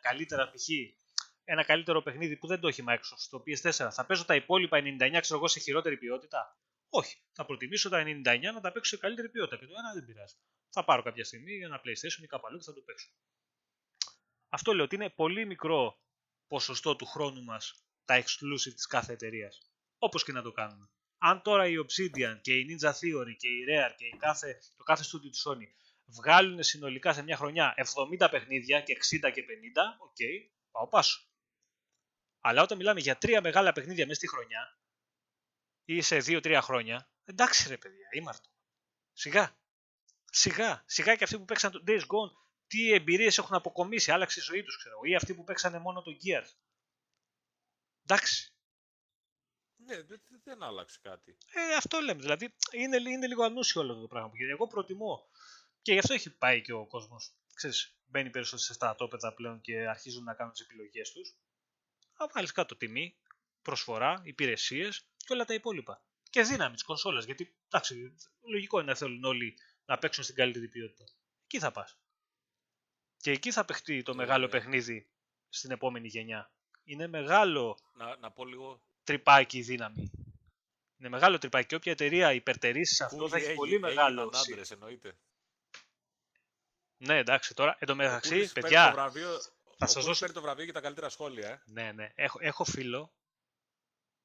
καλύτερα π.χ. ένα καλύτερο παιχνίδι που δεν το έχει Microsoft στο PS4, θα παίζω τα υπόλοιπα 99 ξέρω εγώ σε χειρότερη ποιότητα. Όχι. Θα προτιμήσω τα 99 να τα παίξω σε καλύτερη ποιότητα και το ένα δεν πειράζει. Θα πάρω κάποια στιγμή ένα PlayStation ή κάπου αλλού και θα το παίξω. Αυτό λέω ότι είναι πολύ μικρό ποσοστό του χρόνου μας τα exclusive της κάθε εταιρείας. Όπως και να το κάνουμε. Αν τώρα η Obsidian και η Ninja Theory και η Rare και η κάθε, το κάθε studio της Sony βγάλουν συνολικά σε μια χρονιά 70 παιχνίδια και 60 και 50, οκ, πάω πάσο. Αλλά όταν μιλάμε για τρία μεγάλα παιχνίδια μέσα στη χρονιά ή σε 2-3 χρόνια, εντάξει ρε παιδιά, ήμαρτο. Σιγά. Σιγά. Σιγά και αυτοί που παίξαν το Days Gone τι εμπειρίες έχουν αποκομίσει, άλλαξε η ζωή τους, ξέρω, ή αυτοί που παίξανε μόνο το Gears. Εντάξει. Ναι, δεν, δεν άλλαξε κάτι. Ε, αυτό λέμε. Δηλαδή είναι, είναι λίγο ανούσιο όλο αυτό το πράγμα. Γιατί εγώ προτιμώ και γι' αυτό έχει πάει και ο κόσμος. Ξέρεις, μπαίνει περισσότερο σε στρατόπεδα πλέον και αρχίζουν να κάνουν τις επιλογές τους. Να βάλεις κάτω τιμή, προσφορά, υπηρεσίες και όλα τα υπόλοιπα. Και δύναμη της κονσόλας. Γιατί εντάξει, λογικό είναι να θέλουν όλοι να παίξουν στην καλύτερη ποιότητα. Εκεί θα πας. Και εκεί θα παιχτεί το Ε, μεγάλο ναι. παιχνίδι στην επόμενη γενιά. Είναι μεγάλο Να, να πω λίγο. τρυπάκι η δύναμη. Είναι μεγάλο τρυπάκι και όποια εταιρεία υπερτερήσεις σε αυτό Κούλι θα έχει έγι- πολύ μεγάλο. έγιναν συ- άντρες, εννοείται. Ναι, εντάξει, τώρα εν τω Ο μεταξύ, Κούλις παίρνει παιδιά. Το βραβείο, θα ο σας Κούλις δώσω- παίρνει το βραβείο για τα καλύτερα σχόλια, ε. Ναι, ναι. Έχω, έχω φίλο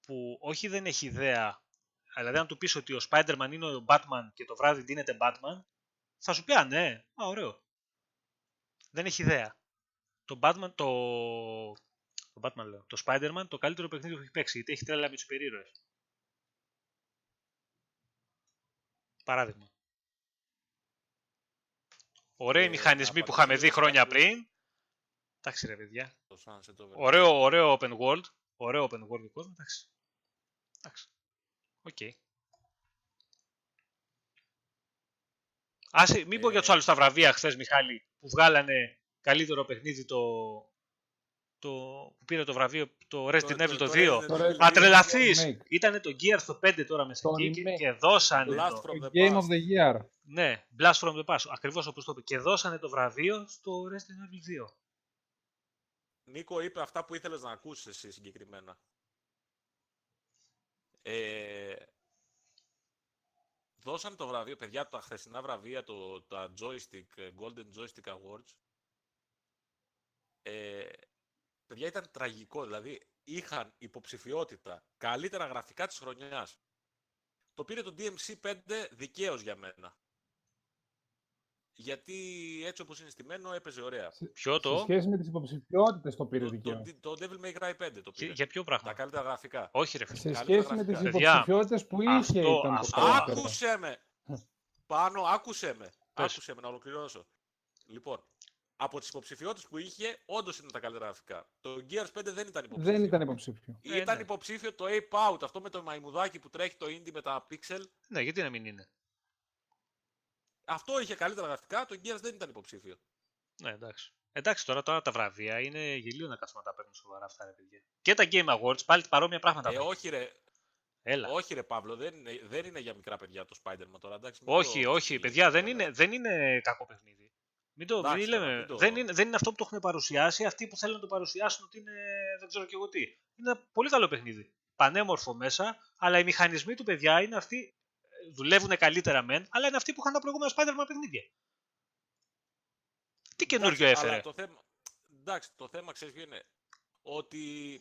που όχι δεν έχει ιδέα. Δηλαδή, αν του πεις ότι ο Spider-Man είναι ο Batman και το βράδυ δίνεται Batman, θα σου πει Α, ναι, α, ωραίο. Δεν έχει ιδέα. Το Batman, το. Το Batman λέω. Το Spider-Man το καλύτερο παιχνίδι που έχει παίξει, γιατί έχει τρέλα με τους υπερήρωε. Παράδειγμα. Ωραίοι Ε, μηχανισμοί να που είχαμε δει απαντήσω χρόνια κάποιος- πριν. Εντάξει ρε παιδιά. Το Sunset Overdrive. Ωραίο, ωραίο open world. Ωραίο open world ο κόσμο. Εντάξει. Εντάξει. Οκ. Άσε, μην πω για Ε, τους άλλους τα βραβεία χθες Μιχάλη, που βγάλανε καλύτερο παιχνίδι το, το που πήρε το βραβείο το Resident Evil το 2. Resident Το Evil Resident Μα 2. τρελαθείς! remake. Ήτανε το Gear στο 5 τώρα μέσα Το εκεί και, remake. και δώσανε Blast το, from the Game past. of the Year. ναι, Blast from the Past, ακριβώς όπως το είπε. Και δώσανε το βραβείο στο Resident Evil 2. Νίκο είπε αυτά που ήθελες να ακούσεις εσύ συγκεκριμένα. Ε, δώσαν το βραβείο, παιδιά, τα χθεσινά βραβεία, το, τα Joystick, ε, Golden Joystick Awards. Ε, παιδιά, ήταν τραγικό. Δηλαδή, είχαν υποψηφιότητα καλύτερα γραφικά της χρονιάς. Το πήρε το DMC5 δικαίως για μένα. Γιατί έτσι όπως είναι στημένο έπαιζε ωραία. Ποιο Σε το, σχέση με τις υποψηφιότητες το πήρε Το, δικαίως. το, το Devil May Cry 5 το για, πήρε. για ποιο Τα πράγμα. καλύτερα γραφικά. Όχι ρε φίλε. Σε καλύτερα σχέση με τις γραφικά. Παιδιά, υποψηφιότητες που είχε αυτό- ήταν το αυτό- καλύτερο. Άκουσε με! Πάνω, άκουσε με. Πες. Άκουσε με να ολοκληρώσω. Λοιπόν, από τις υποψηφιότητες που είχε, όντως είναι τα καλύτερα γραφικά. Το Gears 5 δεν ήταν υποψήφιο. Δεν ήταν υποψήφιο. Ε, Ήταν ναι. υποψήφιο το Ape Out, αυτό με το μαϊμουδάκι που τρέχει το indie με τα pixel. Ναι, γιατί να μην είναι. Αυτό είχε καλύτερα γραφικά, το Gears δεν ήταν υποψήφιο. Ναι, εντάξει. Εντάξει, τώρα, τώρα τα βραβεία είναι γελίο να κάτσουμε να τα παίρνουν σοβαρά αυτά, ρε παιδιά. Και τα Game Awards πάλι παρόμοια πράγματα. Ε, παίρνουν. όχι ρε, Έλα. όχι ρε Παύλο, δεν είναι, δεν είναι για μικρά παιδιά το Spider-Man τώρα, εντάξει. μην όχι, το όχι, ψηλίζεις παιδιά, δεν τώρα. είναι, δεν είναι κακό παιχνίδι. Μην το, Εντάξει, μην τώρα, λέμε, μην το- δεν, είναι, δεν είναι αυτό που το έχουν παρουσιάσει. Αυτοί που θέλουν να το παρουσιάσουν ότι είναι δεν ξέρω και εγώ τι. Είναι ένα πολύ καλό παιχνίδι. Πανέμορφο μέσα, αλλά οι μηχανισμοί του παιδιά είναι αυτοί. ε, Δουλεύουν καλύτερα μεν, αλλά είναι αυτοί που είχαν τα προηγούμενα Spider-Man παιχνίδια. Τι καινούριο Εντάξει, έφερε; αλλά Το θέμα, εντάξει, το θέμα ξέρεις ποιο είναι; Ότι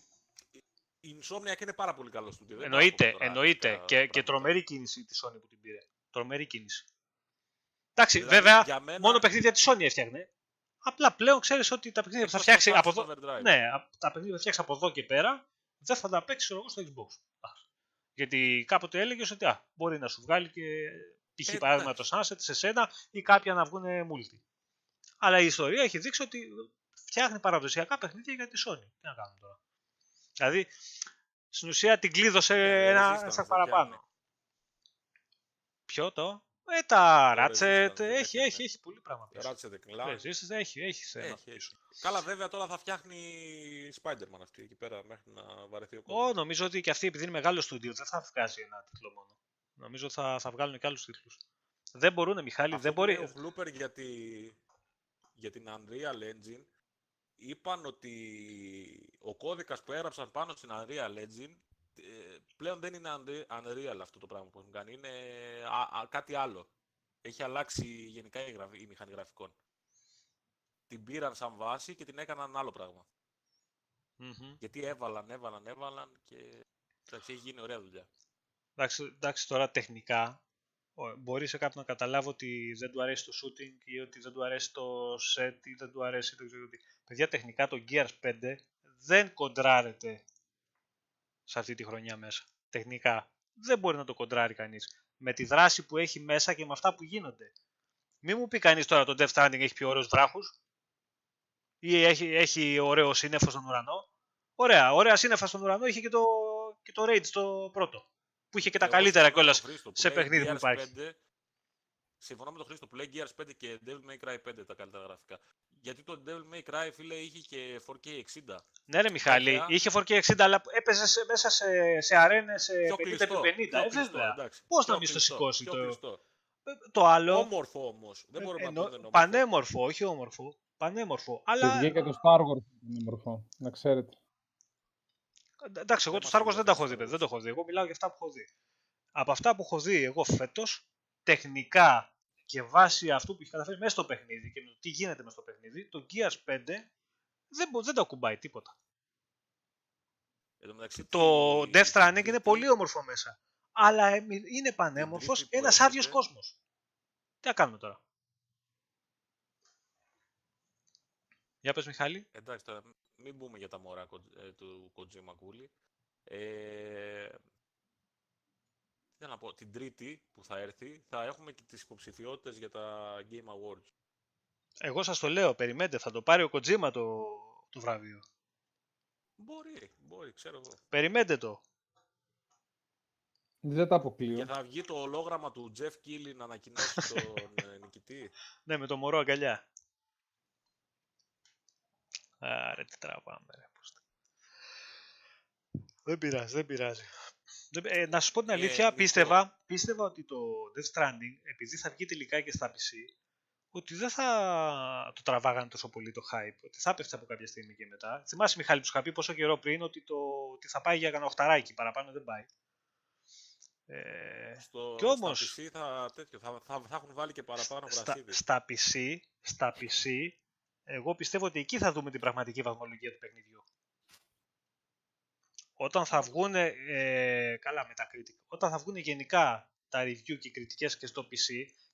η Insomniac είναι πάρα πολύ καλός στούντιο. δεν Εννοείται, υπάρχουν τώρα εννοείται. τέτοια Και, και πράγματα. τρομερή κίνηση τη Sony που την πήρε. Τρομερή κίνηση. Εντάξει, Δηλαδή, βέβαια, για μένα- μόνο παιχνίδια της Sony έφτιαχνε. Απλά πλέον ξέρεις ότι τα παιχνίδια που θα Εκτός φτιάξει το από Sunset εδώ. Overdrive. Ναι, απ- τα παιχνίδια που θα φτιάξει από εδώ και πέρα δεν θα τα παίξεις ξέρω εγώ, στο Xbox. Α. Γιατί κάποτε έλεγες ότι α, μπορεί να σου βγάλει και π.χ. Ε, παράδειγμα το Sunset σε σένα ή κάποια να βγουν multi. Αλλά η ιστορία έχει δείξει ότι φτιάχνει παραδοσιακά παιχνίδια για τη Sony. Τι να κάνουμε τώρα. Δηλαδή, στην ουσία την κλείδωσε Ε, ένα Resistance, στα δεν παραπάνω. πιάνει. Ποιο το; Ε, τα Το Ratchet, Resistance δεν έχει, έκανε. έχει, έχει πολύ πράγμα πίσω. Ratchet and Clank. Resistance έχει, έχει θέμα Έχει, πίσω. έχει. Καλά, βέβαια τώρα θα φτιάχνει Spider-Man αυτή εκεί πέρα μέχρι να βαρεθεί ο κόσμος. Ω, νομίζω ότι και αυτή επειδή είναι μεγάλο στούντιο δεν θα βγάζει ένα τίτλο μόνο. Νομίζω θα, θα βγάλουν και άλλους τίτλους. Δεν μπορούν, Μιχάλη, Αυτό δεν που μπορεί. λέει Ο Φλούπερ για, τη... για την Unreal Engine είπαν ότι ο κώδικας που έγραψαν πάνω στην Unreal Engine ε, πλέον δεν είναι Unre- Unreal αυτό το πράγμα που έχουν κάνει. Είναι α- α- κάτι άλλο. Έχει αλλάξει γενικά η, γραφ... η μηχανή γραφικών. Την πήραν σαν βάση και την έκαναν άλλο πράγμα. Μμμ. Γιατί έβαλαν, έβαλαν, έβαλαν και εντάξει, έχει γίνει ωραία δουλειά. Εντάξει, εντάξει, τώρα τεχνικά ο- μπορεί σε κάποιον να καταλάβει ότι δεν του αρέσει το shooting ή ότι δεν του αρέσει το set ή δεν του αρέσει δεν ξέρω τι. Παιδιά, τεχνικά το Gears 5 δεν κοντράρεται σε αυτή τη χρονιά μέσα. Τεχνικά. Δεν μπορεί να το κοντράρει κανείς. Με τη δράση που έχει μέσα και με αυτά που γίνονται. Μην μου πει κανείς τώρα το Death Stranding έχει πιο ωραίους βράχους. Ή έχει, έχει ωραίο σύννεφο στον ουρανό. Ωραία, ωραία σύννεφα στον ουρανό είχε και το, και το Rage το πρώτο. Που είχε και τα Εγώ καλύτερα συμφωνώ με κιόλας τον Χρήστο που σε λέει παιχνίδι που Gears υπάρχει. 5 Συμφωνώ με τον Χρήστο που λέει Gears 5 και Devil May Cry 5 τα καλύτερα γραφικά. Γιατί το Devil May Cry, φίλε, είχε και 4K 60. Ναι, ρε Μιχάλη, Κάποια- είχε 4K60, αλλά έπαιζε σε- μέσα σε, σε αρένες σε Πιο 50 επί κλειστό. 50. πιο Ε, κλειστό, βέβαια. εντάξει. Πώς να Πιο μην στο κλειστό, σηκώσει πιο το- κλειστό. Το άλλο. Όμορφο όμως. Δεν μπορούμε ε, να πούμε δεν είναι όμορφο. πανέμορφο, όχι όμορφο. Πανέμορφο. Και Αλλά βγήκε το Star Wars που είναι μορφό, να ξέρετε. εντάξει, εγώ Δεν το μας Star Wars δεν τα έχω ενδιαφέρει δει, το παιδί, δεν το έχω δει. Εγώ μιλάω για αυτά που έχω δει. Από αυτά που έχω δει εγώ φέτος, τεχνικά και βάσει αυτού που έχει καταφέρει μέσα στο παιχνίδι και με το τι γίνεται μέσα στο παιχνίδι, το Gears 5 δεν, μπο- δεν το ακουμπάει τίποτα. Εν τω μεταξύ, Το τη- Death την Stranding είναι Τρίτη- πολύ όμορφο μέσα. Αλλά ε, μη- είναι πανέμορφος Τρίτη που ένας άδειος έρχεται- κόσμος. Τι να κάνουμε τώρα; Για πες Μιχάλη. Εντάξει, τώρα μην πούμε για τα μωρά Κο- ε, του Kojima Κούλη. Ε, τι θέλω να πω, την Τρίτη που θα έρθει θα έχουμε και τις υποψηφιότητες για τα Game Awards. Εγώ σας το λέω, περιμένετε, θα το πάρει ο Kojima το, το βραβείο. Μπορεί, μπορεί, ξέρω εγώ. Περιμένετε το. Δεν τα Και αποκλείω. θα βγει το ολόγραμμα του Jeff Keighley να ανακοινώσει τον ε, νικητή. Ναι, με το μωρό αγκαλιά. Άρε, τι τραβάμε, ρε. πώς τα- Δεν πειράζει, δεν πειράζει. Δεν- ε, να σου πω την Ε, αλήθεια, Νίκο. πίστευα, πίστευα ότι το Death Stranding, επειδή θα βγει τελικά και στα PC, ότι δεν θα το τραβάγανε τόσο πολύ το hype, ότι θα πέφτει από κάποια στιγμή και μετά. Θυμάσαι, Μιχάλη, που σου είχα πει πόσο καιρό πριν ότι, το, ότι θα πάει για κανένα οχταράκι, παραπάνω δεν πάει. Ε, Στο, Κι όμως- Στα PC θα, τέτοιο, θα, θα, θα έχουν βάλει και παραπάνω στα, γρασίδι. στα PC, στα PC, εγώ πιστεύω ότι εκεί θα δούμε την πραγματική βαθμολογία του παιχνιδιού. Όταν θα βγουν, ε, καλά με τα critic, όταν θα βγουν γενικά τα review και οι κριτικές και στο PC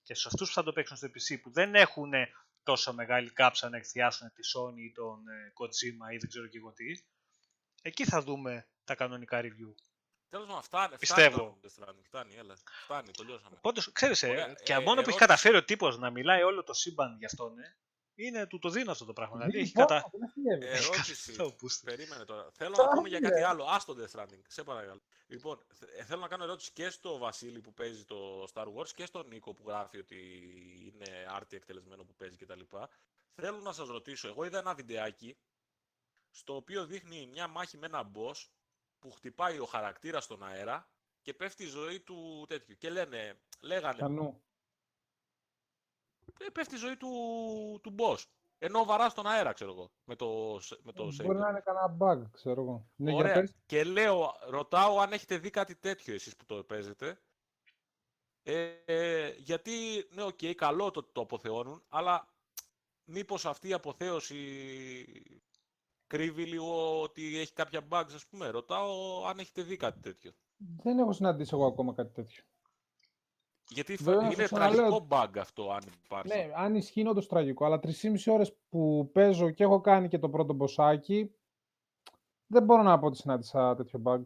και σε αυτούς που θα το παίξουν στο PC που δεν έχουν τόσο μεγάλη κάψα να εκθιάσουν τη Sony ή τον ε, Kojima ή δεν ξέρω και εγώ τι, εκεί θα δούμε τα κανονικά review. Τέλος πάντων, φτάνει. Πιστεύω. Φτάνει, το Death Stranding, φτάνει, έλα. Φτάνει, τελειώσαμε. Πάντως, ξέρεις, ε, Ωραία, και ε, μόνο που έχει ερώτηση. καταφέρει ο τύπος να μιλάει όλο το σύμπαν γι' αυτόν, ε, είναι του το δίνω αυτό το πράγμα. Δηλαδή, έχει Λοιπόν, κατα... δεν αστείευε. Ερώτηση. Το πούστε. Περίμενε τώρα. Θέλω Τώρα να πούμε για είναι. κάτι άλλο. Άστο Death Stranding. Σε παρακαλώ. Λοιπόν, θε- θέλω να κάνω ερώτηση και στο Βασίλη που παίζει το Star Wars και στον Νίκο που γράφει ότι είναι άρτη εκτελεσμένο που παίζει κτλ. Θέλω να σας ρωτήσω. Εγώ είδα ένα βιντεάκι στο οποίο δείχνει μια μάχη με ένα boss που χτυπάει ο χαρακτήρας στον αέρα και πέφτει η ζωή του τέτοιου. Και λένε, λέγανε, Κανού. Ε, πέφτει η ζωή του, του boss. Ενώ βαρά στον αέρα, ξέρω εγώ, με το, σε- με το Μπορεί saber. να είναι κανένα bug, ξέρω εγώ. Ναι, για Ωραία. πες. Και λέω, ρωτάω αν έχετε δει κάτι τέτοιο εσείς που το παίζετε. Ε, ε, γιατί, ναι, οκ, καλό το, το αποθεώνουν, αλλά μήπως αυτή η αποθέωση κρύβει λίγο ότι έχει κάποια bugs, ας πούμε. Ρωτάω αν έχετε δει κάτι τέτοιο. Δεν έχω συναντήσει εγώ ακόμα κάτι τέτοιο. Γιατί φα- Βέβαια, είναι σας ξαναλέω- τραγικό bug αυτό, αν υπάρχει. Ναι, αν ισχύει είναι όντως τραγικό, αλλά 3,5 ώρες που παίζω και έχω κάνει και το πρώτο μποσάκι, δεν μπορώ να πω ότι συνάντησα τέτοιο bug.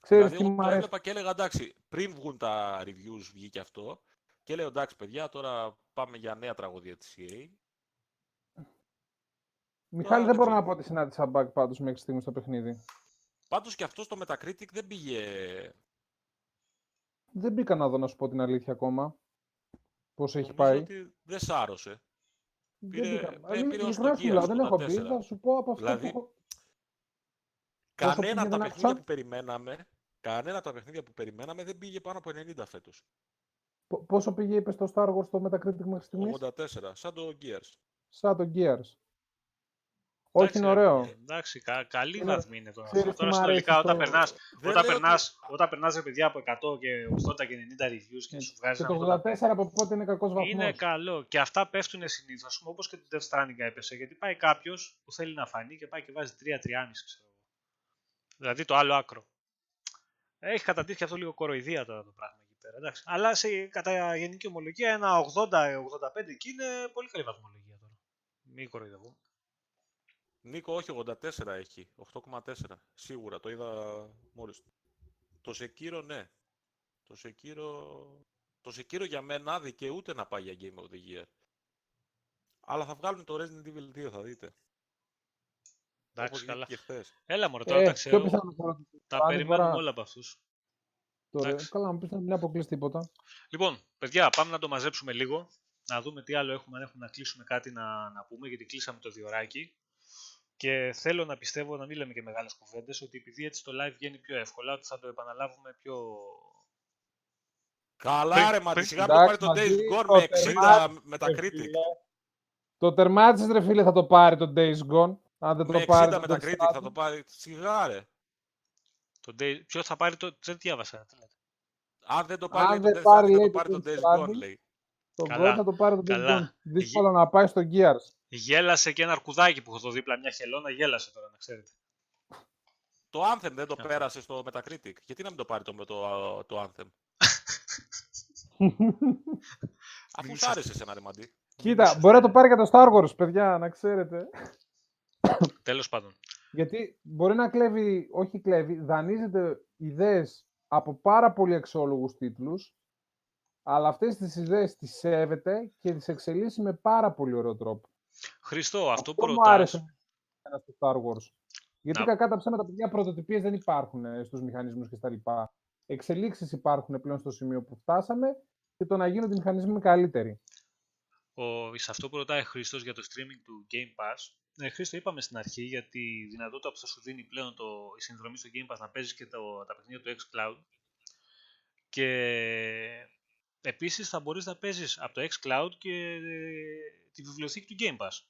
Ξέρεις δηλαδή, τι εγώ μου το αρέσει. έβλεπα και έλεγα εντάξει, πριν βγουν τα reviews βγήκε αυτό. Και λέω εντάξει, παιδιά, τώρα πάμε για νέα τραγωδία της EA. Μιχάλη, δεν δεν μπορώ να ξέρω. πω ότι συνάντησα bug πάντως μέχρι στιγμής στο παιχνίδι. Πάντως και αυτό στο Metacritic δεν πήγε Δεν μπήκα να δω να σου πω την αλήθεια ακόμα. Πώς έχει Νομίζω πάει. ότι δεν σ' άρρωσε. Δεν πήρε- μπήκα. ε, Ε, πήρε ως το ειλικρινά σου Gears μιλάω, δεν έχω 84. πει. Θα σου πω από αυτό Δηλαδή, που έχω... Κανένα πήγε, από τα δεν παιχνίδια άκουσα. που περιμέναμε, κανένα από τα παιχνίδια που περιμέναμε δεν πήγε πάνω από 90 φέτος. Πο- Πόσο πήγε, είπες, στο Star Wars το Metacritic μέχρι στιγμής; 84, σαν το Gears. Σαν το Gears. Όχι, Εντάξει, είναι ρε, ωραίο. ε, Εντάξει, κα, καλή Είναι- βαθμή είναι τώρα. ξέρεις τι Τώρα μ' συνολικά αρέσει όταν στο- περνάς, Δεν όταν λέω περνάς, όταν περνάς ρε παιδιά από 100 και 80 και 90 reviews και Ε, σου βγάζει Και ένα το 84, 84 από πότε είναι κακός βαθμός. είναι καλό. Και αυτά πέφτουν συνήθως. Α πούμε, όπως και το Death Stranding έπεσε. Γιατί πάει κάποιος που θέλει να φανεί και πάει και βάζει 3-3,5 ξέρω εγώ. Δηλαδή το άλλο άκρο. Έχει καταντήσει και αυτό λίγο κοροϊδία τώρα το πράγμα εκεί πέρα. Εντάξει. Αλλά σε, κατά γενική ομολογία ένα 80-85 εκεί είναι πολύ καλή βαθμολογία τώρα. Μην κοροϊδεύω. Νίκο, όχι, 84 έχει. 8,4. Σίγουρα, το είδα μόλις. Το Sekiro, ναι. Το Sekiro το Sekiro για μένα δικαιούται να πάει για Game of the Year. Αλλά θα βγάλουν το Resident Evil 2, θα δείτε. Εντάξει, Όπως καλά. βγήκε και χθες. Έλα μωρέ, τώρα Ε, τα πιο ξέρω. πιθανό τώρα. Τα Αν περιμένουμε τώρα- όλα από αυτούς. Τώρα, Εντάξει. καλά, μου πεις να μην αποκλείσει τίποτα. Λοιπόν, παιδιά, πάμε να το μαζέψουμε λίγο. Να δούμε τι άλλο έχουμε, αν έχουμε να κλείσουμε κάτι να, να πούμε, γιατί κλείσαμε το διωράκι. Και θέλω να πιστεύω, να μην λέμε και μεγάλες κουβέντες, ότι επειδή έτσι το live βγαίνει πιο εύκολα, ότι θα το επαναλάβουμε πιο... Καλά Πριν- ρε, μα πριν- σιγά μην το πάρει Εντάξει, το μαζί, Days Gone το με 60 τερμάτισε, με τα ρε Critic. φίλε. Το τερμάτισες ρε φίλε θα το πάρει το Days Gone. Αν δεν Με το πάρει 60 με το τα Death Critic θα Stranding. το πάρει. Σιγά ρε. Το day... Ποιος θα πάρει το... Δεν διάβασα. τι λέτε. Αν δεν το Αν πάρει, λέει, δεν το Death πάρει, Stranding, θα λέει, το πάρει το το Death Days Gone, Stranding. λέει. Το Καλά, Gone θα το πάρει το Days καλά. Gone. Δύσκολο να πάει στο Gears. Γέλασε και ένα αρκουδάκι που έχω εδώ δίπλα, μια χελώνα, γέλασε τώρα, να ξέρετε. Το Anthem δεν το Αυτό. πέρασε στο Metacritic. Γιατί να μην το πάρει το, το, το Anthem; Αφού Μην σ' σας- άρεσε εσένα ρε Μαντί. Κοίτα, μπορεί να το πάρει και το Star Wars, παιδιά, να ξέρετε. Τέλος πάντων. Γιατί μπορεί να κλέβει, όχι κλέβει, δανείζεται ιδέες από πάρα πολύ εξόλογους τίτλους, αλλά αυτές τις ιδέες τις σέβεται και τις εξελίσσει με πάρα πολύ ωραίο τρόπο. Χριστό, αυτό που μου ρωτάς... άρεσε εμένα στο Star Wars. Γιατί Να- κακά τα ψέματα, παιδιά, πρωτοτυπίες δεν υπάρχουν ε, στους μηχανισμούς και στα λοιπά. Εξελίξεις υπάρχουν πλέον στο σημείο που φτάσαμε και το να γίνονται οι μηχανισμοί καλύτεροι. Ο, σε αυτό που ρωτάει Χρήστος για το streaming του Game Pass. Ε, Χρήστο, είπαμε στην αρχή για τη δυνατότητα που θα σου δίνει πλέον το, η συνδρομή στο Game Pass να παίζεις και το, τα παιχνίδια του xCloud. Και επίσης θα μπορείς να παίζεις από το xCloud και ε, τη βιβλιοθήκη του Game Pass.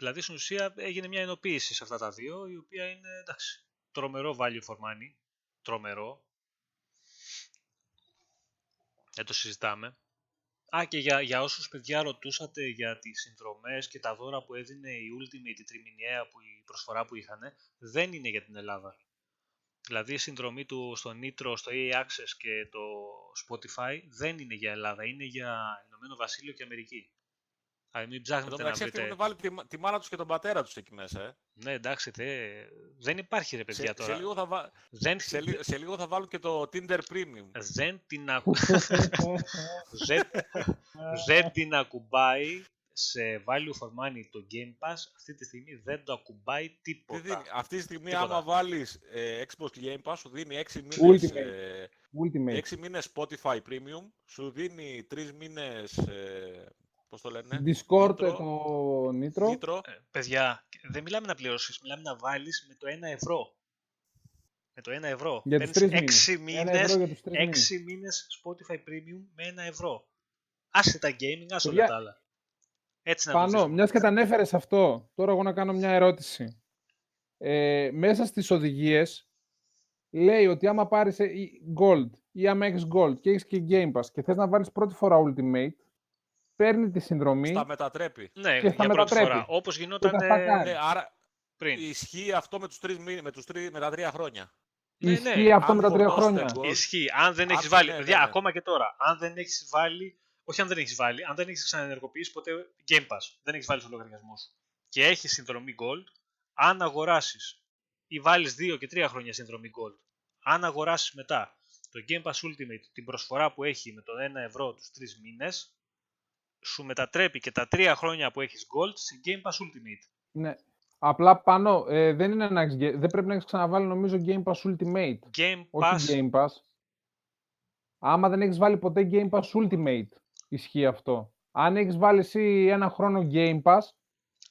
Δηλαδή στην ουσία έγινε μια ενοποίηση σε αυτά τα δύο, η οποία είναι εντάξει, τρομερό value for money. Τρομερό. Δεν το συζητάμε. Α, και για, για όσους παιδιά ρωτούσατε για τις συνδρομές και τα δώρα που έδινε η Ultimate, η τριμηνιαία που η προσφορά που είχαν, δεν είναι για την Ελλάδα. Δηλαδή η συνδρομή του στο Nitro, στο EA Access και το Spotify δεν είναι για Ελλάδα, είναι για Ηνωμένο Βασίλειο και Αμερική. Δηλαδή μην Εν τω ψάχνετε να μεταξύ αυτοί βρείτε... έχουν βάλει τη, μα- τη μάνα τους και τον πατέρα τους εκεί μέσα. Ε. Ναι, εντάξει, θε... δεν υπάρχει ρε παιδιά Σε, τώρα. σε, λίγο θα βα... Δεν... σε, λι- σε λίγο θα βάλουν και το Tinder Premium. δεν την ακου... δεν... δεν την ακουμπάει σε value for money το Game Pass. Αυτή τη στιγμή δεν το ακουμπάει Τι τίποτα. δίνει, αυτή τη στιγμή Τίποτα. άμα βάλεις ε, Xbox Game Pass σου δίνει 6 μήνες, Ultimate. ε, Ultimate. 6 μήνες Spotify Premium, σου δίνει 3 μήνες, ε, πώς το λένε, Discord, Nitro, το Nitro. Nitro. Ε, παιδιά, δεν μιλάμε να πληρώσεις, μιλάμε να βάλεις με το 1 ευρώ. Με το 1 ευρώ. Για τους Παίρνεις τρεις 6 μήνες. Ένα μήνες, ευρώ για τους τρεις μήνες. 6 μήνες Spotify Premium με 1 ευρώ. Άσε τα gaming, άσε όλα Παιδιά, τα άλλα. Έτσι να το Πανώ, ζήσουμε. μιας και τα ανέφερες αυτό, τώρα εγώ να κάνω μια ερώτηση. Ε, μέσα στις οδηγίες λέει ότι άμα πάρεις ε, ή- Gold ή άμα έχεις Gold και έχεις και Game Pass και θες να βάλεις πρώτη φορά Ultimate, παίρνει τη συνδρομή Στα μετατρέπει. Ναι, και για στα πρώτη μετατρέπει. φορά. Όπως Και γινόταν τα στακάρει. Ναι, άρα πριν. ισχύει αυτό με τους, τρεις, μήνες- με, τους τρεις, με τα τρία χρόνια. Ναι, Ισχύει ναι, αυτό αν με τα τρία φορτώσετε χρόνια. Gold, Ισχύει. Αν δεν Αν έχεις δεν- βάλει. ναι, παιδιά, ναι, ναι. ακόμα και τώρα. Αν δεν έχεις βάλει. Όχι αν δεν έχεις βάλει. Αν δεν έχεις ξαναενεργοποιήσει ποτέ Game Pass. Δεν έχεις βάλει στο λογαριασμό σου. Και έχεις συνδρομή Gold. Αν αγοράσεις ή βάλεις 2 και 3 χρόνια συνδρομή Gold. Αν αγοράσεις μετά το Game Pass Ultimate την προσφορά που έχει με το 1 ευρώ τους 3 μήνες, σου μετατρέπει και τα 3 χρόνια που έχεις Gold σε Game Pass Ultimate. Ναι. Απλά πάνω, ε, δεν, είναι να έχεις, ge- δεν πρέπει να έχεις ξαναβάλει νομίζω Game Pass Ultimate, Game Pass. όχι Game Pass. Άμα δεν έχεις βάλει ποτέ Game Pass Ultimate, ισχύει αυτό. Αν έχεις βάλει εσύ ένα χρόνο Game Pass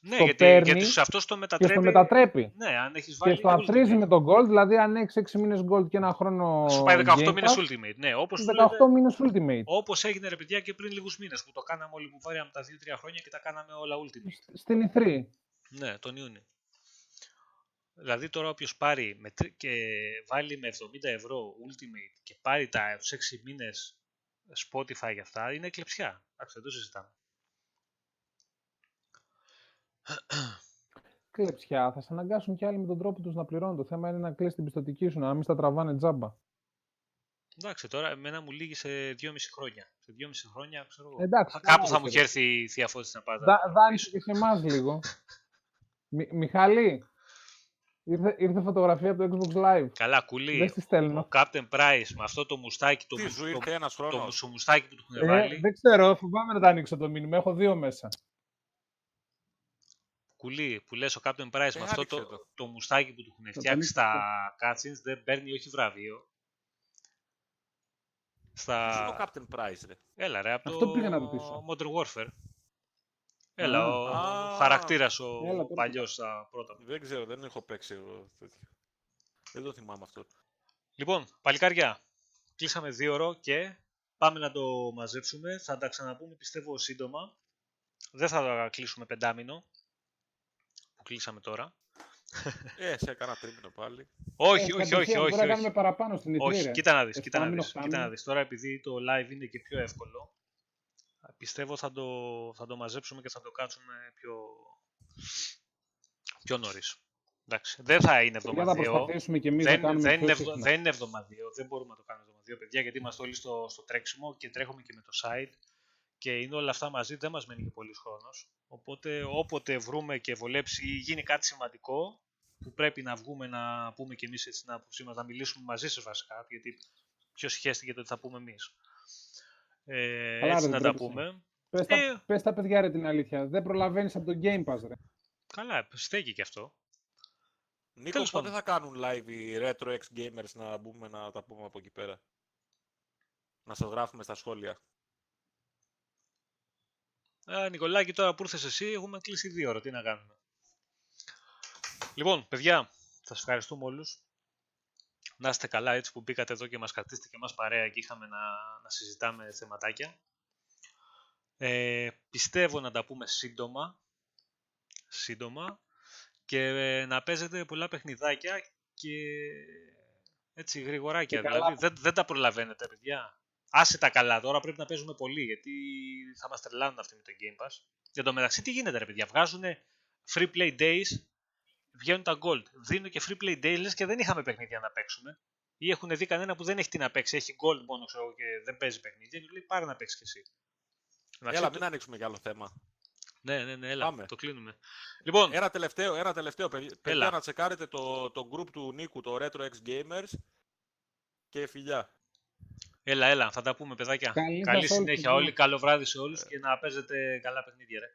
Ναι, το γιατί, παίρνεις γιατί σε αυτό στο και μετατρέπει. στο μετατρέπει. Ναι, αν έχεις Και βάλει. στο αφρίζει Ultimate. με τον Gold, δηλαδή αν έχεις 6 μήνες Gold και ένα χρόνο Σου πάει 18 Game μήνες Pass, Ultimate. Ναι, όπως 18 μήνες Ultimate. Όπως έγινε ρε παιδιά και πριν λίγους μήνες που το κάναμε όλοι που βάραμε τα 2-3 χρόνια και τα κάναμε όλα Ultimate. Σ- Στην E3. Ναι, τον Ιούνιο. Δηλαδή τώρα όποιος πάρει με, τρι- και βάλει με 70 ευρώ Ultimate και πάρει τα 6 μήνες Spotify για αυτά είναι κλεψιά. Εντάξει, δεν το συζητάμε. Κλεψιά, θα σε αναγκάσουν κι άλλοι με τον τρόπο τους να πληρώνουν. Το θέμα είναι να κλείσει την πιστοτική σου, να μην στα τραβάνε τζάμπα. Εντάξει, τώρα εμένα μου λύγει σε 2,5 χρόνια. Σε 2,5 χρόνια, ξέρω εγώ. Εντάξει, θα- κάπου θα κάμωσε, μου ρε. έχει έρθει η θεία Φώτης να πάτα. Δα, δάνεισε και σε εμά λίγο. Μι- Μιχαλή, Ήρθε, ήρθε φωτογραφία από το Xbox Live. Καλά, κουλή. Δεν στη στέλνω. Ο Captain Price με αυτό το μουστάκι, το, Τι μου- σου το, ήρθε ένας το χρόνος; μουσομουστάκι που του έχουν Ε, βάλει. δεν ξέρω, φοβάμαι να τα ανοίξω το μήνυμα. Έχω δύο μέσα. Κουλή, που λες ο Captain Price Ε, με αυτό άνοιξε το, το. το μουστάκι που του έχουν το φτιάξει ανοίξω στα cutscenes δεν παίρνει όχι βραβείο. Ποιος είναι ο Στα... Captain Price, ρε; Έλα ρε, από Αυτό το πήγα να ρωτήσω. Modern Warfare. Έλα, Α. ο Α. χαρακτήρας ο Έλα, τώρα. παλιός στα πρώτα. Δεν ξέρω, δεν έχω παίξει εγώ τέτοιο. Δεν το θυμάμαι αυτό. Λοιπόν, παλικάρια, κλείσαμε δύο ώρο και πάμε να το μαζέψουμε. Θα τα ξαναπούμε πιστεύω σύντομα. Δεν θα τα κλείσουμε πεντάμινο που κλείσαμε τώρα. Ε, σε έκανα τρίμηνο πάλι. Όχι, Ε, όχι, όχι, κατευθείαν, όχι, Μπορεί να όχι. κάνουμε παραπάνω στην E3, Όχι, ρε. κοίτα να δεις, κοίτα να Εφτάμινο, δεις, κοίτα να οχτάμινο. δεις. Τώρα επειδή το live είναι και πιο εύκολο, πιστεύω θα το, θα το μαζέψουμε και θα το κάτσουμε πιο, πιο νωρίς. Εντάξει, δεν θα είναι Για να εβδομαδιαίο. προσπαθήσουμε κι εμείς να Δεν, κάνουμε δεν, πιο είναι, ευδο- συχνά. δεν είναι εβδομαδιαίο, δεν μπορούμε να το κάνουμε εβδομαδιαίο, παιδιά, γιατί είμαστε όλοι στο, στο τρέξιμο και τρέχουμε και με το site και είναι όλα αυτά μαζί, δεν μας μένει και πολύς χρόνος. Οπότε όποτε βρούμε και βολέψει ή γίνει κάτι σημαντικό, που πρέπει να βγούμε να πούμε και εμείς έτσι την άποψή μας, να μιλήσουμε μαζί σας βασικά, γιατί ποιος χαίστηκε το ότι θα πούμε εμείς. Ε, Καλά, έτσι ρε, να τα τρέπεσαι. πούμε. Πες, τα, Ε. πες τα παιδιά ρε την αλήθεια. Δεν προλαβαίνεις από το Game Pass ρε. Καλά, στέκει και αυτό. Νίκος, Τέλος πότε πάντων. θα κάνουν live οι Retro X Gamers να μπούμε να τα πούμε από εκεί πέρα; Να σας γράφουμε στα σχόλια. Α, Νικολάκη, τώρα που ήρθες εσύ, έχουμε κλείσει δύο ώρα. Τι να κάνουμε. Λοιπόν, παιδιά, σας ευχαριστούμε όλους. Να είστε καλά έτσι που μπήκατε εδώ και μας κρατήσετε και μας παρέα και είχαμε να, να συζητάμε θεματάκια. Ε, πιστεύω να τα πούμε σύντομα. Σύντομα. Και ε, να παίζετε πολλά παιχνιδάκια και έτσι γρηγοράκια. Και καλά. Δηλαδή δεν, δεν τα προλαβαίνετε, παιδιά. Άσε τα καλά τώρα, πρέπει να παίζουμε πολύ γιατί θα μας τρελάνουν αυτοί με το Game Pass. Για το μεταξύ τι γίνεται ρε παιδιά, βγάζουν free play days, βγαίνουν τα gold. Δίνουν και free play days λες και δεν είχαμε παιχνίδια να παίξουμε. Ή έχουν δει κανένα που δεν έχει τι να παίξει, έχει gold μόνο ξέρω, εγώ, και δεν παίζει παιχνίδια και του λέει πάρε να παίξεις κι εσύ. Εντάξει, Έλα, το- μην ανοίξουμε κι άλλο θέμα. Ναι, ναι, ναι, έλα, Πάμε. το κλείνουμε. Λοιπόν, Ένα τελευταίο, ένα τελευταίο παιδιά, παιδιά Έλα. να τσεκάρετε το, το group του Νίκου, το Retro X Gamers και φιλιά. Έλα, έλα, θα τα πούμε παιδάκια. Καλή Καλή σας όλους, συνέχεια παιδιά. όλοι, καλό βράδυ σε όλους και να παίζετε καλά παιχνίδια ρε.